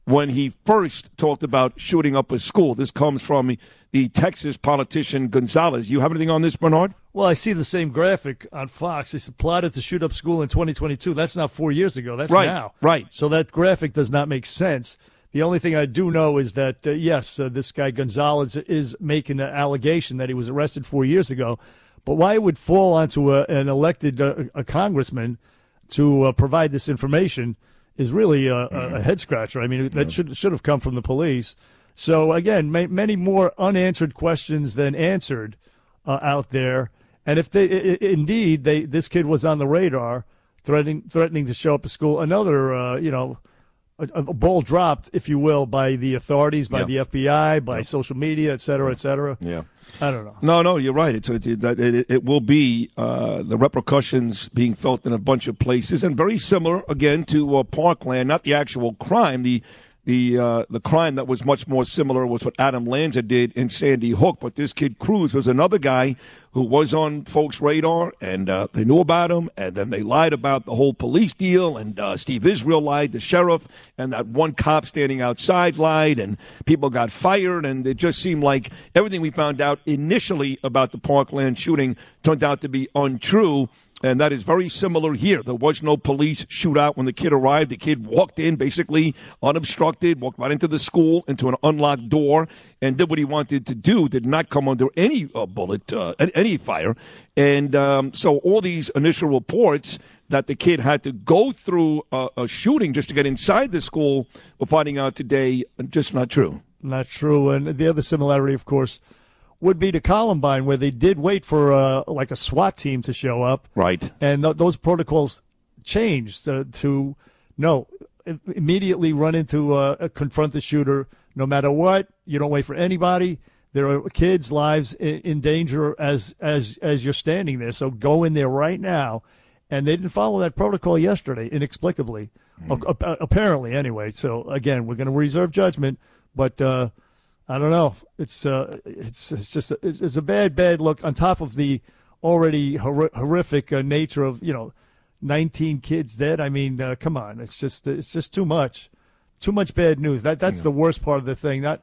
Speaker 4: when he first talked about shooting up a school. This comes from the Texas politician Gonzales. You have anything on this, Bernard?
Speaker 5: Well, I see the same graphic on Fox. They plotted to shoot up school in 2022. That's not four years ago. That's
Speaker 4: Right,
Speaker 5: now.
Speaker 4: right.
Speaker 5: So that graphic does not make sense. The only thing I do know is that, uh, yes, uh, this guy Gonzales is making an allegation that he was arrested four years ago. But why it would fall onto a, an elected uh, a congressman to uh, provide this information is really a, a, a head scratcher. I mean, that should should have come from the police. So again, ma- many more unanswered questions than answered uh, out there. And if they i- indeed they this kid was on the radar, threatening threatening to show up at school, another uh, you know. A, a ball dropped, if you will, by the authorities, by the FBI, by social media, et cetera, et cetera.
Speaker 4: Yeah.
Speaker 5: I don't know.
Speaker 4: No, no, you're right. It's, it, it, it, it will be uh, the repercussions being felt in a bunch of places, and very similar again to uh, Parkland. Not the actual crime, the the uh, the crime that was much more similar was what Adam Lanza did in Sandy Hook. But this kid Cruz was another guy who was on folks' radar, and uh, they knew about him, and then they lied about the whole police deal, and uh, Steve Israel lied, the sheriff, and that one cop standing outside lied, and people got fired, and it just seemed like everything we found out initially about the Parkland shooting turned out to be untrue. And that is very similar here. There was no police shootout when the kid arrived. The kid walked in basically unobstructed, walked right into the school, into an unlocked door, and did what he wanted to do. Did not come under any uh, bullet, uh, any fire. And um, so all these initial reports that the kid had to go through a, a shooting just to get inside the school, we're finding out today, just not true.
Speaker 5: Not true. And the other similarity, of course, would be to Columbine, where they did wait for uh, like a SWAT team to show up.
Speaker 4: Right.
Speaker 5: And th- those protocols changed uh, to no immediately run into uh, confront the shooter no matter what. You don't wait for anybody. There are kids' lives in, in danger as as as you're standing there. So go in there right now. And they didn't follow that protocol yesterday, inexplicably, A- a- apparently. Anyway, so again, we're going to reserve judgment, but. Uh, I don't know. It's uh, it's it's just a, it's a bad bad look on top of the already hor- horrific uh, nature of you know, 19 kids dead. I mean, uh, come on, it's just it's just too much, too much bad news. That that's the worst part of the thing. Not,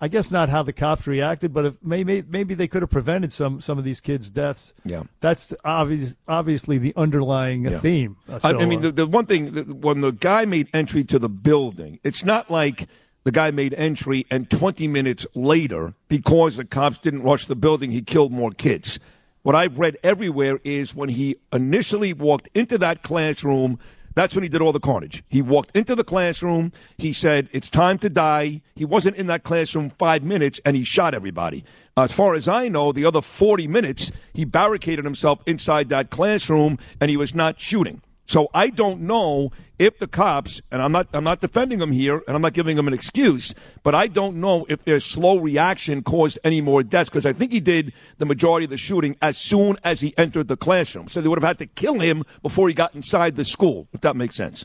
Speaker 5: I guess not how the cops reacted, but if maybe maybe they could have prevented some some of these kids' deaths.
Speaker 4: Yeah.
Speaker 5: that's obvious obviously the underlying uh,
Speaker 4: Yeah.
Speaker 5: theme. Uh,
Speaker 4: I,
Speaker 5: so,
Speaker 4: I mean, the, the one thing, when the guy made entry to the building, it's not like the guy made entry and 20 minutes later, because the cops didn't rush the building, he killed more kids. What I've read everywhere is when he initially walked into that classroom, that's when he did all the carnage. He walked into the classroom. He said, It's time to die. He wasn't in that classroom five minutes and he shot everybody. As far as I know, the other 40 minutes, he barricaded himself inside that classroom and he was not shooting. So I don't know if the cops, and I'm not, I'm not defending them here, and I'm not giving them an excuse, but I don't know if their slow reaction caused any more deaths because I think he did the majority of the shooting as soon as he entered the classroom. So they would have had to kill him before he got inside the school, if that makes sense.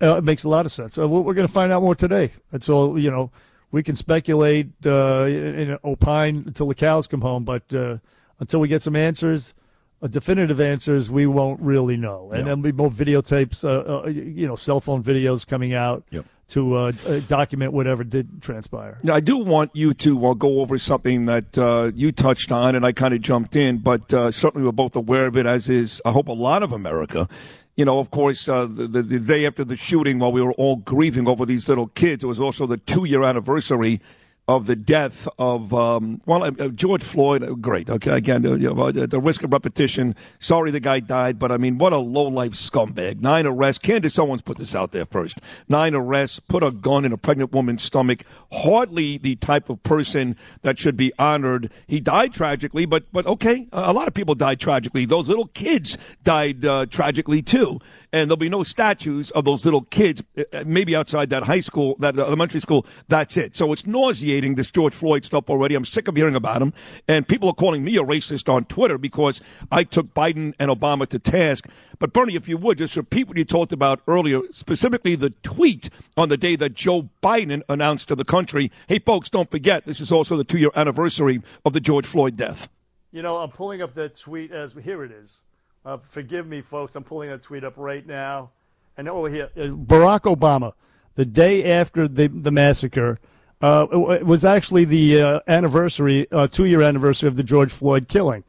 Speaker 5: Uh, it makes a lot of sense. Uh, we're going to find out more today. That's all. You know, we can speculate uh, and opine until the cows come home, but uh, until we get some answers, uh, definitive answers, we won't really know. And there'll be more videotapes, uh, uh, you know, cell phone videos coming out to uh, uh, document whatever did transpire.
Speaker 4: Now, I do want you to uh, go over something that uh, you touched on, and I kind of jumped in, but uh, certainly we're both aware of it, as is, I hope, a lot of America. You know, of course, uh, the, the, the day after the shooting, while we were all grieving over these little kids, it was also the two year anniversary of the death of um, well uh, George Floyd. uh, Great, okay. Again, uh, you know, uh, the risk of repetition. Sorry, the guy died, but I mean, what a low life scumbag. Nine arrests. Candace Owens put this out there first. Nine arrests. Put a gun in a pregnant woman's stomach. Hardly the type of person that should be honored. He died tragically, but but okay. A lot of people died tragically. Those little kids died uh, tragically too, and there'll be no statues of those little kids. uh, Maybe outside that high school, that elementary school. That's it. So it's nauseating this George Floyd stuff already. I'm sick of hearing about him, and people are calling me a racist on Twitter because I took Biden and Obama to task. But Bernie, if you would just repeat what you talked about earlier, specifically the tweet on the day that Joe Biden announced to the country, "Hey, folks, don't forget this is also the two-year anniversary of the George Floyd death."
Speaker 5: You know, I'm pulling up that tweet as here it is. Uh, forgive me, folks. I'm pulling that tweet up right now. And over here, uh, Barack Obama, the day after the the massacre, uh, it was actually the uh, anniversary, uh, two year anniversary of the George Floyd killing,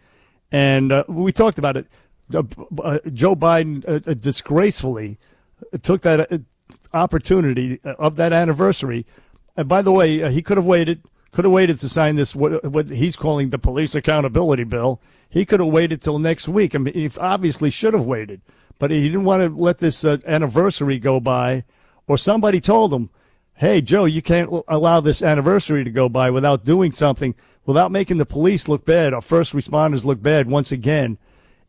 Speaker 5: and uh, we talked about it. Uh, Joe Biden uh, disgracefully took that opportunity of that anniversary. And by the way, he could have waited, could have waited to sign this what, what he's calling the police accountability bill. He could have waited till next week. I mean, he obviously should have waited, but he didn't want to let this anniversary go by. Or somebody told him, "Hey, Joe, you can't allow this anniversary to go by without doing something, without making the police look bad, our first responders look bad once again."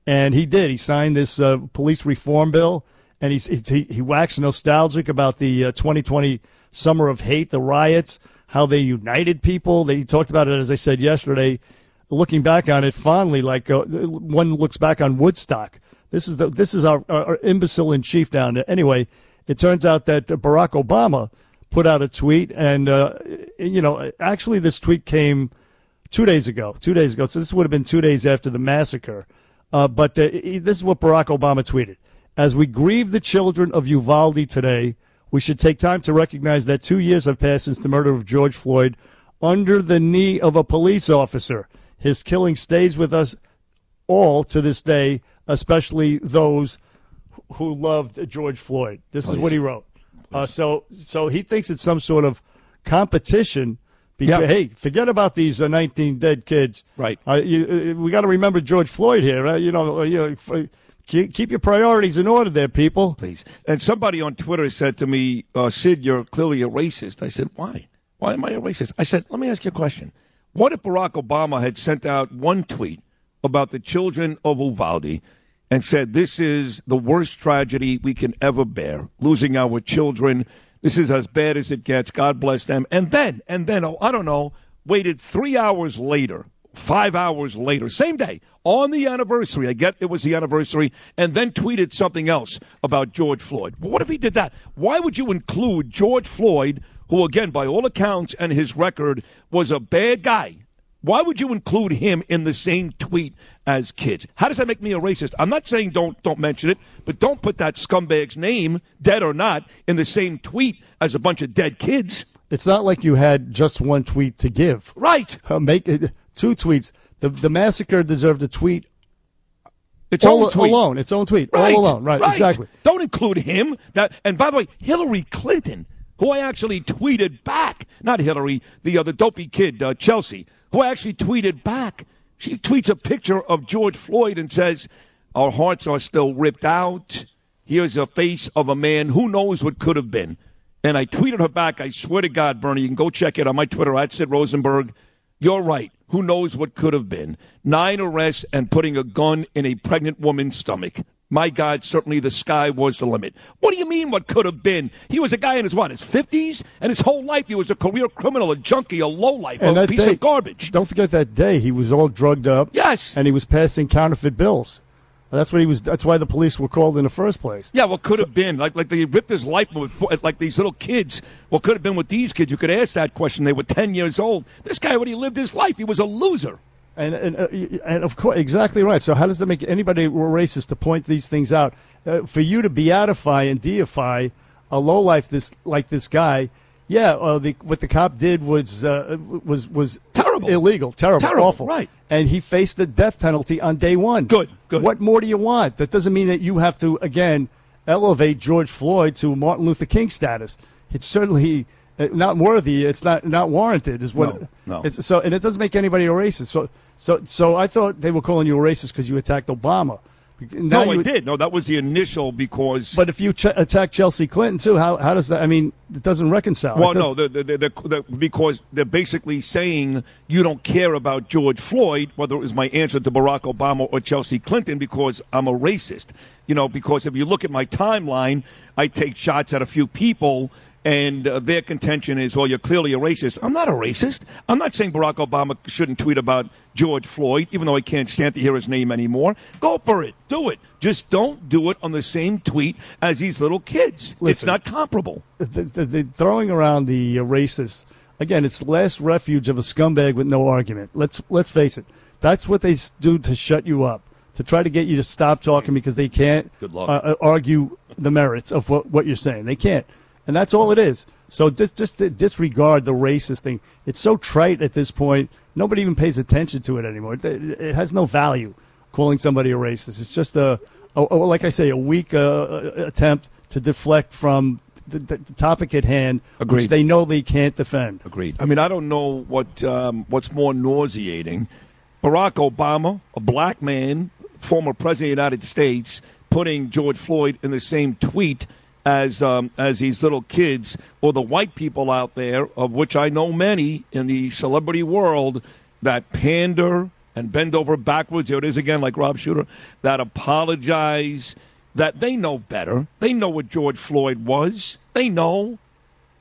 Speaker 5: And he did. He signed this uh, police reform bill, and he's, he he waxed nostalgic about the uh, 2020 summer of hate, the riots, how they united people. They he talked about it, as I said yesterday, looking back on it fondly, like uh, one looks back on Woodstock. This is the this is our, our imbecile in chief down there. Anyway, it turns out that Barack Obama put out a tweet, and uh, you know, actually, this tweet came two days ago. Two days ago, so this would have been two days after the massacre. Uh, but uh, this is what Barack Obama tweeted: As we grieve the children of Uvalde today, we should take time to recognize that two years have passed since the murder of George Floyd under the knee of a police officer. His killing stays with us all to this day, especially those who loved George Floyd. This is what he wrote. Uh, so, so he thinks it's some sort of competition. Because,
Speaker 4: Yeah.
Speaker 5: hey, forget about these uh, 19 dead kids.
Speaker 4: Right.
Speaker 5: Uh, you, uh, we got to remember George Floyd here. Uh, you know, uh, you know, keep, keep your priorities in order there, people.
Speaker 4: Please. And somebody on Twitter said to me, uh, Sid, you're clearly a racist. I said, why? Why am I a racist? I said, let me ask you a question. What if Barack Obama had sent out one tweet about the children of Uvalde and said, this is the worst tragedy we can ever bear, losing our children. This is as bad as it gets. God bless them. And then, and then, oh, I don't know, waited three hours later, five hours later, same day, on the anniversary. I get it was the anniversary, and then tweeted something else about George Floyd. What if he did that? Why would you include George Floyd, who, again, by all accounts and his record, was a bad guy? Why would you include him in the same tweet as kids? How does that make me a racist? I'm not saying don't don't mention it, but don't put that scumbag's name, dead or not, in the same tweet as a bunch of dead kids.
Speaker 5: It's not like you had just one tweet to give.
Speaker 4: Right.
Speaker 5: Uh, make it two tweets. The the massacre deserved a tweet.
Speaker 4: Its
Speaker 5: all
Speaker 4: own tweet.
Speaker 5: alone. Its own tweet.
Speaker 4: Right,
Speaker 5: All alone. Right, right, Exactly.
Speaker 4: Don't include him. That and by the way, Hillary Clinton, who I actually tweeted back, not Hillary, the uh, the dopey kid uh, Chelsea, who actually tweeted back. She tweets a picture of George Floyd and says, "Our hearts are still ripped out. Here's a face of a man who knows what could have been." And I tweeted her back. I swear to God, Bernie, you can go check it on my Twitter at Sid Rosenberg. You're right. Who knows what could have been? Nine arrests and putting a gun in a pregnant woman's stomach. My God, certainly the sky was the limit. What do you mean, what could have been? He was a guy in his, what, his 50s? And his whole life he was a career criminal, a junkie, a lowlife, a
Speaker 5: that
Speaker 4: piece
Speaker 5: day-
Speaker 4: of garbage.
Speaker 5: Don't forget that day he was all drugged up.
Speaker 4: Yes.
Speaker 5: And he was passing counterfeit bills. That's what he was. That's why the police were called in the first place.
Speaker 4: Yeah, what could have been? Like, like they ripped his life like these little kids. What could have been with these kids? You could ask that question. They were 10 years old. This guy, when he lived his life, he was a loser.
Speaker 5: And and, uh, and of course, exactly right. So how does that make anybody racist to point these things out? Uh, for you to beatify and deify a lowlife this like this guy, yeah. Uh, the, what the cop did was uh, was was terrible, illegal, terrible,
Speaker 4: Terrible,
Speaker 5: awful.
Speaker 4: right.
Speaker 5: And he faced the death penalty on day one. Good, good. What more do you want? That doesn't mean that you have to again elevate George Floyd to Martin Luther King status. It certainly Uh, not worthy. It's not not warranted. Is what.
Speaker 4: No, no.
Speaker 5: It's, so and it doesn't make anybody a racist. So so so I thought they were calling you a racist because you attacked Obama. Now
Speaker 4: no, I did. No, that was the initial because.
Speaker 5: But if you ch- attack Chelsea Clinton too, how how does that? I mean, it doesn't reconcile.
Speaker 4: Well,
Speaker 5: It
Speaker 4: no, the, the, the, because they're basically saying you don't care about George Floyd, whether it was my answer to Barack Obama or Chelsea Clinton, because I'm a racist. You know, because if you look at my timeline, I take shots at a few people, and uh, their contention is, well, you're clearly a racist. I'm not a racist. I'm not saying Barack Obama shouldn't tweet about George Floyd, even though I can't stand to hear his name anymore. Go for it. Do it. Just don't do it on the same tweet as these little kids. it's not comparable.
Speaker 5: the, the, the throwing around the uh, racist again. It's the last refuge of a scumbag with no argument. Let's let's face it. That's what they do to shut you up, to try to get you to stop talking because they can't uh, uh, argue the merits of what, what you're saying. They can't, and that's all it is. So just just disregard the racist thing. It's so trite at this point. Nobody even pays attention to it anymore. It, it has no value calling somebody a racist. It's just a, a, a- like I say, a weak uh, attempt to deflect from the, the, the topic at hand, which
Speaker 4: Agreed.
Speaker 5: they know they can't defend.
Speaker 4: Agreed. I mean, I don't know what um, what's more nauseating: Barack Obama, a black man, former president of the United States, putting George Floyd in the same tweet as um, as these little kids, or the white people out there, of which I know many in the celebrity world, that pander and bend over backwards. Here it is again, like Rob Shooter, that apologize. That they know better. They know what George Floyd was. They know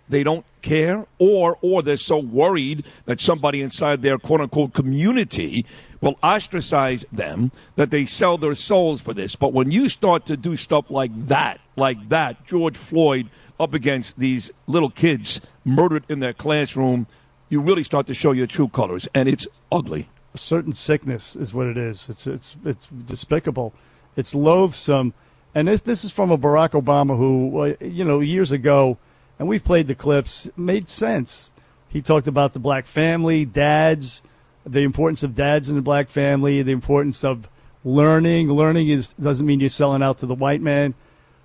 Speaker 4: they don't care or or they're so worried that somebody inside their quote unquote community will ostracize them that they sell their souls for this but when you start to do stuff like that like that George Floyd up against these little kids murdered in their classroom you really start to show your true colors and it's ugly
Speaker 5: A certain sickness is what it is. It's it's it's despicable. It's loathsome. And this this is from a Barack Obama who, uh, you know, years ago, and we've played the clips, made sense. He talked about the black family, dads, the importance of dads in the black family, the importance of learning. Learning is doesn't mean you're selling out to the white man.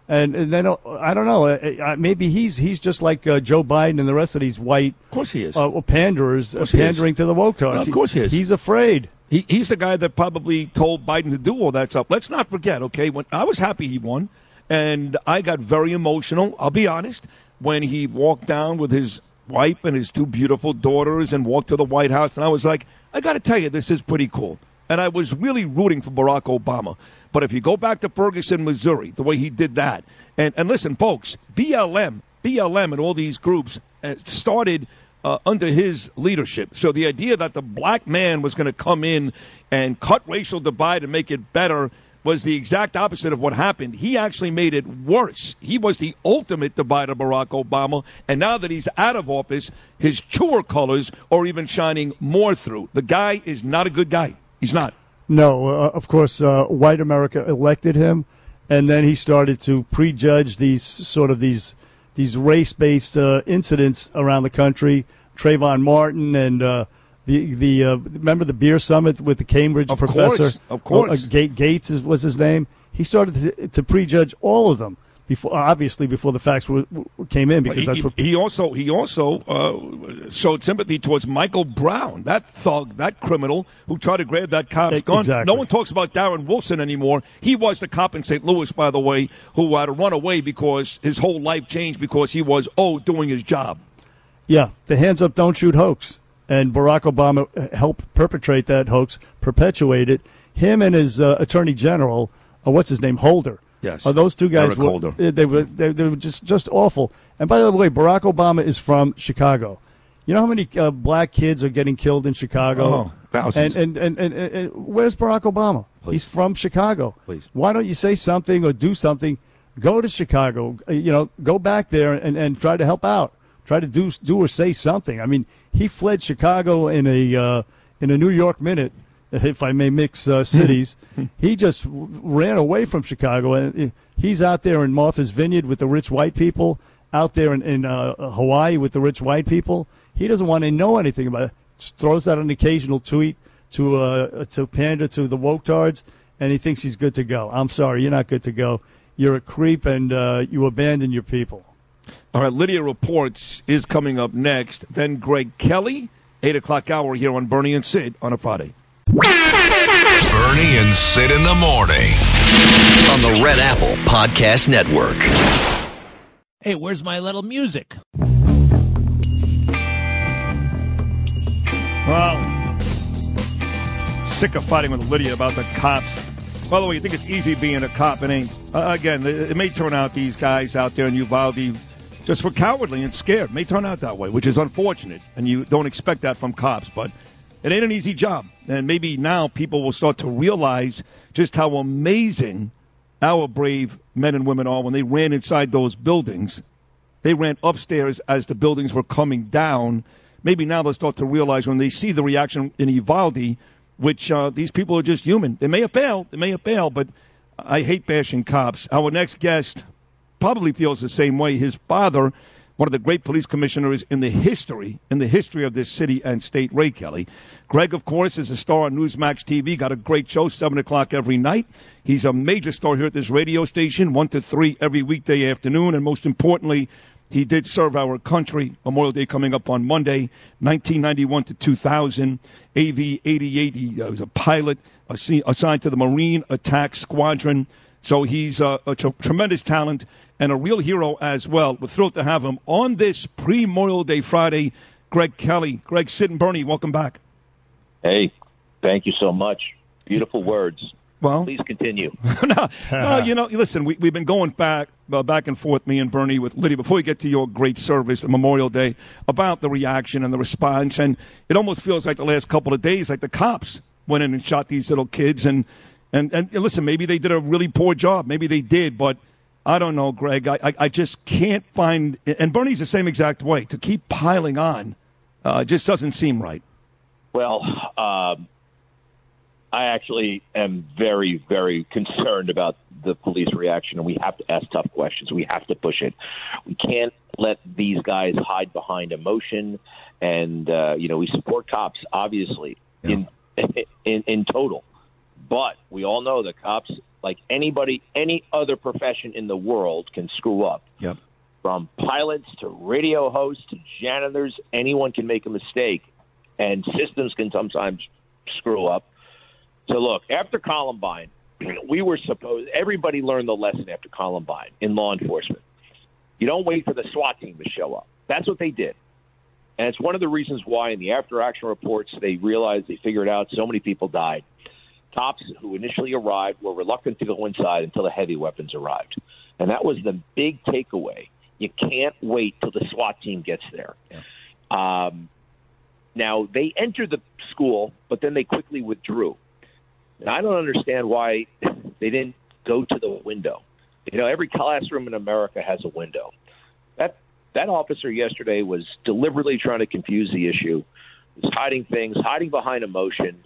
Speaker 5: And, and then I don't know. Maybe he's he's just like uh, Joe Biden and the rest of these white,
Speaker 4: of course he is,
Speaker 5: uh, panderers, uh,
Speaker 4: course he is.
Speaker 5: pandering to the woke tards.
Speaker 4: Of course he is.
Speaker 5: He's afraid.
Speaker 4: He, he's the guy that probably told Biden to do all that stuff. Let's not forget, okay? When I was happy he won, and I got very emotional. I'll be honest when he walked down with his wife and his two beautiful daughters and walked to the White House, and I was like, I got to tell you, this is pretty cool. And I was really rooting for Barack Obama. But if you go back to Ferguson, Missouri, the way he did that, and, and listen, folks, BLM, BLM, and all these groups uh, started uh, under his leadership. So the idea that the black man was going to come in and cut racial divide and make it better was the exact opposite of what happened. He actually made it worse. He was the ultimate divider, Barack Obama. And now that he's out of office, his truer colors are even shining more through. The guy is not a good guy. He's not.
Speaker 5: No, uh, of course, uh, white America elected him, and then he started to prejudge these sort of these these race-based uh, incidents around the country. Trayvon Martin and uh, the the uh, remember the beer summit with the Cambridge
Speaker 4: Of
Speaker 5: professor,
Speaker 4: course, of course.
Speaker 5: Uh, Ga- Gates is, was his name. He started to, to prejudge all of them before, obviously, before the facts were, were- came in because
Speaker 4: he,
Speaker 5: that's what
Speaker 4: he also he also uh, showed sympathy towards Michael Brown, that thug, that criminal who tried to grab that cop's gun.
Speaker 5: exactly.
Speaker 4: No one talks about Darren Wilson anymore. He was the cop in St. Louis, by the way, who had to run away because his whole life changed because he was oh doing his job.
Speaker 5: Yeah, the hands up, don't shoot hoax. And Barack Obama helped perpetrate that hoax, perpetuate it. Him and his uh, attorney general, uh, what's his name, Holder.
Speaker 4: Yes.
Speaker 5: Uh, those two guys
Speaker 4: Eric
Speaker 5: were
Speaker 4: Holder.
Speaker 5: They, they were they, they were just just awful. And by the way, Barack Obama is from Chicago. You know how many uh, black kids are getting killed in Chicago?
Speaker 4: Oh, thousands.
Speaker 5: And and, and, and, and where's Barack Obama? He's from Chicago.
Speaker 4: Please.
Speaker 5: Why don't you say something or do something? Go to Chicago. uh, You know, go back there and, and try to help out. Try to do do or say something. I mean, he fled Chicago in a uh, in a New York minute, if I may mix uh, cities. he just w- ran away from Chicago, and he's out there in Martha's Vineyard with the rich white people. Out there in, in uh, Hawaii with the rich white people. He doesn't want to know anything about it. Just throws out an occasional tweet to uh, to pander to the woketards, and he thinks he's good to go. I'm sorry, you're not good to go. You're a creep, and uh, you abandon your people.
Speaker 4: All right, Lydia reports is coming up next. Then Greg Kelly, 8 o'clock hour here on Bernie and Sid on a Friday.
Speaker 1: Bernie and Sid in the morning.
Speaker 8: On the Red Apple Podcast Network.
Speaker 27: Hey, where's my little music?
Speaker 4: Well, sick of fighting with Lydia about the cops. By the way, you think it's easy being a cop? It ain't. Uh, again, it it may turn out these guys out there in Uvalde just were cowardly and scared. May turn out that way, which is unfortunate, and you don't expect that from cops. But it ain't an easy job, and maybe now people will start to realize just how amazing our brave men and women are when they ran inside those buildings. They ran upstairs as the buildings were coming down. Maybe now they'll start to realize when they see the reaction in Uvalde, which uh, these people are just human. They may have failed, they may have failed, but I hate bashing cops. Our next guest probably feels the same way. His father, one of the great police commissioners in the history, in the history of this city and state, Ray Kelly. Greg, of course, is a star on Newsmax TV. Got a great show, seven o'clock every night. He's a major star here at this radio station, one to three every weekday afternoon, and most importantly. He did serve our country. Memorial Day coming up on Monday, 1991 to 2000. AV 88. He uh, was a pilot assi- assigned to the Marine Attack Squadron. So he's uh, a tremendous talent and a real hero as well. We're thrilled to have him on this pre Memorial Day Friday. Greg Kelly. Greg, Sid and Bernie, welcome back.
Speaker 28: Hey, thank you so much. Beautiful words.
Speaker 4: Well,
Speaker 28: please continue.
Speaker 4: no, no, you know, listen, we, we've been going back, uh, back and forth, me and Bernie, with Lydia, before we get to your great service at Memorial Day, about the reaction and the response. And it almost feels like the last couple of days, like the cops went in and shot these little kids. And, and, and listen, maybe they did a really poor job. Maybe they did, but I don't know, Greg. I, I, I just can't find, and Bernie's the same exact way, to keep piling on uh, just doesn't seem right.
Speaker 28: Well, um, I actually am very, very concerned about the police reaction, and we have to ask tough questions. We have to push it. We can't let these guys hide behind emotion. And uh, you know, we support cops, obviously, in, in in total. But we all know that cops, like anybody, any other profession in the world, can screw up.
Speaker 4: Yep.
Speaker 28: From pilots to radio hosts to janitors, anyone can make a mistake, and systems can sometimes screw up. So look, after Columbine, we were supposed everybody learned the lesson after Columbine in law enforcement. You don't wait for the SWAT team to show up. That's what they did. And it's one of the reasons why in the after action reports they realized they figured out so many people died. Cops who initially arrived were reluctant to go inside until the heavy weapons arrived. And that was the big takeaway. You can't wait till the SWAT team gets there. Um, now, they entered the school, but then they quickly withdrew. And I don't understand why they didn't go to the window. You know, every classroom in America has a window. That that officer yesterday was deliberately trying to confuse the issue, was hiding things, hiding behind emotion,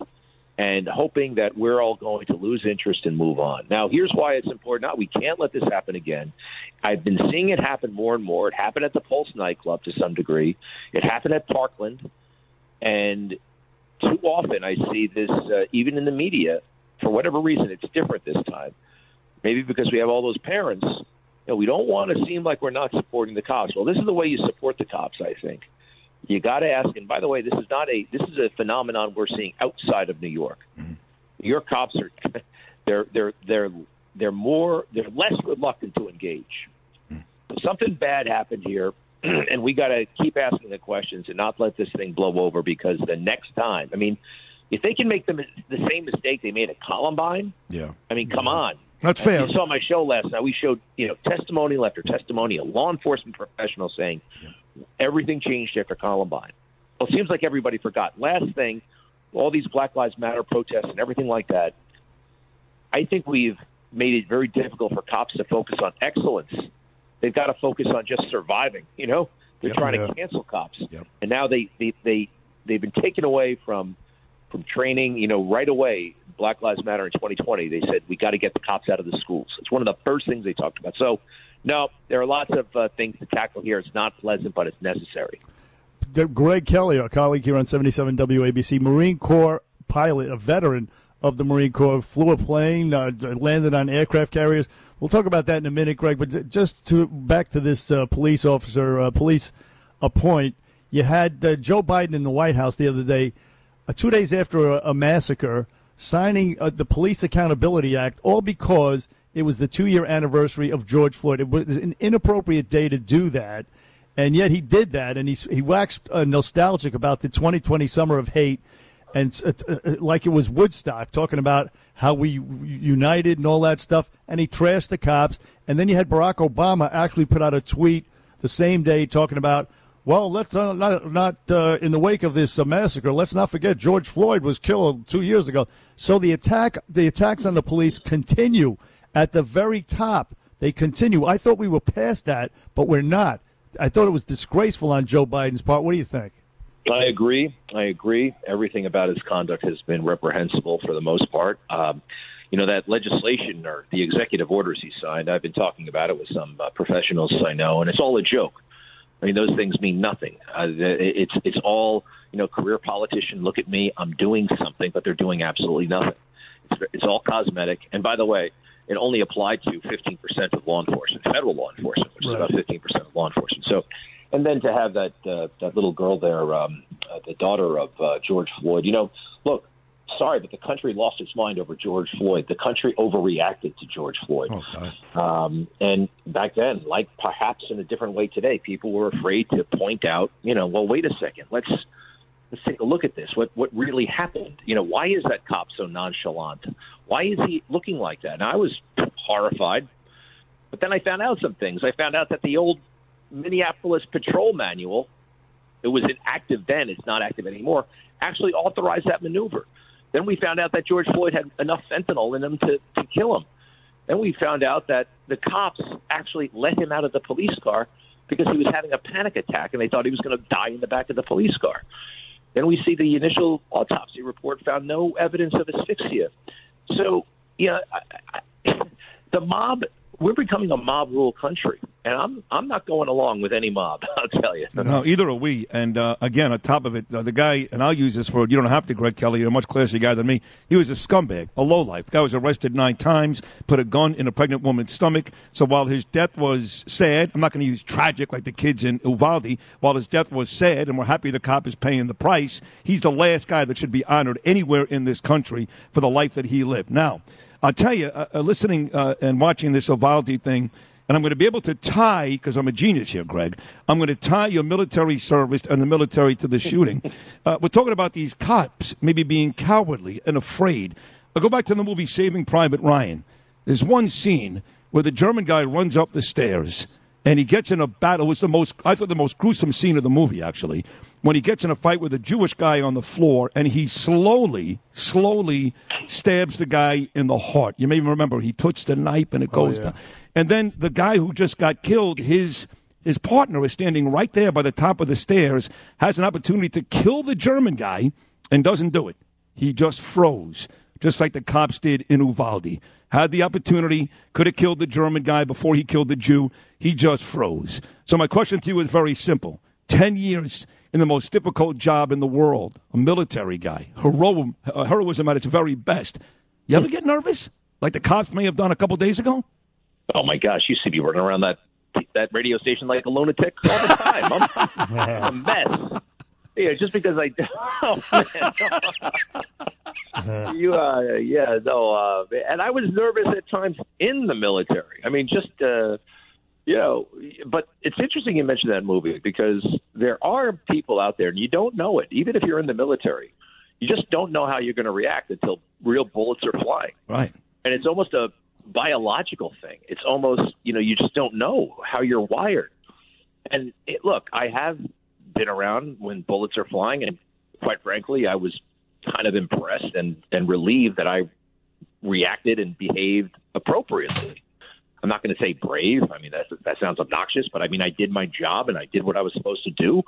Speaker 28: and hoping that we're all going to lose interest and move on. Now, here's why it's important. Now, we can't let this happen again. I've been seeing it happen more and more. It happened at the Pulse nightclub to some degree. It happened at Parkland, and too often I see this uh, even in the media. For whatever reason, it's different this time. Maybe because we have all those parents. You know, we don't want to seem like we're not supporting the cops. Well, this is the way you support the cops, I think. You got to ask. And by the way, this is not a this is a phenomenon we're seeing outside of New York. Mm-hmm. New York cops are they're they're they're they're more they're less reluctant to engage. Mm. Something bad happened here, and we got to keep asking the questions and not let this thing blow over because the next time, I mean, if they can make the the same mistake they made at Columbine,
Speaker 4: Yeah.
Speaker 28: I mean, come on.
Speaker 4: That's fair.
Speaker 28: You saw my show last night. We showed, you know, testimonial after testimony testimonial, law enforcement professionals saying everything changed after Columbine. Well, it seems like everybody forgot. Last thing, all these Black Lives Matter protests and everything like that. I think we've made it very difficult for cops to focus on excellence. They've got to focus on just surviving. You know, they're
Speaker 4: Yep.
Speaker 28: trying
Speaker 4: Yeah.
Speaker 28: to cancel cops, and now they they they they've been taken away from from training. You know, right away, Black Lives Matter in 2020, they said we got to get the cops out of the schools. It's one of the first things they talked about. So, no, there are lots of uh, things to tackle here. It's not pleasant, but it's necessary.
Speaker 5: Greg Kelly, our colleague here on 77 WABC, Marine Corps pilot, a veteran of the Marine Corps, flew a plane, uh, landed on aircraft carriers. We'll talk about that in a minute, Greg. But just to back to this uh, police officer, uh, police a point. You had uh, Joe Biden in the White House the other day, uh, two days after a, a massacre, signing uh, the Police Accountability Act, all because it was the two year anniversary of George Floyd. It was an inappropriate day to do that. And yet he did that, and he, he waxed uh, nostalgic about the 2020 summer of hate and uh, uh, like it was Woodstock, talking about how we united and all that stuff. And he trashed the cops. And then you had Barack Obama actually put out a tweet the same day talking about, well, let's uh, not not uh, in the wake of this uh, massacre. Let's not forget George Floyd was killed two years ago. So the attack, the attacks on the police continue at the very top. They continue. I thought we were past that, but we're not. I thought it was disgraceful on Joe Biden's part. What do you think?
Speaker 28: I agree. I agree. Everything about his conduct has been reprehensible for the most part. Um, you know that legislation or the executive orders he signed. I've been talking about it with some uh, professionals I know, and it's all a joke. I mean, those things mean nothing. Uh, it's it's all you know. Career politician, look at me. I'm doing something, but they're doing absolutely nothing. It's, it's all cosmetic. And by the way, it only applied to 15% of law enforcement, federal law enforcement, which right. is about 15% of law enforcement. So and then to have that uh, that little girl there, um, uh, the daughter of uh, George Floyd. You know, look, sorry, but the country lost its mind over George Floyd. The country overreacted to George Floyd.
Speaker 6: Oh,
Speaker 28: um, and back then, like perhaps in a different way today, people were afraid to point out, you know, well, wait a second, let's let's take a look at this. What what really happened? You know, why is that cop so nonchalant? Why is he looking like that? And I was horrified. But then I found out some things. I found out that the old Minneapolis Patrol Manual, it was inactive then, it's not active anymore, actually authorized that maneuver. Then we found out that George Floyd had enough fentanyl in him to, to kill him. Then we found out that the cops actually let him out of the police car because he was having a panic attack and they thought he was going to die in the back of the police car. Then we see the initial autopsy report found no evidence of asphyxia. So, you know, I, I, the mob we're becoming a mob rule country, and I'm I'm not going along with any mob. I'll tell you.
Speaker 4: No, either are we. And uh, again, on top of it, uh, the guy, and I'll use this word. You don't have to, Greg Kelly. You're a much classier guy than me. He was a scumbag, a lowlife. The guy was arrested nine times, put a gun in a pregnant woman's stomach. So while his death was sad, I'm not going to use tragic like the kids in Uvalde. While his death was sad, and we're happy the cop is paying the price, he's the last guy that should be honored anywhere in this country for the life that he lived. Now. I'll tell you, uh, uh, listening uh, and watching this Uvalde thing, and I'm going to be able to tie, because I'm a genius here, Greg, I'm going to tie your military service and the military to the shooting. Uh, we're talking about these cops maybe being cowardly and afraid. I'll go back to the movie Saving Private Ryan. There's one scene where the German guy runs up the stairs and he gets in a battle. It was the most, I thought, the most gruesome scene of the movie, actually, when he gets in a fight with a Jewish guy on the floor and he slowly, slowly stabs the guy in the heart. You may remember he puts the knife and it oh, goes oh, yeah. down. And then the guy who just got killed, his his partner is standing right there by the top of the stairs, has an opportunity to kill the German guy and doesn't do it. He just froze, just like the cops did in Uvalde had the opportunity, could have killed the German guy before he killed the Jew. He just froze. So my question to you is very simple. 10 years in the most difficult job in the world, a military guy, Hero- uh, heroism at its very best. You ever get nervous? Like the cops may have done a couple days ago?
Speaker 28: Oh my gosh, you see me running around that that radio station like a lunatic all the time. I'm, I'm a mess. Yeah, just because I. Oh, man. you, uh, yeah, no, uh, and I was nervous at times in the military. I mean, just, uh, you know, but it's interesting you mentioned that movie because there are people out there, and you don't know it, even if you're in the military. You just don't know how you're going to react until real bullets are flying.
Speaker 4: Right.
Speaker 28: And it's almost a biological thing. It's almost, you know, you just don't know how you're wired. And it, look, I have been around when bullets are flying, and quite frankly, I was kind of impressed and and relieved that I reacted and behaved appropriately. I'm not going to say brave. I mean that that sounds obnoxious, but I mean I did my job and I did what I was supposed to do.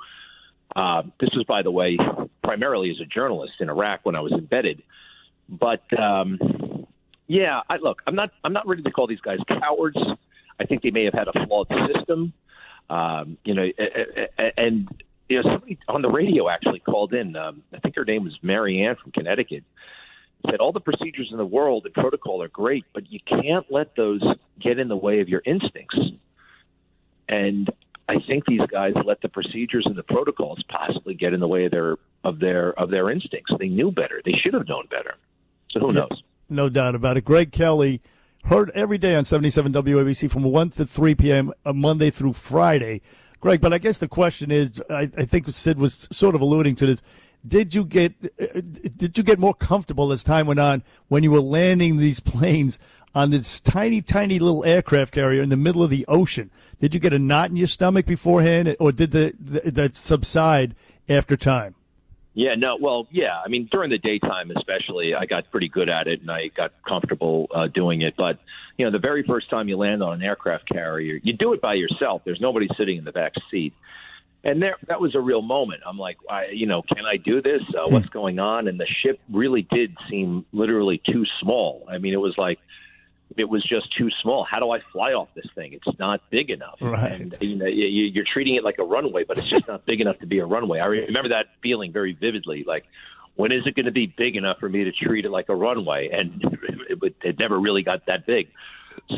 Speaker 28: Uh, this was, by the way, primarily as a journalist in Iraq when I was embedded. But um, yeah, I, look, I'm not I'm not ready to call these guys cowards. I think they may have had a flawed system. Um, you know, and you know, somebody on the radio actually called in. Um, I think her name was Mary Ann from Connecticut. Said all the procedures in the world and protocol are great, but you can't let those get in the way of your instincts. And I think these guys let the procedures and the protocols possibly get in the way of their of their of their instincts. They knew better. They should have known better. So who knows?
Speaker 5: No doubt about it. Greg Kelly heard every day on 77 WABC from 1 to 3 p.m. uh, Monday through Friday. Greg, but I guess the question is, I, I think Sid was sort of alluding to this. Did you get uh, did you get more comfortable as time went on when you were landing these planes on this tiny, tiny little aircraft carrier in the middle of the ocean? Did you get a knot in your stomach beforehand, or did the, the that subside after time?
Speaker 28: Yeah, no, well, yeah. I mean, during the daytime, especially, I got pretty good at it and I got comfortable uh, doing it. But you know, the very first time you land on an aircraft carrier, you do it by yourself. There's nobody sitting in the back seat, and there that was a real moment. I'm like, I, you know, can I do this? Uh, what's going on? And the ship really did seem literally too small. I mean, it was like it was just too small. How do I fly off this thing? It's not big enough.
Speaker 5: Right.
Speaker 28: And you know, you, you're treating it like a runway, but it's just not big enough to be a runway. I remember that feeling very vividly. Like, when is it going to be big enough for me to treat it like a runway? And it, it, it never really got that big.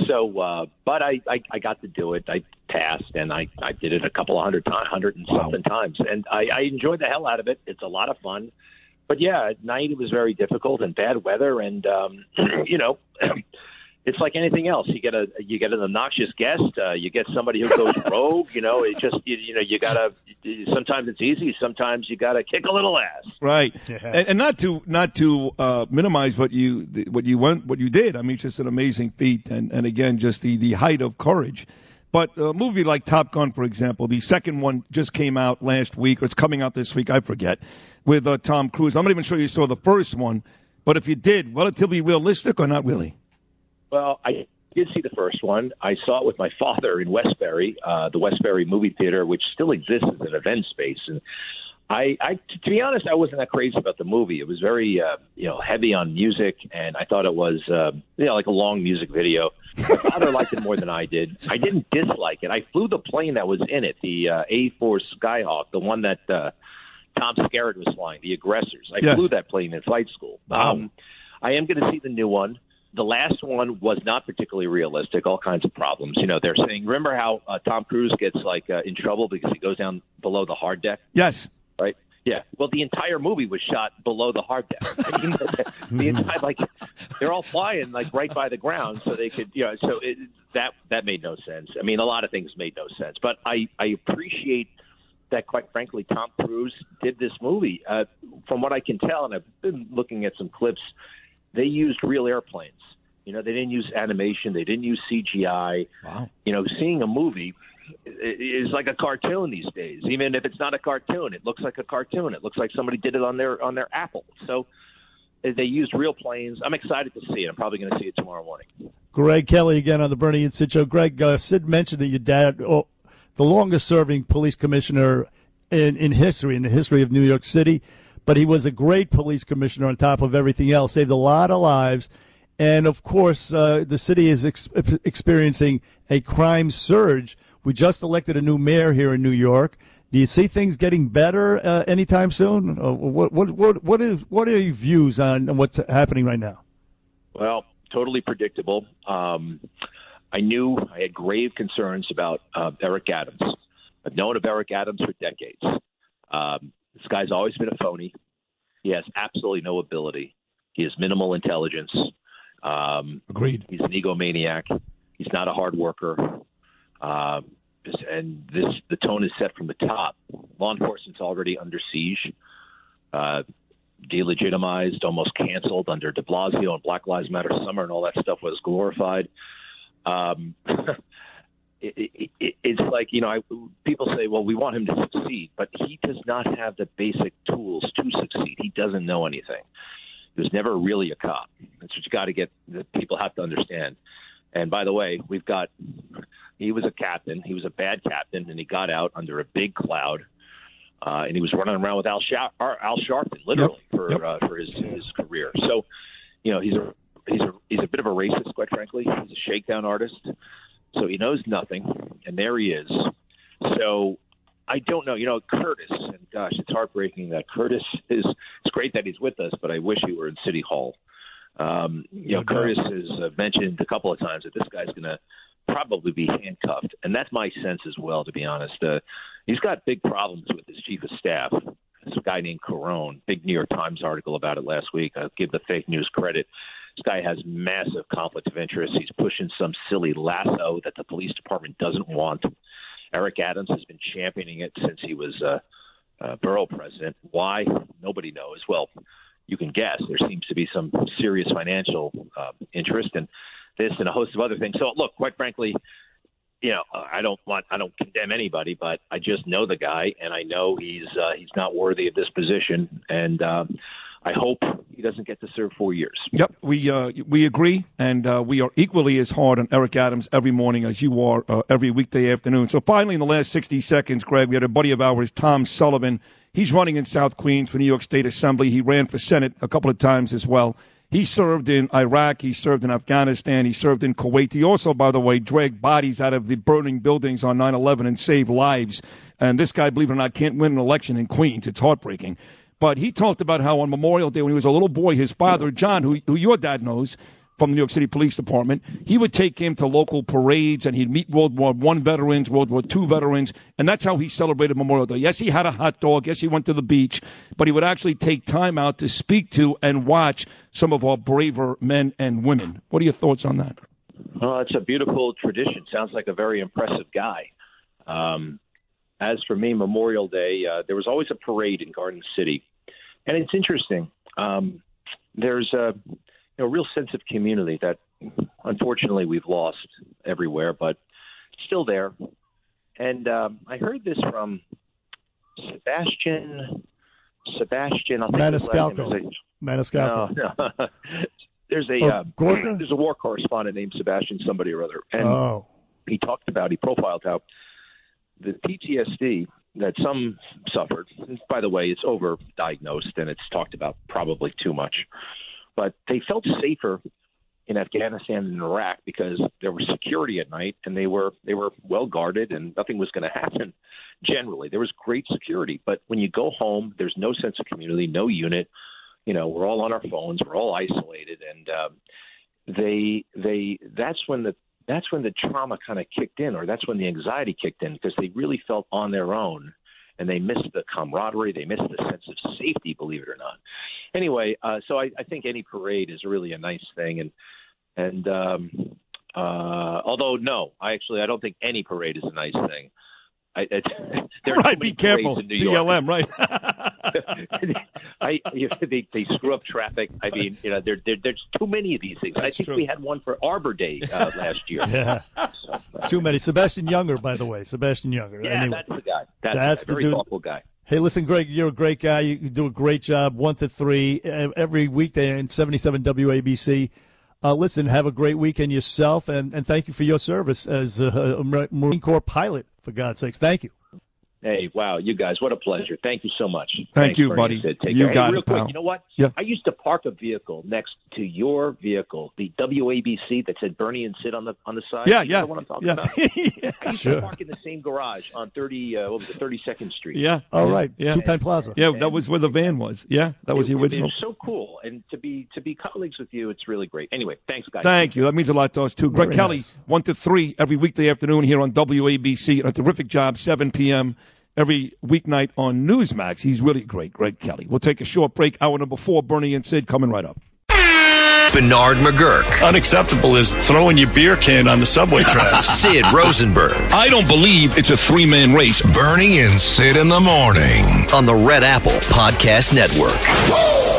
Speaker 28: So, uh, but I, I, I got to do it. I passed, and I, I did it a couple of hundred times, hundred and something times, and I, I enjoyed the hell out of it. It's a lot of fun. But yeah, at night it was very difficult and bad weather, and um, you know. it's like anything else. You get a you get an obnoxious guest. Uh, you get somebody who goes rogue. You know, it just you, you know you gotta. Sometimes it's easy. Sometimes you gotta kick a little ass.
Speaker 4: Right, and, and not to not to uh, minimize what you what you went what you did. I mean, it's just an amazing feat, and and again, just the the height of courage. But a movie like Top Gun, for example, the second one just came out last week, or it's coming out this week. I forget. With uh, Tom Cruise, I'm not even sure you saw the first one, but if you did, relatively realistic or not really?
Speaker 28: Well, I did see the first one. I saw it with my father in Westbury, uh, the Westbury movie theater, which still exists as an event space. And I, I, to be honest, I wasn't that crazy about the movie. It was very, uh, you know, heavy on music, and I thought it was, uh, you know, like a long music video. My father liked it more than I did. I didn't dislike it. I flew the plane that was in it, the uh, A4 Skyhawk, the one that uh, Tom Skerritt was flying, the aggressors. I
Speaker 4: Yes.
Speaker 28: flew that plane in flight school. Um, I am going to see the new one. The last one was not particularly realistic. All kinds of problems. You know, they're saying. Remember how uh, Tom Cruise gets like uh, in trouble because he goes down below the hard deck,
Speaker 4: Yes.
Speaker 28: right? Yeah. Well, the entire movie was shot below the hard deck. I mean, the, the entire like they're all flying like right by the ground, so they could, you know. So it, that that made no sense. I mean, a lot of things made no sense. But I I appreciate that. Quite frankly, Tom Cruise did this movie. Uh, from what I can tell, and I've been looking at some clips, they used real airplanes. You know, they didn't use animation. They didn't use CGI.
Speaker 4: Wow.
Speaker 28: You know, seeing a movie is like a cartoon these days. Even if it's not a cartoon, it looks like a cartoon. It looks like somebody did it on their on their Apple. So uh, they used real planes. I'm excited to see it. I'm probably going to see it tomorrow morning.
Speaker 5: Greg Kelly again on the Bernie and Sid show. Greg, uh, Sid mentioned that your dad, oh, the longest serving police commissioner in, in history, in the history of New York City, but he was a great police commissioner on top of everything else, saved a lot of lives. And of course, uh, the city is ex- experiencing a crime surge. We just elected a new mayor here in New York. Do you see things getting better uh, anytime soon? Uh, what, what, what, what, is, what are your views on what's happening right now?
Speaker 28: Well, totally predictable. Um, I knew I had grave concerns about uh, Eric Adams. I've known of Eric Adams for decades. Um, this guy's always been a phony. He has absolutely no ability. He has minimal intelligence. Um,
Speaker 4: Agreed.
Speaker 28: He's an egomaniac. He's not a hard worker. Um, and this the tone is set from the top. Law enforcement's already under siege, uh, delegitimized, almost canceled under De Blasio and Black Lives Matter summer, and all that stuff was glorified. Um, it, it, it, it's like you know, I, people say, "Well, we want him to succeed," but he does not have the basic tools to succeed. He doesn't know anything. He was never really a cop. That's what you got to get. That people have to understand. And by the way, we've got. He was a captain. He was a bad captain, and he got out under a big cloud. Uh, and he was running around with Al, Sha- Al Sharpton, literally for uh, for his his career. So, you know, he's a he's a he's a bit of a racist, quite frankly. He's a shakedown artist, so he knows nothing, and there he is. So, I don't know. You know, Curtis, and gosh, it's heartbreaking that Curtis is. It's great that he's with us, but I wish he were in City Hall. Um, you know, Curtis has uh, mentioned a couple of times that this guy's going to probably be handcuffed, and that's my sense as well. To be honest, uh, he's got big problems with his chief of staff. This guy named Carone. Big New York Times article about it last week. I'll give the fake news credit. This guy has massive conflict of interest. He's pushing some silly lasso that the police department doesn't want. Eric Adams has been championing it since he was uh, uh, borough president. Why? Nobody knows. Well, you can guess. There seems to be some serious financial uh, interest in this and a host of other things. So, look, quite frankly, you know, I don't want, I don't condemn anybody, but I just know the guy, and I know he's uh, he's not worthy of this position, and uh, I hope he doesn't get to serve four years.
Speaker 4: Yep, we uh, we agree, and uh, we are equally as hard on Eric Adams every morning as you are uh, every weekday afternoon. So finally, in the last sixty seconds, Greg, we had a buddy of ours, Tom Sullivan. He's running in South Queens for New York State Assembly. He ran for Senate a couple of times as well. He served in Iraq. He served in Afghanistan. He served in Kuwait. He also, by the way, dragged bodies out of the burning buildings on 9 11 and saved lives. And this guy, believe it or not, can't win an election in Queens. It's heartbreaking. But he talked about how on Memorial Day, when he was a little boy, his father, John, who, who your dad knows, from the New York City Police Department. He would take him to local parades and he'd meet World War One veterans, World War Two veterans, and that's how he celebrated Memorial Day. Yes, he had a hot dog. Yes, he went to the beach, but he would actually take time out to speak to and watch some of our braver men and women. What are your thoughts on that?
Speaker 28: Well, it's a beautiful tradition. Sounds like a very impressive guy. Um, as for me, Memorial Day, uh, there was always a parade in Garden City, and it's interesting. Um, there's a you know, real sense of community that unfortunately we've lost everywhere, but still there. And um, I heard this from Sebastian. Sebastian, I'll
Speaker 5: Maniscalco. Maniscalco.
Speaker 28: No, no. there's a
Speaker 5: Oh,
Speaker 28: uh, there's a war correspondent named Sebastian somebody or other, and
Speaker 5: Oh.
Speaker 28: he talked about he profiled how the PTSD that some suffered. By the way, it's overdiagnosed and it's talked about probably too much, but they felt safer in Afghanistan and Iraq because there was security at night and they were they were well guarded and nothing was going to happen. Generally, there was great security, but when you go home, there's no sense of community, no unit. You know, we're all on our phones, we're all isolated, and um, they they that's when the that's when the trauma kind of kicked in, or that's when the anxiety kicked in, because they really felt on their own, and they missed the camaraderie, they missed the sense of safety, believe it or not. Anyway, uh, so I, I think any parade is really a nice thing, and and um, uh, although no, I actually I don't think any parade is a nice thing. I, it's, there are
Speaker 4: Right, be careful.
Speaker 28: parades in New York.
Speaker 4: BLM, right?
Speaker 28: I, you know, they they screw up traffic. I mean, you know, there, there there's too many of these things. I think
Speaker 5: true.
Speaker 28: we had one for Arbor Day uh, last year.
Speaker 5: Yeah. Too many. Sebastian Younger, by the way. Sebastian Younger.
Speaker 28: Yeah,
Speaker 5: Anyway.
Speaker 28: that's the guy. That's,
Speaker 5: That's
Speaker 28: the guy.
Speaker 5: the
Speaker 28: thoughtful guy.
Speaker 5: Hey, listen, Greg, you're a great guy. You do a great job, one to three, uh, every weekday in 77 WABC. Uh, listen, have a great weekend yourself, and, and thank you for your service as a, a Marine Corps pilot, for God's sakes. Thank you.
Speaker 28: Hey, wow, you guys, what a pleasure. Thank you so much.
Speaker 4: Thank
Speaker 28: Thanks,
Speaker 4: you, buddy.
Speaker 28: and Take
Speaker 4: You
Speaker 28: care.
Speaker 4: got
Speaker 28: hey, real
Speaker 4: it,
Speaker 28: quick,
Speaker 4: pal.
Speaker 28: you know what?
Speaker 4: Yeah.
Speaker 28: I used to park a vehicle next to your vehicle, the WABC that said Bernie and Sid on the on the side.
Speaker 4: Yeah,
Speaker 28: You
Speaker 4: yeah,
Speaker 28: know what I'm talking
Speaker 4: yeah.
Speaker 28: about? I used
Speaker 4: Sure.
Speaker 28: to park in the same garage on 30, uh, what was it, 32nd Street.
Speaker 4: Yeah.
Speaker 5: All right.
Speaker 4: yeah. Yeah.
Speaker 5: Two Penn Plaza.
Speaker 4: Yeah, that was where the van was. Yeah, that was the
Speaker 28: It-
Speaker 4: original.
Speaker 28: It's so cool, and to be to be colleagues with you, it's really great. Anyway, thanks, guys.
Speaker 4: Thank you. That means a lot to us, too. Greg
Speaker 5: Very
Speaker 4: Kelly,
Speaker 5: nice.
Speaker 4: 1 to 3 every weekday afternoon here on WABC. A terrific job, 7 p.m. every weeknight on Newsmax. He's really great, Greg Kelly. We'll take a short break. Hour number four, Bernie and Sid coming right up.
Speaker 8: Bernard McGuirk.
Speaker 17: Unacceptable is throwing your beer can on the subway tracks.
Speaker 8: Sid Rosenberg.
Speaker 1: I don't believe it's a three man race. Bernie and Sid in the morning.
Speaker 8: On the Red Apple Podcast Network.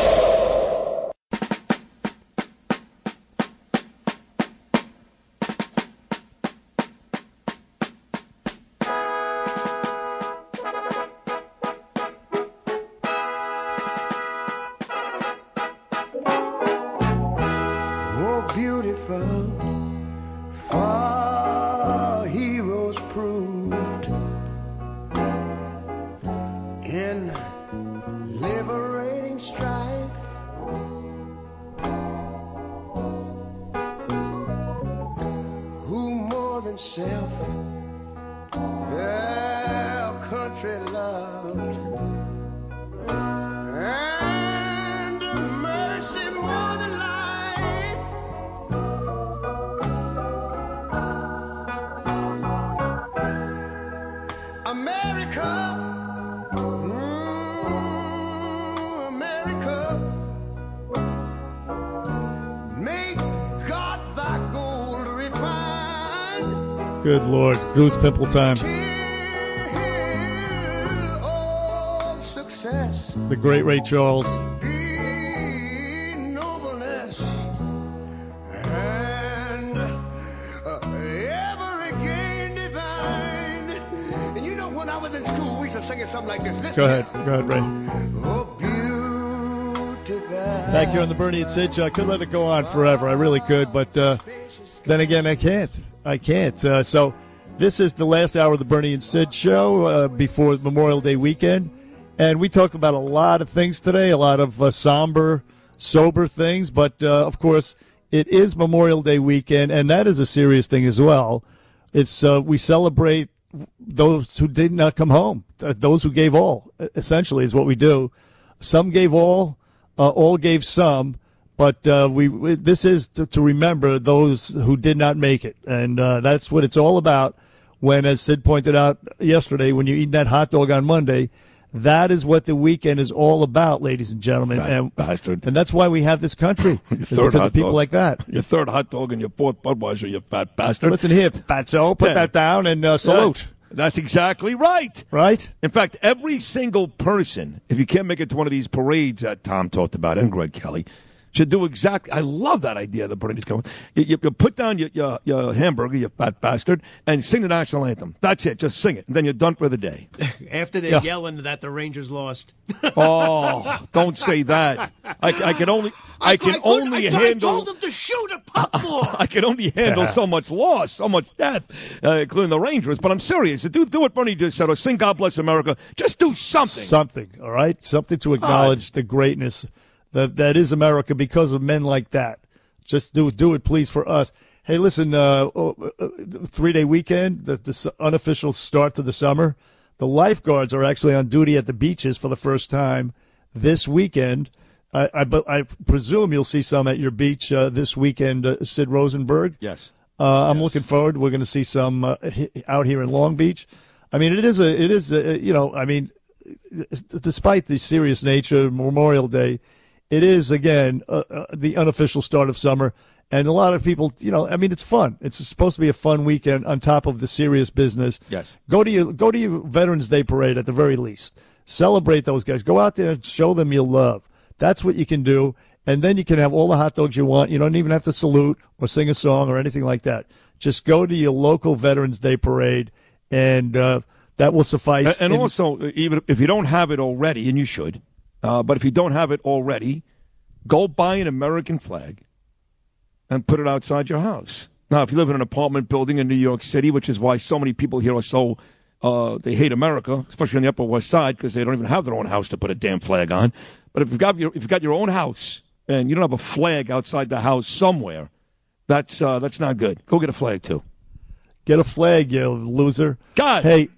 Speaker 5: goose pimple time.
Speaker 3: Success
Speaker 5: The great Ray Charles.
Speaker 3: nobleness and ever again divine. And you know, when I was in school, we used to sing it something like this.
Speaker 5: Go ahead, go ahead, Ray.
Speaker 3: Oh.
Speaker 5: Back here on the Bernie and Sid show. I could let it go on forever. I really could, but uh, then again, I can't. I can't. Uh, so this is the last hour of the Bernie and Sid show uh, before Memorial Day weekend, and we talked about a lot of things today, a lot of uh, somber, sober things. But uh, of course, it is Memorial Day weekend, and that is a serious thing as well. It's uh, we celebrate those who did not come home, those who gave all. Essentially, is what we do. Some gave all, uh, all gave some, but uh, we, we this is to, to remember those who did not make it, and uh, that's what it's all about. When, as Sid pointed out yesterday, when you eat that hot dog on Monday, that is what the weekend is all about, ladies and gentlemen.
Speaker 4: Fat
Speaker 5: and,
Speaker 4: bastard.
Speaker 5: and that's why we have this country.
Speaker 4: Your third
Speaker 5: because
Speaker 4: hot
Speaker 5: of people
Speaker 4: dog.
Speaker 5: like that.
Speaker 4: Your third hot dog and your fourth Budweiser, you fat bastard.
Speaker 5: Listen here, Fatso, put
Speaker 4: Yeah.
Speaker 5: that down and uh, salute.
Speaker 4: Yeah, That's exactly right.
Speaker 5: Right?
Speaker 4: In fact, every single person, if you can't make it to one of these parades that Tom talked about and Greg Kelly, should do exactly. I love that idea. The parade is coming. You, you, you put down your, your, your hamburger, you fat bastard, and sing the national anthem. That's it. Just sing it, and then you're done for the day.
Speaker 29: After they're
Speaker 4: Yeah.
Speaker 29: yelling that the Rangers lost.
Speaker 4: Oh, don't say that. I, I can only. I, can only
Speaker 29: I,
Speaker 4: handle.
Speaker 29: I told them to shoot a puck more.
Speaker 4: I can only handle so much loss, so much death, uh, including the Rangers. But I'm serious. Do do what Bernie just said, or sing "God Bless America." Just do something.
Speaker 5: Something, all right? Something to acknowledge the greatness that that is America because of men like that. Just do do it, please, for us. Hey, listen, uh, three day weekend, the, the unofficial start to the summer. The lifeguards are actually on duty at the beaches for the first time this weekend. I, I, but I presume you'll see some at your beach uh, this weekend, uh, Sid Rosenberg.
Speaker 4: Yes.
Speaker 5: Uh, I'm looking forward. We're going to see some uh, out here in Long Beach. I mean, it is a, it is a, you know, I mean, despite the serious nature of Memorial Day, it is again uh, uh, the unofficial start of summer, and a lot of people, you know, I mean, it's fun. It's supposed to be a fun weekend on top of the serious business.
Speaker 4: Yes.
Speaker 5: Go to your go to your Veterans Day parade at the very least. Celebrate those guys. Go out there and show them your love. That's what you can do, and then you can have all the hot dogs you want. You don't even have to salute or sing a song or anything like that. Just go to your local Veterans Day parade, and uh, that will suffice.
Speaker 4: And, and
Speaker 5: And-
Speaker 4: also, uh, even if you don't have it already, and you should, uh, but if you don't have it already, go buy an American flag and put it outside your house. Now, if you live in an apartment building in New York City, which is why so many people here are so uh, they hate America, especially on the Upper West Side, because they don't even have their own house to put a damn flag on. But if you've got your if you've got your own house and you don't have a flag outside the house somewhere, that's uh, that's not good. Go get a flag too.
Speaker 5: Get a flag, you loser.
Speaker 4: God.
Speaker 5: Hey,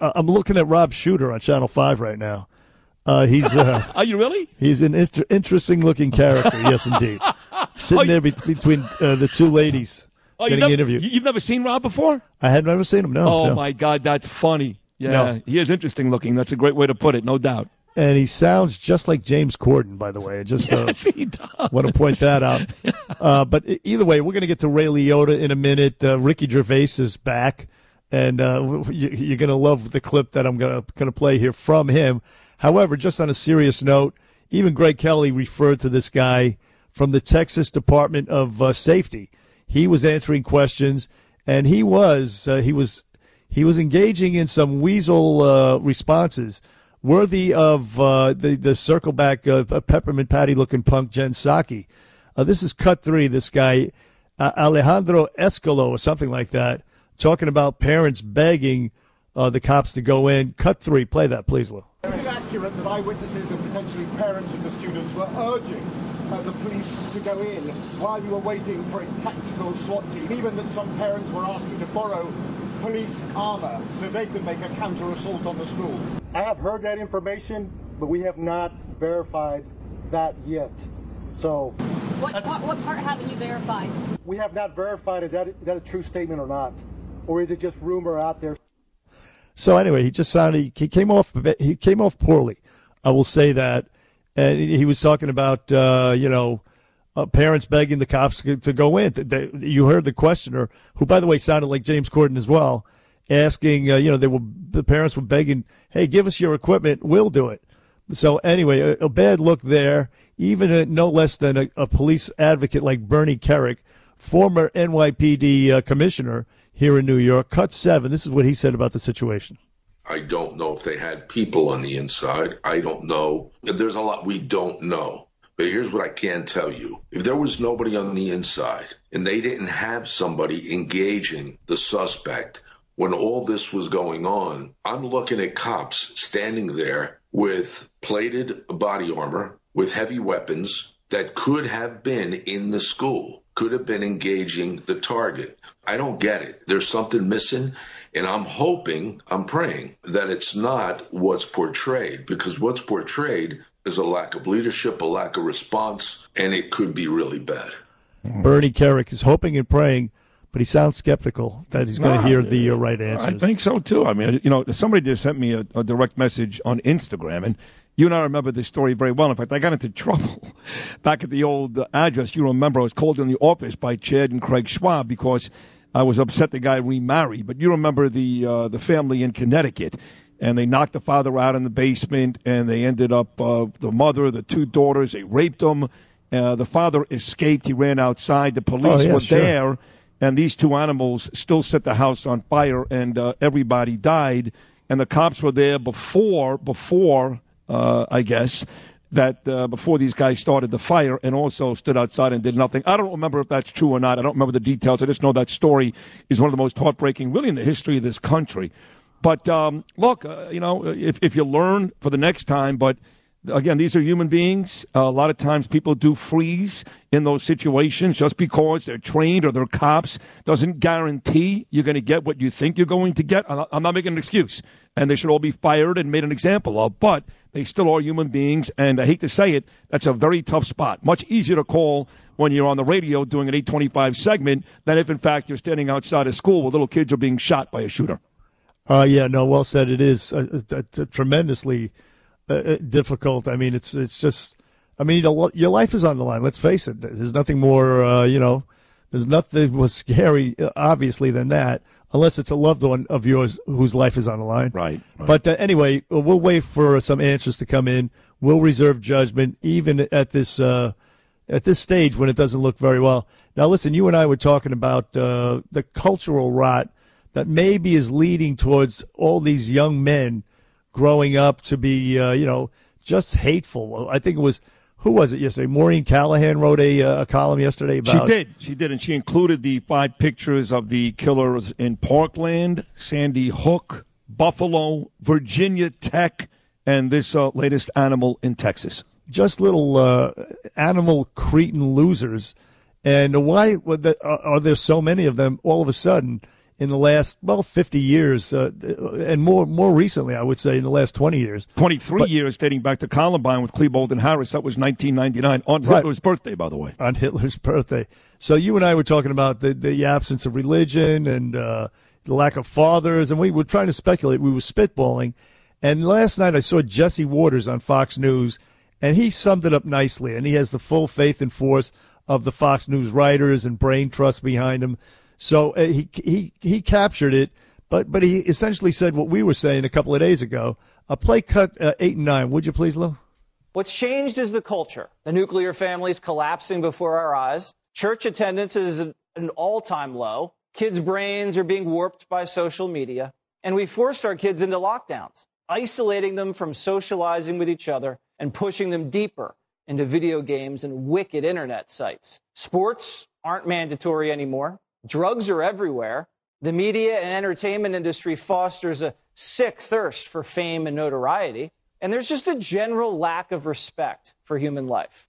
Speaker 5: uh, I'm looking at Rob Shooter on Channel 5 right now. Uh, he's uh,
Speaker 4: Are you really?
Speaker 5: he's an inter- interesting looking character. yes, indeed. Sitting there be- between uh, the two ladies
Speaker 4: Oh,
Speaker 5: getting
Speaker 4: never,
Speaker 5: interviewed.
Speaker 4: you- you've never seen Rob before?
Speaker 5: I had never seen him. No.
Speaker 4: Oh
Speaker 5: no.
Speaker 4: my God, that's funny. Yeah,
Speaker 5: No.
Speaker 4: he is interesting looking. That's a great way to put it, no doubt.
Speaker 5: And he sounds just like James Corden, by the way. I Just uh,
Speaker 4: Yes, he does.
Speaker 5: want to point that out. Uh, but either way, we're going to get to Ray Liotta in a minute. Uh, Ricky Gervais is back, and uh, you, you're going to love the clip that I'm going to play here from him. However, just on a serious note, even Greg Kelly referred to this guy from the Texas Department of uh, Safety. He was answering questions, and he was uh, he was he was engaging in some weasel uh, responses worthy of uh, the the circle back uh, peppermint patty looking punk Jen Psaki. Uh, this is cut three. This guy Alejandro Escalo or something like that, talking about parents begging uh, the cops to go in. Cut three. Play that, please, Lou.
Speaker 30: Is it accurate that eyewitnesses and potentially parents of the students were urging uh, the police to go in while you were waiting for a tactical SWAT team, even that some parents were asking to borrow police armor so they could make a counter assault on the school?
Speaker 31: I have heard that information, but we have not verified that yet. So
Speaker 32: What, part, what part haven't you verified?
Speaker 31: we have not verified is that, is that a true statement or not? Or is it just rumor out there?
Speaker 5: So anyway, he just sounded he came off he came off poorly. I will say that, and he was talking about uh, you know. Uh, parents begging the cops to go in. You heard the questioner, who, by the way, sounded like James Corden as well, asking. Uh, you know, they were the parents were begging, "Hey, give us your equipment. We'll do it." So anyway, a, a bad look there. Even a, no less than a, a police advocate like Bernie Kerik, former NYPD uh, commissioner here in New York, cut seven. This is what he said about the situation.
Speaker 19: I don't know if they had people on the inside. I don't know. There's a lot we don't know. But here's what I can tell you. If there was nobody on the inside and they didn't have somebody engaging the suspect when all this was going on, I'm looking at cops standing there with plated body armor, with heavy weapons that could have been in the school, could have been engaging the target. I don't get it. There's something missing. And I'm hoping, I'm praying that it's not what's portrayed because what's portrayed is a lack of leadership, a lack of response, and it could be really bad.
Speaker 5: Bernie Kerik is hoping and praying, but he sounds skeptical that he's going to
Speaker 4: No,
Speaker 5: hear the uh, right answers.
Speaker 4: I think so too. I mean, you know, somebody just sent me a, a direct message on Instagram, and you and I remember this story very well. In fact, I got into trouble back at the old address. You remember I was called in the office by Chad and Craig Schwab because I was upset the guy remarried. But you remember the uh, the family in Connecticut. And they knocked the father out in the basement, and they ended up uh, the mother, the two daughters. They raped them. Uh, the father escaped. He ran outside. The police
Speaker 5: Oh, yeah,
Speaker 4: were
Speaker 5: sure.
Speaker 4: there and these two animals still set the house on fire, and uh, everybody died. And the cops were there before, before uh, I guess that uh, before these guys started the fire, and also stood outside and did nothing. I don't remember if that's true or not. I don't remember the details. I just know that story is one of the most heartbreaking, really, in the history of this country. But um, look, uh, you know, if if you learn for the next time, but again, these are human beings. Uh, a lot of times people do freeze in those situations just because they're trained or they're cops doesn't guarantee you're going to get what you think you're going to get. I'm not, making an excuse. And they should all be fired and made an example of, but they still are human beings. And I hate to say it, that's a very tough spot. Much easier to call when you're on the radio doing an 825 segment than if, in fact, you're standing outside a school where little kids are being shot by a shooter.
Speaker 5: Uh, yeah, no, well said. It is uh, uh, tremendously uh, uh, difficult. I mean, it's it's just. I mean, your life is on the line. Let's face it. There's nothing more. Uh, you know, there's nothing more scary, uh, obviously, than that. Unless it's a loved one of yours whose life is on the line.
Speaker 4: Right.
Speaker 5: But uh, anyway, we'll wait for some answers to come in. We'll reserve judgment, even at this uh, at this stage when it doesn't look very well. Now, listen, you and I were talking about uh, the cultural rot that maybe is leading towards all these young men growing up to be, uh, you know, just hateful. I think it was who was it yesterday? Maureen Callahan wrote a, uh, a column yesterday about.
Speaker 4: She did. She did, and she included the five pictures of the killers in Parkland, Sandy Hook, Buffalo, Virginia Tech, and this uh, latest animal in Texas.
Speaker 5: just little uh, animal cretin losers. And why would the, are, are there so many of them all of a sudden in the last well 50 years uh, and more more recently I would say in the last 20 years.
Speaker 4: 23 years dating back to Columbine with Klebold and Harris. That was 1999 on
Speaker 5: Right.
Speaker 4: Hitler's birthday, by the way.
Speaker 5: on Hitler's birthday. So you and I were talking about the, the absence of religion and uh, the lack of fathers, and we were trying to speculate. We were spitballing. And last night I saw Jesse Watters on Fox News, and he summed it up nicely. And he has the full faith and force of the Fox News writers and brain trust behind him. So uh, he he he captured it, but but he essentially said what we were saying a couple of days ago. Uh, play cut uh, eight and nine, would you please, Lou?
Speaker 10: What's changed is the culture. The nuclear family is collapsing before our eyes. Church attendance is an all time low. Kids' brains are being warped by social media. And we forced our kids into lockdowns, isolating them from socializing with each other and pushing them deeper into video games and wicked internet sites. Sports aren't mandatory anymore. Drugs are everywhere. The media and entertainment industry fosters a sick thirst for fame and notoriety. And there's just a general lack of respect for human life.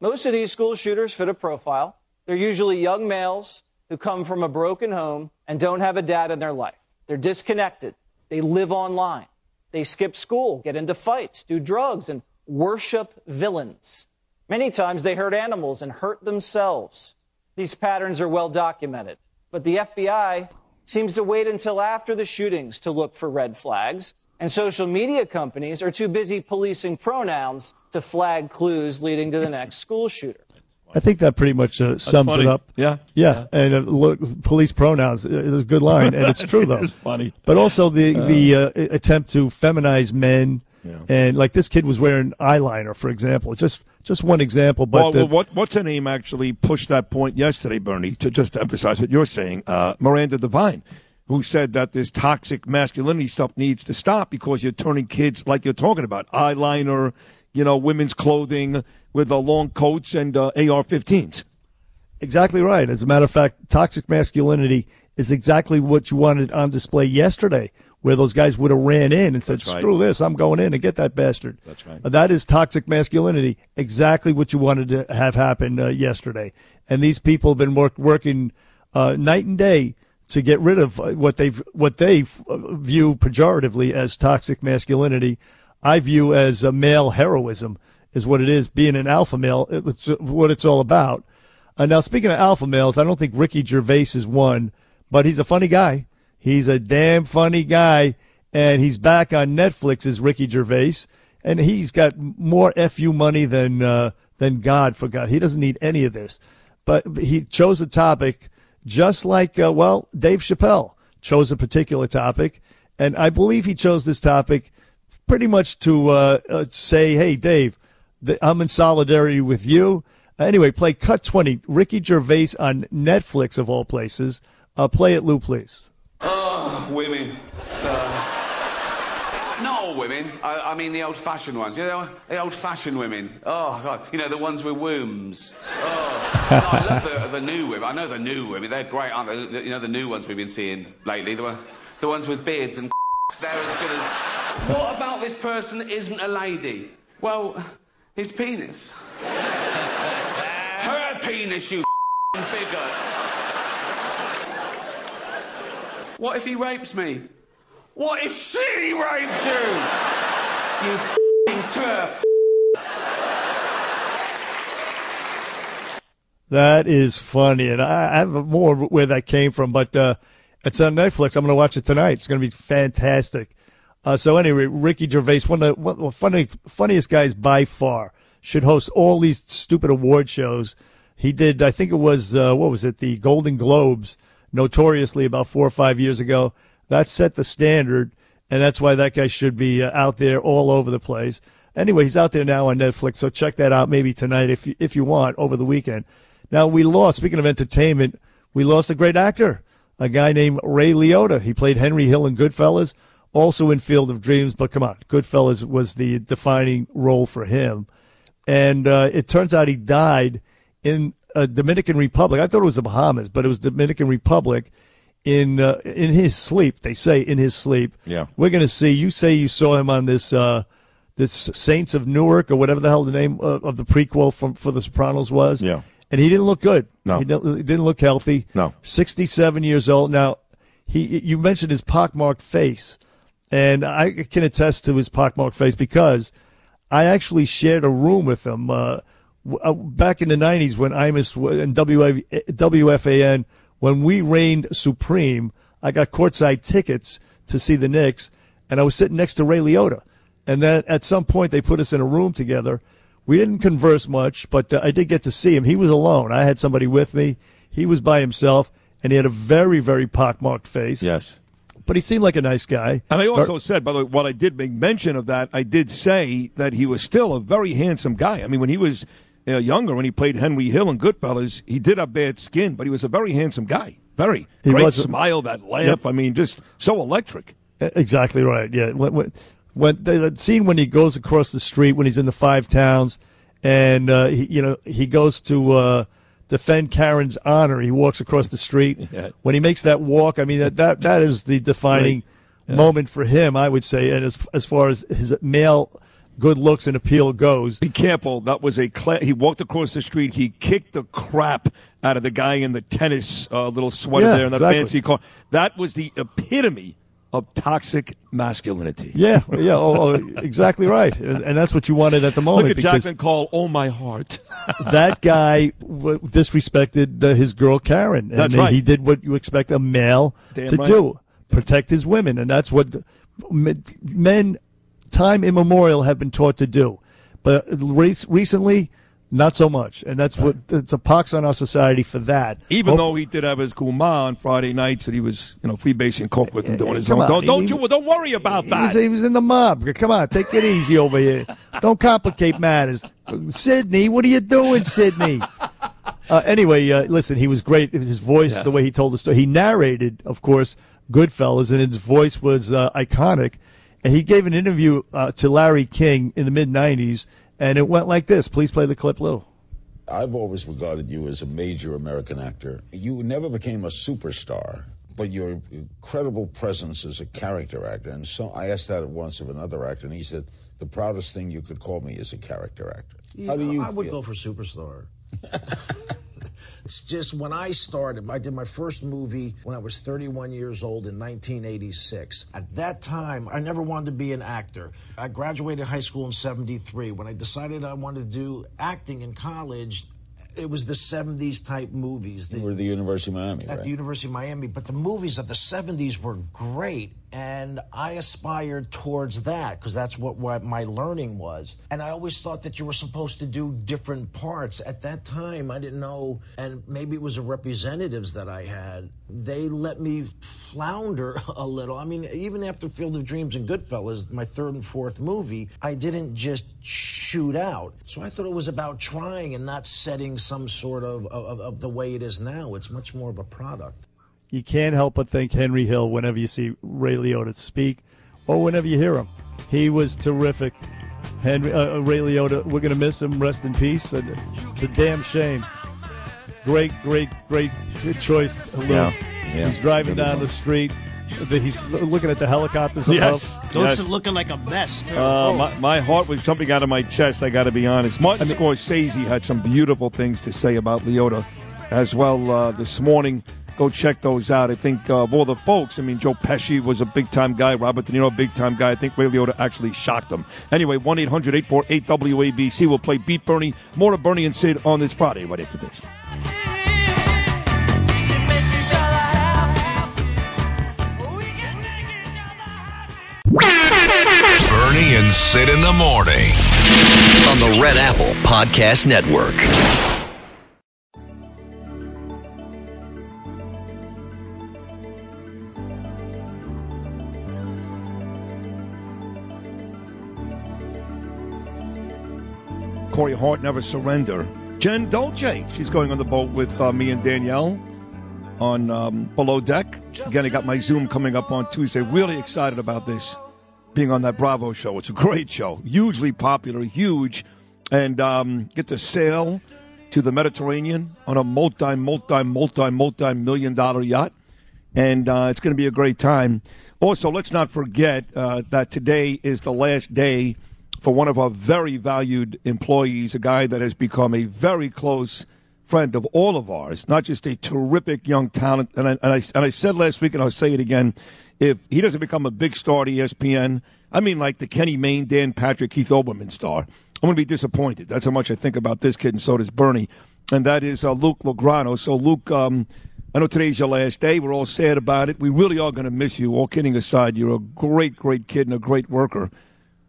Speaker 10: Most of these school shooters fit a profile. They're usually young males who come from a broken home and don't have a dad in their life. They're disconnected. They live online. They skip school, get into fights, do drugs, and worship villains. Many times they hurt animals and hurt themselves. These patterns are well documented. But the FBI
Speaker 33: seems to wait until after the shootings to look for red flags, and social media companies are too busy policing pronouns to flag clues leading to the next school shooter.
Speaker 5: I think that pretty much uh, sums it up.
Speaker 4: Yeah.
Speaker 5: yeah. And uh, look, police pronouns is a good line, and it's true though.
Speaker 4: It's funny.
Speaker 5: But also the the uh, attempt to feminize men, and like this kid was wearing eyeliner, for example. Just just one example, but
Speaker 4: well,
Speaker 5: the-
Speaker 4: well, what, what's her name actually pushed that point yesterday, Bernie, to just emphasize what you're saying. Uh, Miranda Devine, who said that this toxic masculinity stuff needs to stop because you're turning kids, like you're talking about, eyeliner, you know, women's clothing with uh, long coats and uh, AR 15s.
Speaker 5: Exactly right. As a matter of fact, toxic masculinity is exactly what you wanted on display yesterday, where those guys would have ran in and said,
Speaker 4: That's right.
Speaker 5: "Screw this! I'm going in and get that bastard."
Speaker 4: That's right.
Speaker 5: Uh, that is toxic masculinity. Exactly what you wanted to have happen uh, yesterday. And these people have been work, working uh, night and day to get rid of uh, what they've what they uh, view pejoratively as toxic masculinity. I view as a male heroism is what it is. Being an alpha male, it's what it's all about. Uh, now, speaking of alpha males, I don't think Ricky Gervais is one, but he's a funny guy. He's a damn funny guy, and he's back on Netflix as Ricky Gervais, and he's got more fu money than uh, than God for God. He doesn't need any of this, but he chose a topic just like uh, well, Dave Chappelle chose a particular topic, and I believe he chose this topic pretty much to uh, uh, say, "Hey, Dave, I'm in solidarity with you." Anyway, play cut twenty. Ricky Gervais on Netflix of all places. Uh, play it, Lou, please.
Speaker 22: Women. Uh, not all women. I, I mean the old-fashioned ones. You know, the old-fashioned women. Oh, God. You know, the ones with wombs. Oh. No, I love the, the new women. I know the new women. They're great, aren't they? The- you know, the new ones we've been seeing lately. The, the ones with beards and they're as good as... What about this person isn't a lady? Well, his penis. Her penis, you bigot. What if he rapes me? What if she rapes you? You f***ing turf.
Speaker 5: That is funny, and I have more where that came from, but uh, it's on Netflix. I'm going to watch it tonight. It's going to be fantastic. Uh, so anyway, Ricky Gervais, one of the, one of the funny, funniest guys by far, should host all these stupid award shows. He did, I think it was, uh, what was it, the Golden Globes, notoriously about four or five years ago. That set the standard, and that's why that guy should be uh, out there all over the place. Anyway, he's out there now on Netflix, so check that out maybe tonight if you, if you want over the weekend. Now we lost. Speaking of entertainment, we lost a great actor, a guy named Ray Liotta. He played Henry Hill in Goodfellas, also in Field of Dreams. But come on, Goodfellas was the defining role for him, and uh, it turns out he died in a Dominican Republic. I thought it was the Bahamas, but it was Dominican Republic. In uh, in his sleep, they say in his sleep.
Speaker 4: Yeah.
Speaker 5: we're gonna see. You say you saw him on this. Uh, this Saints of Newark or whatever the hell the name of, of the prequel from for the Sopranos was.
Speaker 4: Yeah.
Speaker 5: And he didn't look good.
Speaker 4: No.
Speaker 5: He didn't, he didn't look healthy.
Speaker 4: No.
Speaker 5: 67 years old. Now, he you mentioned his pockmarked face. And I can attest to his pockmarked face because I actually shared a room with him uh, uh, back in the 90s when Imus w- and WA, WFAN, when we reigned supreme. I got courtside tickets to see the Knicks, and I was sitting next to Ray Liotta. And then at some point, they put us in a room together. We didn't converse much, but uh, I did get to see him. He was alone. I had somebody with me. He was by himself, and he had a very, very pockmarked face.
Speaker 4: Yes.
Speaker 5: But he seemed like a nice guy.
Speaker 4: And I also said, by the way, while I did make mention of that, I did say that he was still a very handsome guy. I mean, when he was uh, younger, when he played Henry Hill in Goodfellas, he did have bad skin, but he was a very handsome guy. Very.
Speaker 5: He
Speaker 4: Great smile, that laugh.
Speaker 5: Yep.
Speaker 4: I mean, just so electric.
Speaker 5: Exactly right. Yeah. When, when, when the, scene when he goes across the street when he's in the five towns, and uh, he, you know he goes to uh, defend Karen's honor. He walks across the street.
Speaker 4: Yeah.
Speaker 5: When he makes that walk, I mean that that, that is the defining moment for him, I would say. And as as far as his male good looks and appeal goes,
Speaker 4: Be careful. That was a cla- he walked across the street. He kicked the crap out of the guy in the tennis uh, little sweater
Speaker 5: Yeah,
Speaker 4: there in that
Speaker 5: exactly.
Speaker 4: fancy car. That was the epitome of toxic masculinity.
Speaker 5: Yeah, yeah, oh, oh, exactly right, and, and that's what you wanted at the moment.
Speaker 4: Look at Jackman Call, oh my heart.
Speaker 5: that guy w- disrespected uh, his girl Karen, and
Speaker 4: That's right.
Speaker 5: he did what you expect a male
Speaker 4: Damn
Speaker 5: to
Speaker 4: right.
Speaker 5: do: protect his women, and that's what men, time immemorial, have been taught to do. But re- recently, not so much, and that's what it's a pox on our society for that.
Speaker 4: Even
Speaker 5: Hope-
Speaker 4: though he did have his kuma on Friday nights and he was, you know, freebasing coke with and doing his own.
Speaker 5: on,
Speaker 4: Don't, don't
Speaker 5: he-
Speaker 4: you? Don't worry about
Speaker 5: He was,
Speaker 4: that.
Speaker 5: he was in the mob. Come on, take it easy over here. Don't complicate matters. Sydney, what are you doing, Sydney? Uh, anyway, uh, listen, he was great. His voice,
Speaker 4: Yeah.
Speaker 5: the way he told the story. He narrated, of course, Goodfellas, and his voice was uh, iconic. And he gave an interview uh, to Larry King in the mid 90s, and it went like this. Please play the clip, Lou.
Speaker 23: I've always regarded you as a major American actor. You never became a superstar, but your incredible presence as a character actor. And so I asked that once of another actor, and he said, the proudest thing you could call me is a character actor. How do you
Speaker 24: I would
Speaker 23: feel?
Speaker 24: go for superstar. it's just when I started, I did my first movie when I was 31 years old in 1986. At that time, I never wanted to be an actor. I graduated high school in 73. When I decided I wanted to do acting in college, it was the 70s type movies.
Speaker 23: You were at the University of Miami,
Speaker 24: at
Speaker 23: right?
Speaker 24: the University of Miami, but the movies of the 70s were great. And I aspired towards that because that's what, what my learning was. And I always thought that you were supposed to do different parts. At that time, I didn't know, and maybe it was the representatives that I had. They let me flounder a little. I mean, even after Field of Dreams and Goodfellas, my third and fourth movie, I didn't just shoot out. So I thought it was about trying and not setting some sort of, of, of the way it is now. It's much more of a product.
Speaker 5: You can't help but think Henry Hill whenever you see Ray Liotta speak or whenever you hear him. He was terrific. Henry uh, uh, Ray Liotta, we're going to miss him. Rest in peace. And It's a damn shame. Great, great, great choice.
Speaker 4: Yeah, yeah.
Speaker 5: He's driving down the street. He's looking at the helicopters above.
Speaker 4: Yes.
Speaker 29: Looks
Speaker 4: yes.
Speaker 29: looking like a mess, too.
Speaker 4: Uh, my, my heart was jumping out of my chest. I got to be honest. Martin Scorsese had some beautiful things to say about Liotta as well uh, this morning. Go check those out. I think uh, of all the folks. I mean, Joe Pesci was a big time guy. Robert De Niro, a big time guy. I think Ray Liotta actually shocked him. Anyway, one 848 WABC will play Beat Bernie. More of Bernie and Sid on this Friday. Right after this. We can make each other happy. We can make each other happy.
Speaker 1: Bernie and Sid in the morning.
Speaker 8: on the Red Apple Podcast Network.
Speaker 4: Corey Hart never surrender. Jen Dolce, she's going on the boat with uh, me and Danielle on um, below deck. Again, I got my Zoom coming up on Tuesday. Really excited about this being on that Bravo show. It's a great show, hugely popular, huge, and um, get to sail to the Mediterranean on a multi, multi, multi, multi million dollar yacht, and uh, it's going to be a great time. Also, let's not forget uh, that today is the last day for one of our very valued employees, a guy that has become a very close friend of all of ours, not just a terrific young talent. And I, and I, and I said last week, and I'll say it again, if he doesn't become a big star at ESPN, I mean like the Kenny Mayne, Dan Patrick, Keith Olbermann star, I'm going to be disappointed. That's how much I think about this kid, and so does Bernie. And that is uh, Luke Lograno. So, Luke, um, I know today's your last day. We're all sad about it. We really are going to miss you. All kidding aside, you're a great, great kid and a great worker.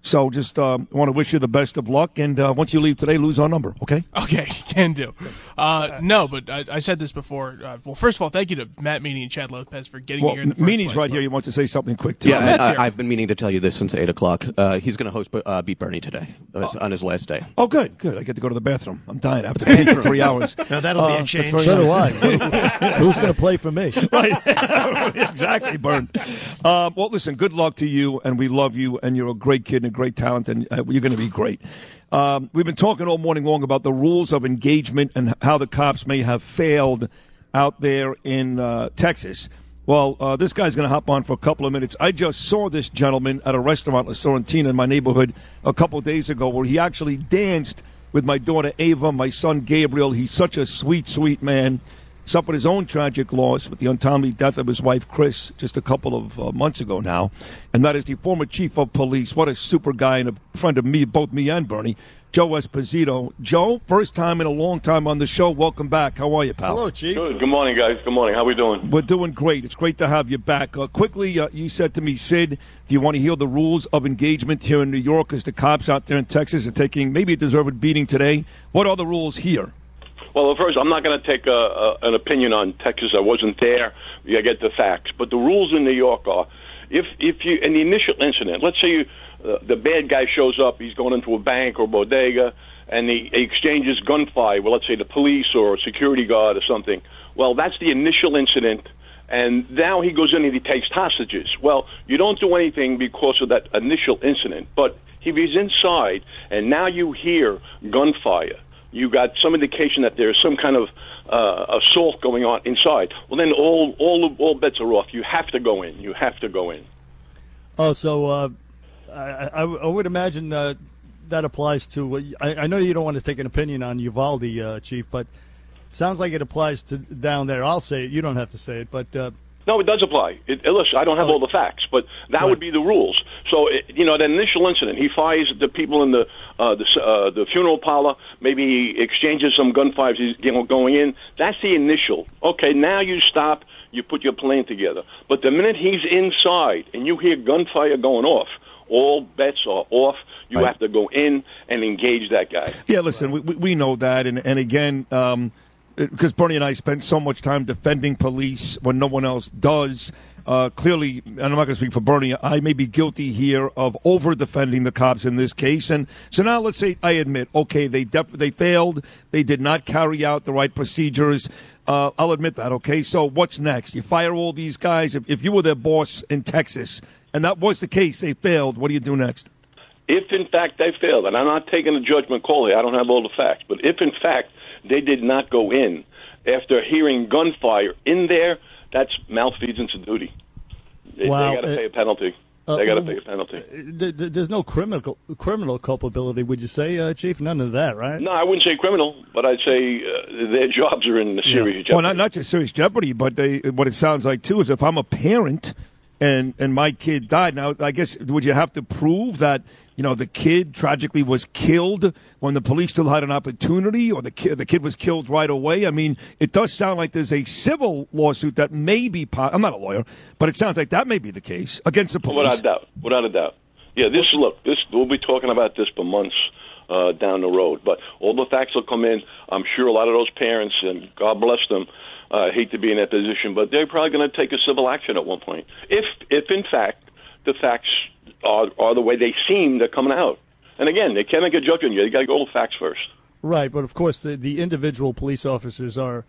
Speaker 4: So just uh, want to wish you the best of luck. And uh, once you leave today, lose our number, okay?
Speaker 34: Okay, can do. Uh, no, but I, I said this before. Uh, well, first of all, thank you to Matt Meany and Chad Lopez for getting
Speaker 4: Well,
Speaker 34: me here in the first
Speaker 4: Meany's
Speaker 34: place.
Speaker 4: right here. He wants to say something quick, too.
Speaker 35: Yeah,
Speaker 34: Let's
Speaker 35: I,
Speaker 34: hear it.
Speaker 35: I, have been meaning to tell you this since 8 o'clock. Uh, he's going to host uh, Beat Bernie today uh, on his last day.
Speaker 4: Oh, good, good. I get to go to the bathroom. I'm dying. I have to pee for three hours.
Speaker 29: Now, that'll be a change.
Speaker 5: So do I. Who's going to play for me?
Speaker 4: right. exactly, Bern. Uh, well, listen, good luck to you, and we love you, and you're a great kid and a great talent, and uh, you're going to be great. Um, we've been talking all morning long about the rules of engagement and how the cops may have failed out there in uh, Texas. Well, uh, this guy's going to hop on for a couple of minutes. I just saw this gentleman at a restaurant, La Sorrentina, in my neighborhood a couple days ago, where he actually danced with my daughter Ava, my son Gabriel. He's such a sweet, sweet man. Suffered his own tragic loss with the untimely death of his wife, Chris, just a couple of uh, months ago now. And that is the former chief of police. What a super guy and a friend of me, both me and Bernie, Joe Esposito. Joe, first time in a long time on the show. Welcome back. How are you, pal?
Speaker 5: Hello, Chief.
Speaker 36: Good. Good morning, guys. Good morning. How we doing?
Speaker 4: We're doing great. It's great to have you back. Uh, quickly, uh, you said to me, Sid, do you want to hear the rules of engagement here in New York as the cops out there in Texas are taking maybe a deserved beating today? What are the rules here?
Speaker 36: Well, first, I'm not going to take a, a, an opinion on Texas. I wasn't there. You get the facts. But the rules in New York are, if if you in the initial incident, let's say you, uh, the bad guy shows up, he's going into a bank or bodega, and he, he exchanges gunfire. Well, let's say the police or a security guard or something. Well, that's the initial incident. And now he goes in and he takes hostages. Well, you don't do anything because of that initial incident. But if he's inside and now you hear gunfire, you got some indication that there's some kind of uh, assault going on inside. Well, then all all all bets are off. You have to go in. You have to go in.
Speaker 5: Oh, so uh, I, I, I would imagine uh, that applies to. I, I know you don't want to take an opinion on Uvalde, uh, Chief, but sounds like it applies to down there. I'll say it. You don't have to say it, but. Uh,
Speaker 36: No, it does apply. It, listen, I don't have all the facts, but that would be the rules. So, it, you know, that initial incident, he fires the people in the uh, the uh, the funeral parlor. Maybe he exchanges some gunfire. He's you know, going in. That's the initial. Okay, now you stop. You put your plan together. But the minute he's inside and you hear gunfire going off, all bets are off. You have to go in and engage that guy.
Speaker 4: Yeah, listen, we, we we know that, and and again, um, because Bernie and I spent so much time defending police when no one else does. Uh, clearly, and I'm not going to speak for Bernie. I may be guilty here of over defending the cops in this case, and so now let's say I admit, okay, they def- they failed, they did not carry out the right procedures. Uh, I'll admit that. Okay, so what's next? You fire all these guys. If, if you were their boss in Texas, and that was the case, they failed. What do you do next?
Speaker 36: If in fact they failed, and I'm not taking a judgment call here, I don't have all the facts, but if in fact they did not go in after hearing gunfire in there, that's malfeasance of duty. They,
Speaker 5: Wow,
Speaker 36: they got to
Speaker 5: uh,
Speaker 36: pay a penalty.
Speaker 5: uh,
Speaker 36: they got to pay a penalty.
Speaker 5: th- th- there's no criminal criminal culpability, would you say, uh, Chief? None of that, right?
Speaker 36: No, I wouldn't say criminal, but I'd say uh, their jobs are in serious jeopardy.
Speaker 4: Well, not not just serious jeopardy, but they, what it sounds like too is if I'm a parent and and my kid died. Now, I guess would you have to prove that you know the kid tragically was killed when the police still had an opportunity, or the kid the kid was killed right away? I mean, it does sound like there's a civil lawsuit that may be. Po- I'm not a lawyer, but it sounds like that may be the case against the police.
Speaker 36: Without a doubt. Without a doubt. Yeah, this look, this we'll be talking about this for months uh, down the road. But all the facts will come in. I'm sure a lot of those parents, and God bless them, uh, hate to be in that position, but they're probably going to take a civil action at one point. If, if in fact the facts are, are the way they seem, they're coming out. And again, they can't make a judgment yet. You got to go with facts first.
Speaker 5: Right, but of course the, the individual police officers are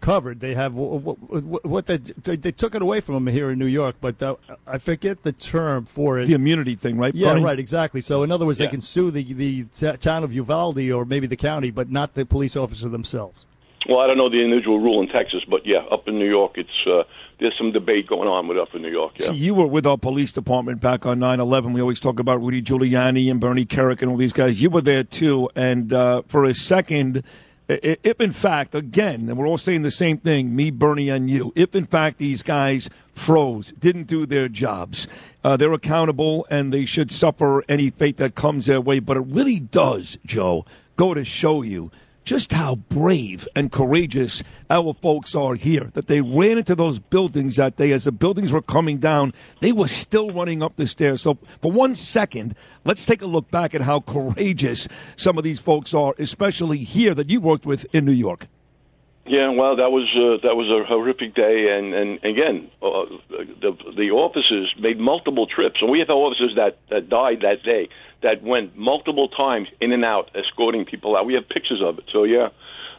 Speaker 5: covered. They have what, what, what they, they they took it away from them here in New York, but uh, I forget the term for it.
Speaker 4: The immunity thing, right?
Speaker 5: Yeah,
Speaker 4: Bernie?
Speaker 5: right, exactly. So in other words,
Speaker 36: Yeah.
Speaker 5: they can sue the the t- town of Uvalde or maybe the county, but not the police officer themselves.
Speaker 36: Well, I don't know the individual rule in Texas, but yeah, up in New York, it's uh, there's some debate going on with up in New York. Yeah.
Speaker 4: See, you were with our police department back on 9-11. We always talk about Rudy Giuliani and Bernie Kerik and all these guys. You were there too. And uh, for a second, if in fact, again, and we're all saying the same thing, me, Bernie, and you, if in fact these guys froze, didn't do their jobs, uh, they're accountable and they should suffer any fate that comes their way. But it really does, Joe, go to show you just how brave and courageous our folks are here. That they ran into those buildings that day as the buildings were coming down. They were still running up the stairs. So for one second, let's take a look back at how courageous some of these folks are, especially here that you worked with in New York.
Speaker 36: Yeah, well, that was uh, that was a horrific day, and and again, uh, the the officers made multiple trips, and we have officers that that died that day that went multiple times in and out escorting people out. We have pictures of it, so yeah,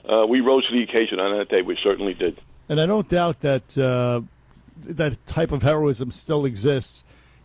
Speaker 36: uh, we rose to the occasion on that day. We certainly did.
Speaker 5: And I don't doubt that uh, that type of heroism still exists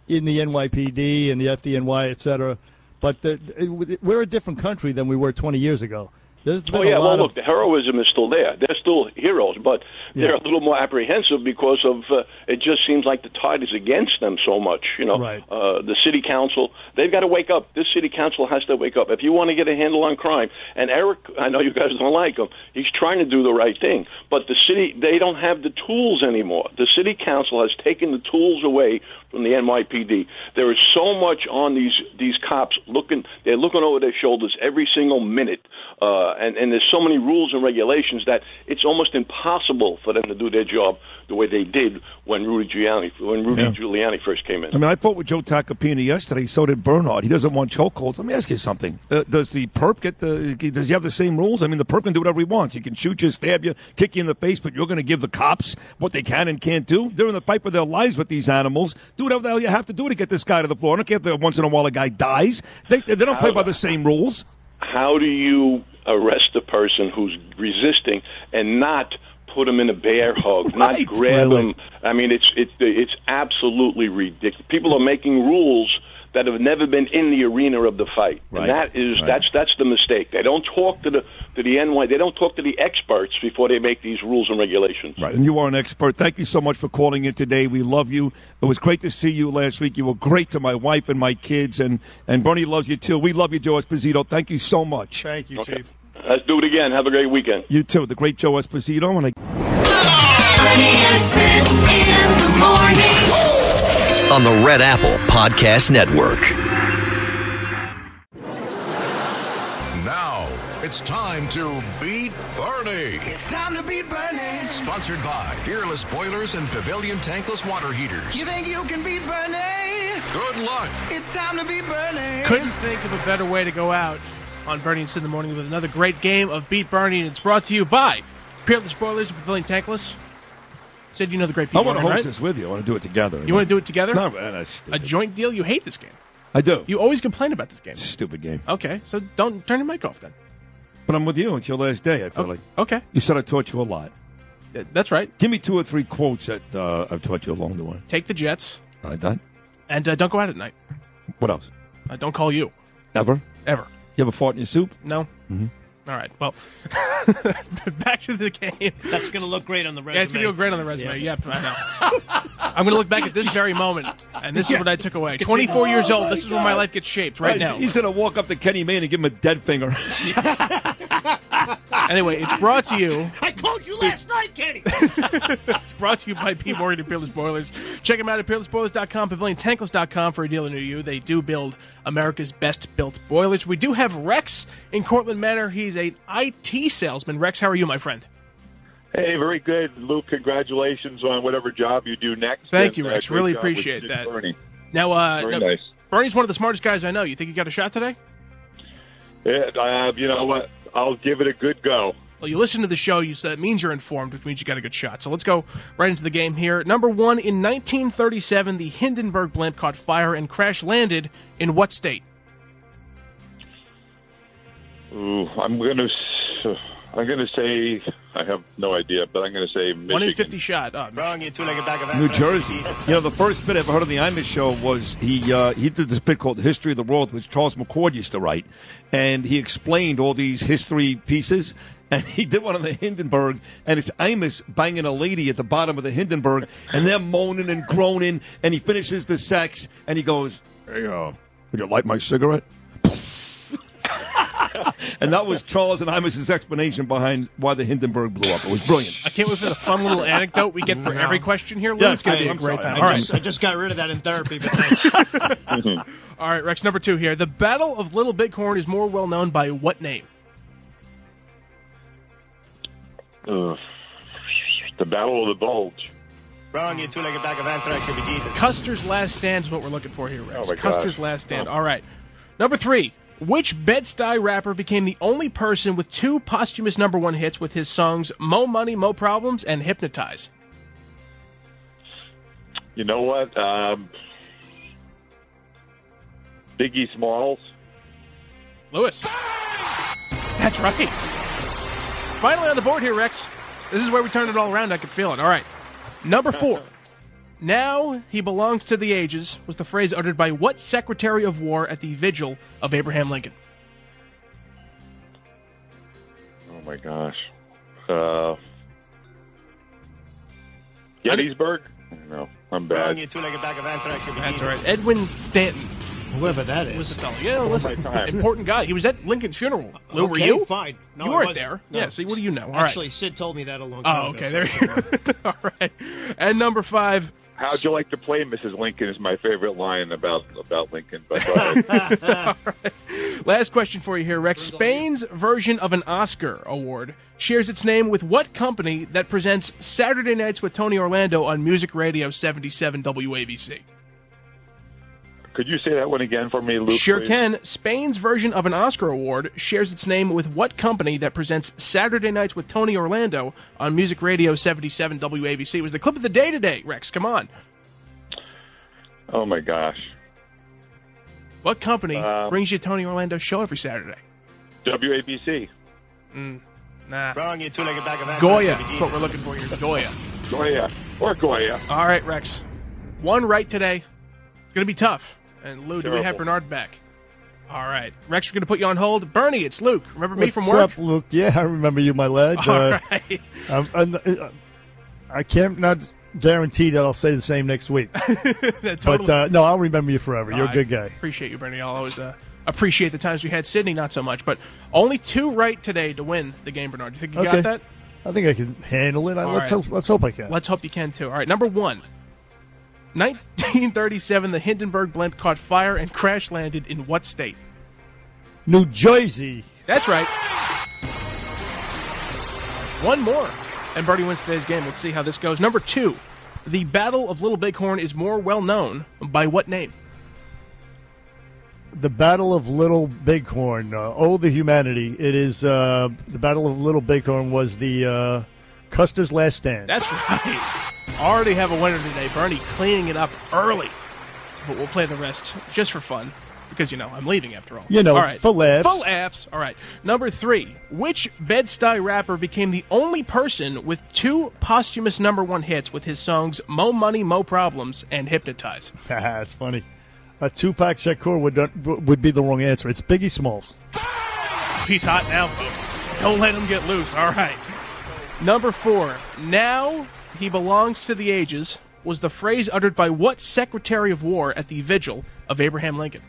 Speaker 5: in the NYPD and the FDNY, et cetera. But the, we're a different country than we were 20 years ago. There's
Speaker 36: Oh
Speaker 5: a
Speaker 36: yeah, well
Speaker 5: lot
Speaker 36: look, the heroism is still there. They're still heroes, but they're a little more apprehensive because of uh, it. Just seems like the tide is against them so much. You know,
Speaker 5: Right.
Speaker 36: uh, the city council they've got to wake up. This city council has to wake up if you want to get a handle on crime. And Eric, I know you guys don't like him. He's trying to do the right thing, but the city they don't have the tools anymore. The city council has taken the tools away from the NYPD. There is so much on these these cops looking. They're looking over their shoulders every single minute, uh, and and there's so many rules and regulations that it's almost impossible for them to do their job the way they did when Rudy Giuliani when Rudy
Speaker 4: Yeah.
Speaker 36: Giuliani first came in.
Speaker 4: I mean, I fought with Joe Tacopina yesterday. So did Bernard. He doesn't want chokeholds. Let me ask you something. Uh, does the perp get the? Does he have the same rules? I mean, the perp can do whatever he wants. He can shoot you, stab you, kick you in the face, but you're going to give the cops what they can and can't do. They're in the fight for their lives with these animals. Do whatever the hell you have to do to get this guy to the floor. I don't care if once in a while a guy dies. They they don't play by the same rules.
Speaker 36: how do you arrest a person who's resisting and not put him in a bear hug, not grab
Speaker 4: Really.
Speaker 36: him? I mean, it's it's it's absolutely ridiculous. People are making rules that have never been in the arena of the fight,
Speaker 4: Right.
Speaker 36: and that is
Speaker 4: Right.
Speaker 36: that's that's the mistake. They don't talk to the to the NY. They don't talk to the experts before they make these rules and regulations.
Speaker 4: Right. And you are an expert. Thank you so much for calling in today. We love you. It was great to see you last week. You were great to my wife and my kids, and, and Bernie loves you too. We love you, Joe Esposito. Thank you so much.
Speaker 5: Thank you,
Speaker 36: Okay. Let's do it again. Have a great weekend.
Speaker 4: You too, the great Joe Esposito. And I-
Speaker 8: Bernie and Sid in the morning. On the Red Apple Podcast Network.
Speaker 1: Now it's time to beat Bernie.
Speaker 29: It's time to beat Bernie.
Speaker 1: Sponsored by Peerless Boilers and Pavilion Tankless Water Heaters.
Speaker 29: You think you can beat Bernie?
Speaker 1: Good luck.
Speaker 29: It's time to beat Bernie.
Speaker 34: Couldn't think of a better way to go out on Bernie and Sid in the morning with another great game of Beat Bernie, and it's brought to you by Peerless Boilers and Pavilion Tankless. Sid, you know the great people.
Speaker 4: I want to host
Speaker 34: right?
Speaker 4: this with you. I want to do it together.
Speaker 34: You want to do it together?
Speaker 4: No, man, that's
Speaker 34: a joint deal? You hate this game.
Speaker 4: I do.
Speaker 34: You always complain about this game.
Speaker 4: Stupid game.
Speaker 34: Okay, so don't turn your mic off then.
Speaker 4: But I'm with you. It's your last day, I feel like.
Speaker 34: Okay,
Speaker 4: You said I taught you a lot.
Speaker 34: Uh, that's right.
Speaker 4: Give me two or three quotes that uh, I've taught you along the way.
Speaker 34: Take the Jets
Speaker 4: right, done?
Speaker 34: and uh, don't go out at night.
Speaker 4: What else?
Speaker 34: Uh, don't call you
Speaker 4: Ever?
Speaker 34: ever.
Speaker 4: You ever fought in your soup?
Speaker 34: No.
Speaker 4: Mhm.
Speaker 34: All right. Well, back to the game.
Speaker 29: That's going to look great on the resume.
Speaker 34: Yeah, it's gonna look great on the resume.
Speaker 29: Yeah.
Speaker 34: Yep, I know. I'm gonna look back at this very moment, and this is what I took away.
Speaker 29: It's-
Speaker 34: 24 years
Speaker 29: Oh
Speaker 34: old.
Speaker 29: my
Speaker 34: This is where my life gets shaped right now.
Speaker 4: He's going to walk up to Kenny Mayne and give him a dead finger.
Speaker 34: Anyway, it's brought to you.
Speaker 29: I called you last night, Kenny.
Speaker 34: It's brought to you by P. Morgan and Peerless Boilers. Check them out at peerlessboilers.com, paviliontankless.com for a dealer near you. They do build America's best built boilers. We do have Rex in Cortlandt Manor. He's an IT salesman. Rex, how are you, my friend?
Speaker 37: Hey, very good, Luke. Congratulations on whatever job you do next.
Speaker 34: Thank
Speaker 37: And,
Speaker 34: you,
Speaker 37: uh,
Speaker 34: Rex.
Speaker 37: great
Speaker 34: Really
Speaker 37: job with
Speaker 34: appreciate
Speaker 37: Sid
Speaker 34: that.
Speaker 37: Bernie.
Speaker 34: Now, uh,
Speaker 37: Very
Speaker 34: now,
Speaker 37: nice.
Speaker 34: Bernie's one of the smartest guys I know. You think you got a shot today?
Speaker 37: Yeah, uh, you know what? I'll give it a good go.
Speaker 34: Well, you listen to the show, you said it means you're informed, which means you got a good shot. So let's go right into the game here. Number one, in 1937, the Hindenburg blimp caught fire and crash landed in what state?
Speaker 37: Ooh, I'm gonna, s- I'm gonna say I have no idea, but I'm gonna say Michigan.
Speaker 34: One in 50 shot. Oh,
Speaker 29: Wrong, you two-legged bag of
Speaker 4: New Jersey. You know, the first bit I ever heard on the Imus show was he uh, he did this bit called "The History of the World," which Charles McCord used to write, and he explained all these history pieces. And he did one on the Hindenburg, and it's Imus banging a lady at the bottom of the Hindenburg, and they're moaning and groaning. And he finishes the sex, and he goes, "Hey, uh, would you light my cigarette?" and that was Charles and Imus's explanation behind why the Hindenburg blew up. It was brilliant.
Speaker 34: I can't wait for the fun little anecdote we get for
Speaker 29: No.
Speaker 34: every question here, Lou.
Speaker 4: Yeah,
Speaker 34: it's going to be a
Speaker 4: I'm
Speaker 34: great
Speaker 4: sorry.
Speaker 34: time.
Speaker 29: I
Speaker 34: All
Speaker 29: just. I just got rid of that in therapy, but thanks.
Speaker 34: All right, Rex, number two here. The Battle of Little Bighorn is more well known by what name?
Speaker 37: Ugh. the Battle of the Bulge.
Speaker 29: Wrong, you two-legged bag of anthrax. You'll be Jesus.
Speaker 34: Custer's Last Stand is what we're looking for here, Rex.
Speaker 37: Oh, my
Speaker 34: Custer's
Speaker 37: gosh.
Speaker 34: Last Stand.
Speaker 37: Oh.
Speaker 34: All right. Number three. Which Bed-Stuy rapper became the only person with two posthumous number one hits with his songs Mo Money, Mo Problems, and Hypnotize?
Speaker 37: You know what? Um, Biggie Smalls.
Speaker 34: Lewis. That's right. Finally on the board here, Rex. This is where we turn it all around. I can feel it. All right. Number four. now he belongs to the ages was the phrase uttered by what Secretary of War at the vigil of Abraham Lincoln?
Speaker 37: Oh my gosh. Uh, Gettysburg? No, I'm bad.
Speaker 29: you two-legged bag of anthrax. should be
Speaker 34: That's
Speaker 29: eaten.
Speaker 34: all right. Edwin Stanton.
Speaker 29: Whoever that is.
Speaker 34: was the fellow. Yeah, listen, important guy. He was at Lincoln's funeral. Lou, were
Speaker 29: Okay,
Speaker 34: you?
Speaker 29: Fine. No,
Speaker 34: you
Speaker 29: I
Speaker 34: weren't
Speaker 29: wasn't.
Speaker 34: there.
Speaker 29: No.
Speaker 34: Yeah. See, what do you know? All right.
Speaker 29: Actually, Sid told me that a long time
Speaker 34: Oh,
Speaker 29: ago.
Speaker 34: okay. There you go. All right. And number five.
Speaker 37: How'd you like to play Mrs. Lincoln is my favorite line about about Lincoln. But go ahead.
Speaker 34: Last question for you here, Rex. Spain's version of an Oscar award shares its name with what company that presents Saturday Nights with Tony Orlando on Music Radio 77 WABC?
Speaker 37: Could you say that one again for me, Luke?
Speaker 34: Sure
Speaker 37: please?
Speaker 34: can. Spain's version of an Oscar award shares its name with what company that presents Saturday Nights with Tony Orlando on Music Radio 77 WABC? It was the clip of the day today, Rex. Come on.
Speaker 37: Oh my gosh.
Speaker 34: What company
Speaker 37: Uh,
Speaker 34: brings you Tony Orlando's show every Saturday?
Speaker 37: WABC.
Speaker 34: Mm, nah.
Speaker 29: Wrong, you two-legged bag of anthrax.
Speaker 34: Goya. That's what we're looking for here. Goya.
Speaker 37: Goya. Or Goya.
Speaker 34: All right, Rex. One right today. It's going to be tough. And Lou, do we have Bernard back? All right. Rex, we're going to put you on hold. Bernie, it's Luke. Remember me
Speaker 5: What's
Speaker 34: from work?
Speaker 5: What's up, Luke? Yeah, I remember you, my lad.
Speaker 34: All
Speaker 5: Uh,
Speaker 34: right.
Speaker 5: I'm, I'm, uh, I can't not guarantee that I'll say the same next week.
Speaker 34: Totally.
Speaker 5: But uh, no, I'll remember you forever. You're a good guy.
Speaker 34: Appreciate you, Bernie. I'll always uh, appreciate the times we had Sydney, not so much. But only two right today to win the game, Bernard. Do you think you
Speaker 5: Okay.
Speaker 34: got that?
Speaker 5: I think I can handle it. I,
Speaker 34: All
Speaker 5: let's
Speaker 34: right.
Speaker 5: hope. Let's hope I can.
Speaker 34: Let's hope you can too. All right, number one. 1937, the Hindenburg blimp caught fire and crash landed in what state?
Speaker 5: New Jersey.
Speaker 34: That's right. One more. And Bernie wins today's game. Let's see how this goes. Number two. The Battle of Little Bighorn is more well known by what name?
Speaker 5: The Battle of Little Bighorn. Uh, oh, the humanity! It is uh, the Battle of Little Bighorn was the uh, Custer's last stand.
Speaker 34: That's right. Already have a winner today. Bernie cleaning it up early. But we'll play the rest just for fun. Because, you know, I'm leaving after all.
Speaker 5: You know,
Speaker 34: all right.
Speaker 5: for laughs.
Speaker 34: For laughs. All right. Number three. Which Bed-Stuy rapper became the only person with two posthumous number one hits with his songs Mo Money, Mo Problems and Hypnotize?
Speaker 5: That's funny. A Tupac Shakur would not, would be the wrong answer. It's Biggie Smalls.
Speaker 34: He's hot now, folks. Don't let him get loose. All right. Number four. Now he belongs to the ages was the phrase uttered by what Secretary of War at the vigil of Abraham Lincoln?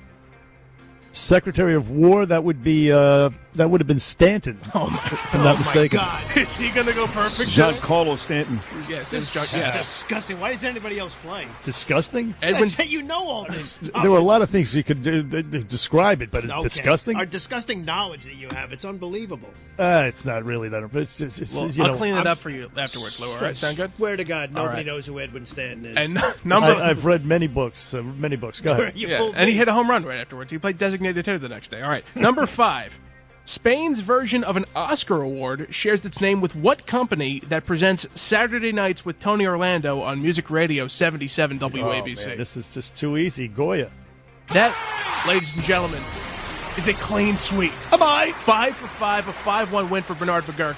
Speaker 5: Secretary of War. That would be uh, that would have been Stanton.
Speaker 34: Oh my,
Speaker 5: if I'm not mistaken. God.
Speaker 34: Is he going to go perfect?
Speaker 4: Giancarlo Stanton.
Speaker 34: Yes, it's John,
Speaker 29: That's
Speaker 34: yes.
Speaker 29: disgusting. Why is anybody else playing?
Speaker 5: Disgusting.
Speaker 34: Edwin,
Speaker 29: That's- you know all this stuff.
Speaker 5: There were a lot of things you could do, to to describe it, but it's
Speaker 29: Okay.
Speaker 5: disgusting.
Speaker 29: Our disgusting knowledge that you have, it's unbelievable.
Speaker 5: Uh, it's not really that. It's just, it's,
Speaker 34: well,
Speaker 5: you
Speaker 34: I'll
Speaker 5: know,
Speaker 34: clean it
Speaker 29: I'm-
Speaker 34: up for you afterwards, Lou. All right, sound good?
Speaker 29: Swear to God, nobody
Speaker 34: right.
Speaker 29: knows who Edwin Stanton is.
Speaker 34: And number,
Speaker 5: I, I've read many books. Uh, many books. Go ahead.
Speaker 29: You
Speaker 34: yeah,
Speaker 29: fooled
Speaker 34: and he hit a home run right afterwards. He played designated hitter the next day. All right, number five. Spain's version of an Oscar award shares its name with what company that presents Saturday Nights with Tony Orlando on Music Radio 77
Speaker 5: Oh,
Speaker 34: WABC?
Speaker 5: man, this is just too easy. Goya.
Speaker 34: That, ladies and gentlemen, is a clean sweep. Am I? Five for five, a 5 1 win for Bernard McGuirk.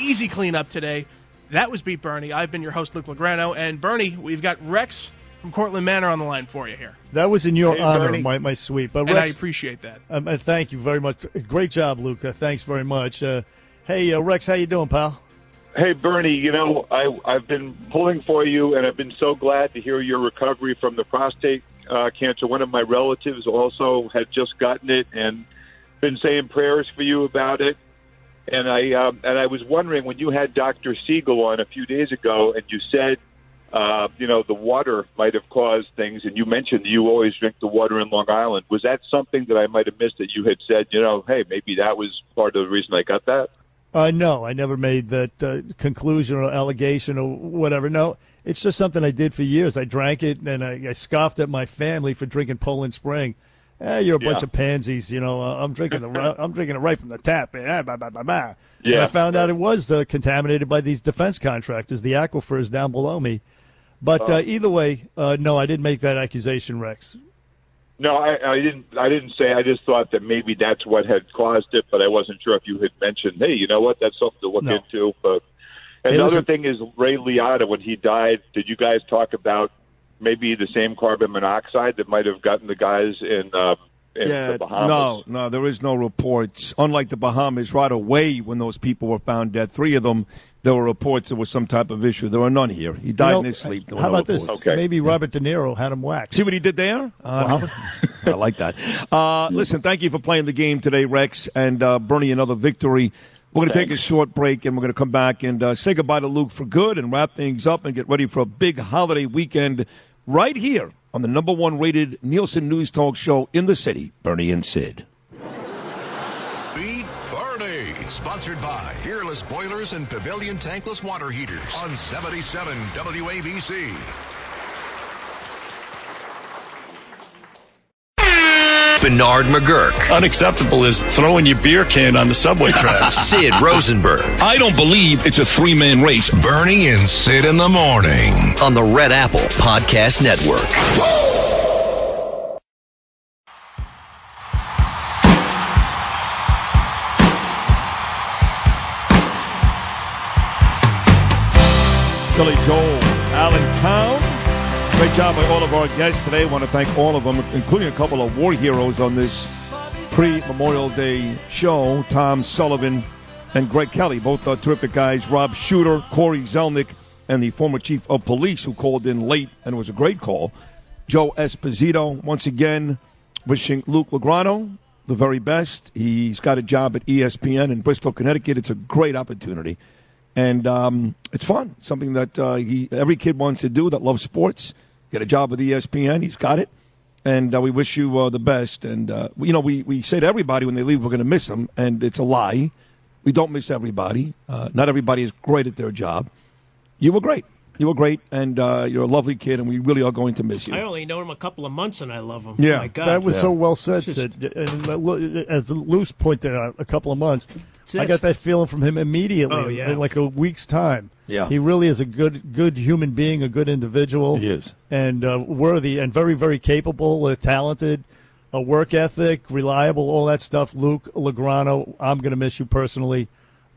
Speaker 34: Easy cleanup today. That was Beat Bernie. I've been your host, Luke Lograno. And Bernie, we've got Rex from Cortlandt Manor on the line for you here.
Speaker 5: That was in your
Speaker 34: Hey,
Speaker 5: honor,
Speaker 34: Bernie.
Speaker 5: my, my sweep. But Rex,
Speaker 34: And I appreciate that.
Speaker 5: Um, uh, thank you very much. Great job, Luke. Uh, thanks very much. Uh, hey, uh, Rex, how you doing, pal?
Speaker 37: Hey, Bernie, you know, I, I've been pulling for you, and I've been so glad to hear your recovery from the prostate uh, cancer. One of my relatives also had just gotten it and been saying prayers for you about it. And I um, and I was wondering when you had Dr. Siegel on a few days ago, and you said, uh, you know, the water might have caused things, and you mentioned you always drink the water in Long Island. Was that something that I might have missed that you had said? You know, hey, maybe that was part of the reason I got that.
Speaker 5: Uh, no, I never made that uh, conclusion or allegation or whatever. No, it's just something I did for years. I drank it and I, I scoffed at my family for drinking Poland Spring. Eh, you're a bunch
Speaker 37: Yeah.
Speaker 5: of pansies, you know. Uh, I'm drinking the I'm drinking it right from the tap. Eh, bah, bah, bah, bah. And
Speaker 37: Yeah.
Speaker 5: I found out it was uh, contaminated by these defense contractors, the aquifers down below me. But
Speaker 37: Oh.
Speaker 5: uh, either way, uh, no, I didn't make that accusation, Rex.
Speaker 37: No, I, I didn't. I didn't say. I just thought that maybe that's what had caused it, but I wasn't sure if you had mentioned, hey, you know what? That's something to look
Speaker 5: No.
Speaker 37: into. But and
Speaker 5: Hey,
Speaker 37: the other thing is Ray Liotta when he died. Did you guys talk about maybe the same carbon monoxide that might have gotten the guys in uh, in
Speaker 4: yeah,
Speaker 37: the Bahamas.
Speaker 4: no, no, there is no reports. Unlike the Bahamas, right away when those people were found dead, three of them, there were reports there was some type of issue. There were none here. He died
Speaker 5: You know,
Speaker 4: in his sleep. There were
Speaker 5: How
Speaker 4: no
Speaker 5: about this?
Speaker 4: reports.
Speaker 5: Maybe Robert De Niro had him whacked.
Speaker 4: See what he did there? Uh, I like that. Uh, listen, thank you for playing the game today, Rex, and uh, Bernie, another victory. We're going to take a short break, and we're going to come back and uh, say goodbye to Luke for good and wrap things up and get ready for a big holiday weekend right here on the number one rated Nielsen News Talk show in the city, Bernie and Sid.
Speaker 1: Beat Bernie. Sponsored by Peerless Boilers and Pavilion Tankless Water Heaters on 77 WABC.
Speaker 8: Bernard McGuirk.
Speaker 17: Unacceptable is throwing your beer can on the subway tracks.
Speaker 8: Sid Rosenberg.
Speaker 1: I don't believe it's a three man race. Bernie and Sid in the morning.
Speaker 8: On the Red Apple Podcast Network.
Speaker 4: Billy Joel, Allentown. Great job by all of our guests today. I want to thank all of them, including a couple of war heroes on this pre Memorial Day show Tom Sullivan and Greg Kelly, both are terrific guys. Rob Shuter, Corey Zelnick, and the former chief of police who called in late, and was a great call. Joe Esposito, once again, wishing Luke Lograno the very best. He's got a job at ESPN in Bristol, Connecticut. It's a great opportunity and um, it's fun. Something that uh, he, every kid wants to do that loves sports. Get a job with ESPN. He's got it, and uh, we wish you uh, the best. And uh, you know, we we say to everybody when they leave, we're going to miss them, and it's a lie. We don't miss everybody. Uh, not everybody is great at their job. You were great. You were great, and uh, you're a lovely kid, and we really are going to miss you.
Speaker 29: I only know him a couple of months and I love him.
Speaker 4: Yeah.
Speaker 29: Oh my God.
Speaker 5: That was
Speaker 4: Yeah.
Speaker 5: so well said,
Speaker 29: just-
Speaker 5: Sid. And uh, as Luce pointed out, a couple of months, I
Speaker 29: it.
Speaker 5: got that feeling from him immediately.
Speaker 29: Oh, yeah.
Speaker 5: in like a week's time.
Speaker 4: Yeah.
Speaker 5: he really is a good, good human being, a good individual.
Speaker 4: He is.
Speaker 5: and uh, worthy, and very, very capable, uh, talented, a work ethic, reliable, all that stuff. Luke Legrano, I'm going to miss you personally.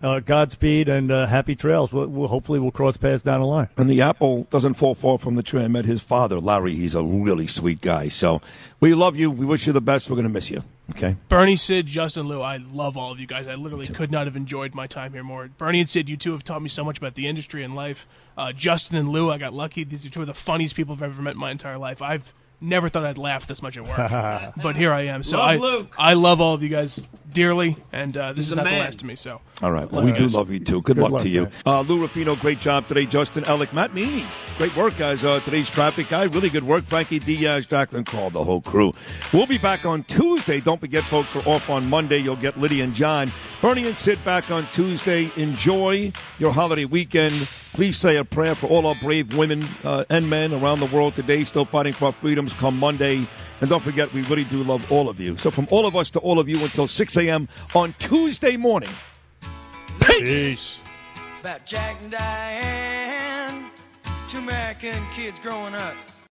Speaker 5: Uh, Godspeed and uh, happy trails. We'll, we'll, hopefully, we'll cross paths down the line.
Speaker 4: And the apple doesn't fall far from the tree. I met his father, Larry. He's a really sweet guy. So we love you. We wish you the best. We're going to miss you. Okay.
Speaker 34: Bernie, Sid, Justin, Lou, I love all of you guys. I literally could not have enjoyed my time here more. Bernie and Sid, you two have taught me so much about the industry and life. Uh, Justin and Lou, I got lucky. These are two of the funniest people I've ever met in my entire life. I've never thought I'd laugh this much at work, but here I am. So
Speaker 29: Love
Speaker 34: I,
Speaker 29: Luke.
Speaker 34: I love all of you guys dearly, and uh, this
Speaker 29: He's
Speaker 34: is
Speaker 29: a
Speaker 34: not the last of me. So
Speaker 4: All right. Well, we
Speaker 34: you
Speaker 4: do
Speaker 34: guys.
Speaker 4: love you too. Good,
Speaker 5: Good
Speaker 4: luck,
Speaker 5: luck,
Speaker 4: to you. Uh, Lou Rapino, great job today. Justin Alec, Matt Meany, great work, guys. Uh, today's traffic guy, really good work. Frankie Diaz, Jacqueline Crawl, the whole crew. We'll be back on Tuesday. Don't forget, folks, we're off on Monday. You'll get Liddy and John. Bernie and Sid back on Tuesday. Enjoy your holiday weekend. Please say a prayer for all our brave women uh, and men around the world today, still fighting for our freedoms come Monday. And don't forget, we really do love all of you. So from all of us to all of you until 6 a.m. on Tuesday morning.
Speaker 5: Peace.
Speaker 38: about Jack and Diane, two American kids growing up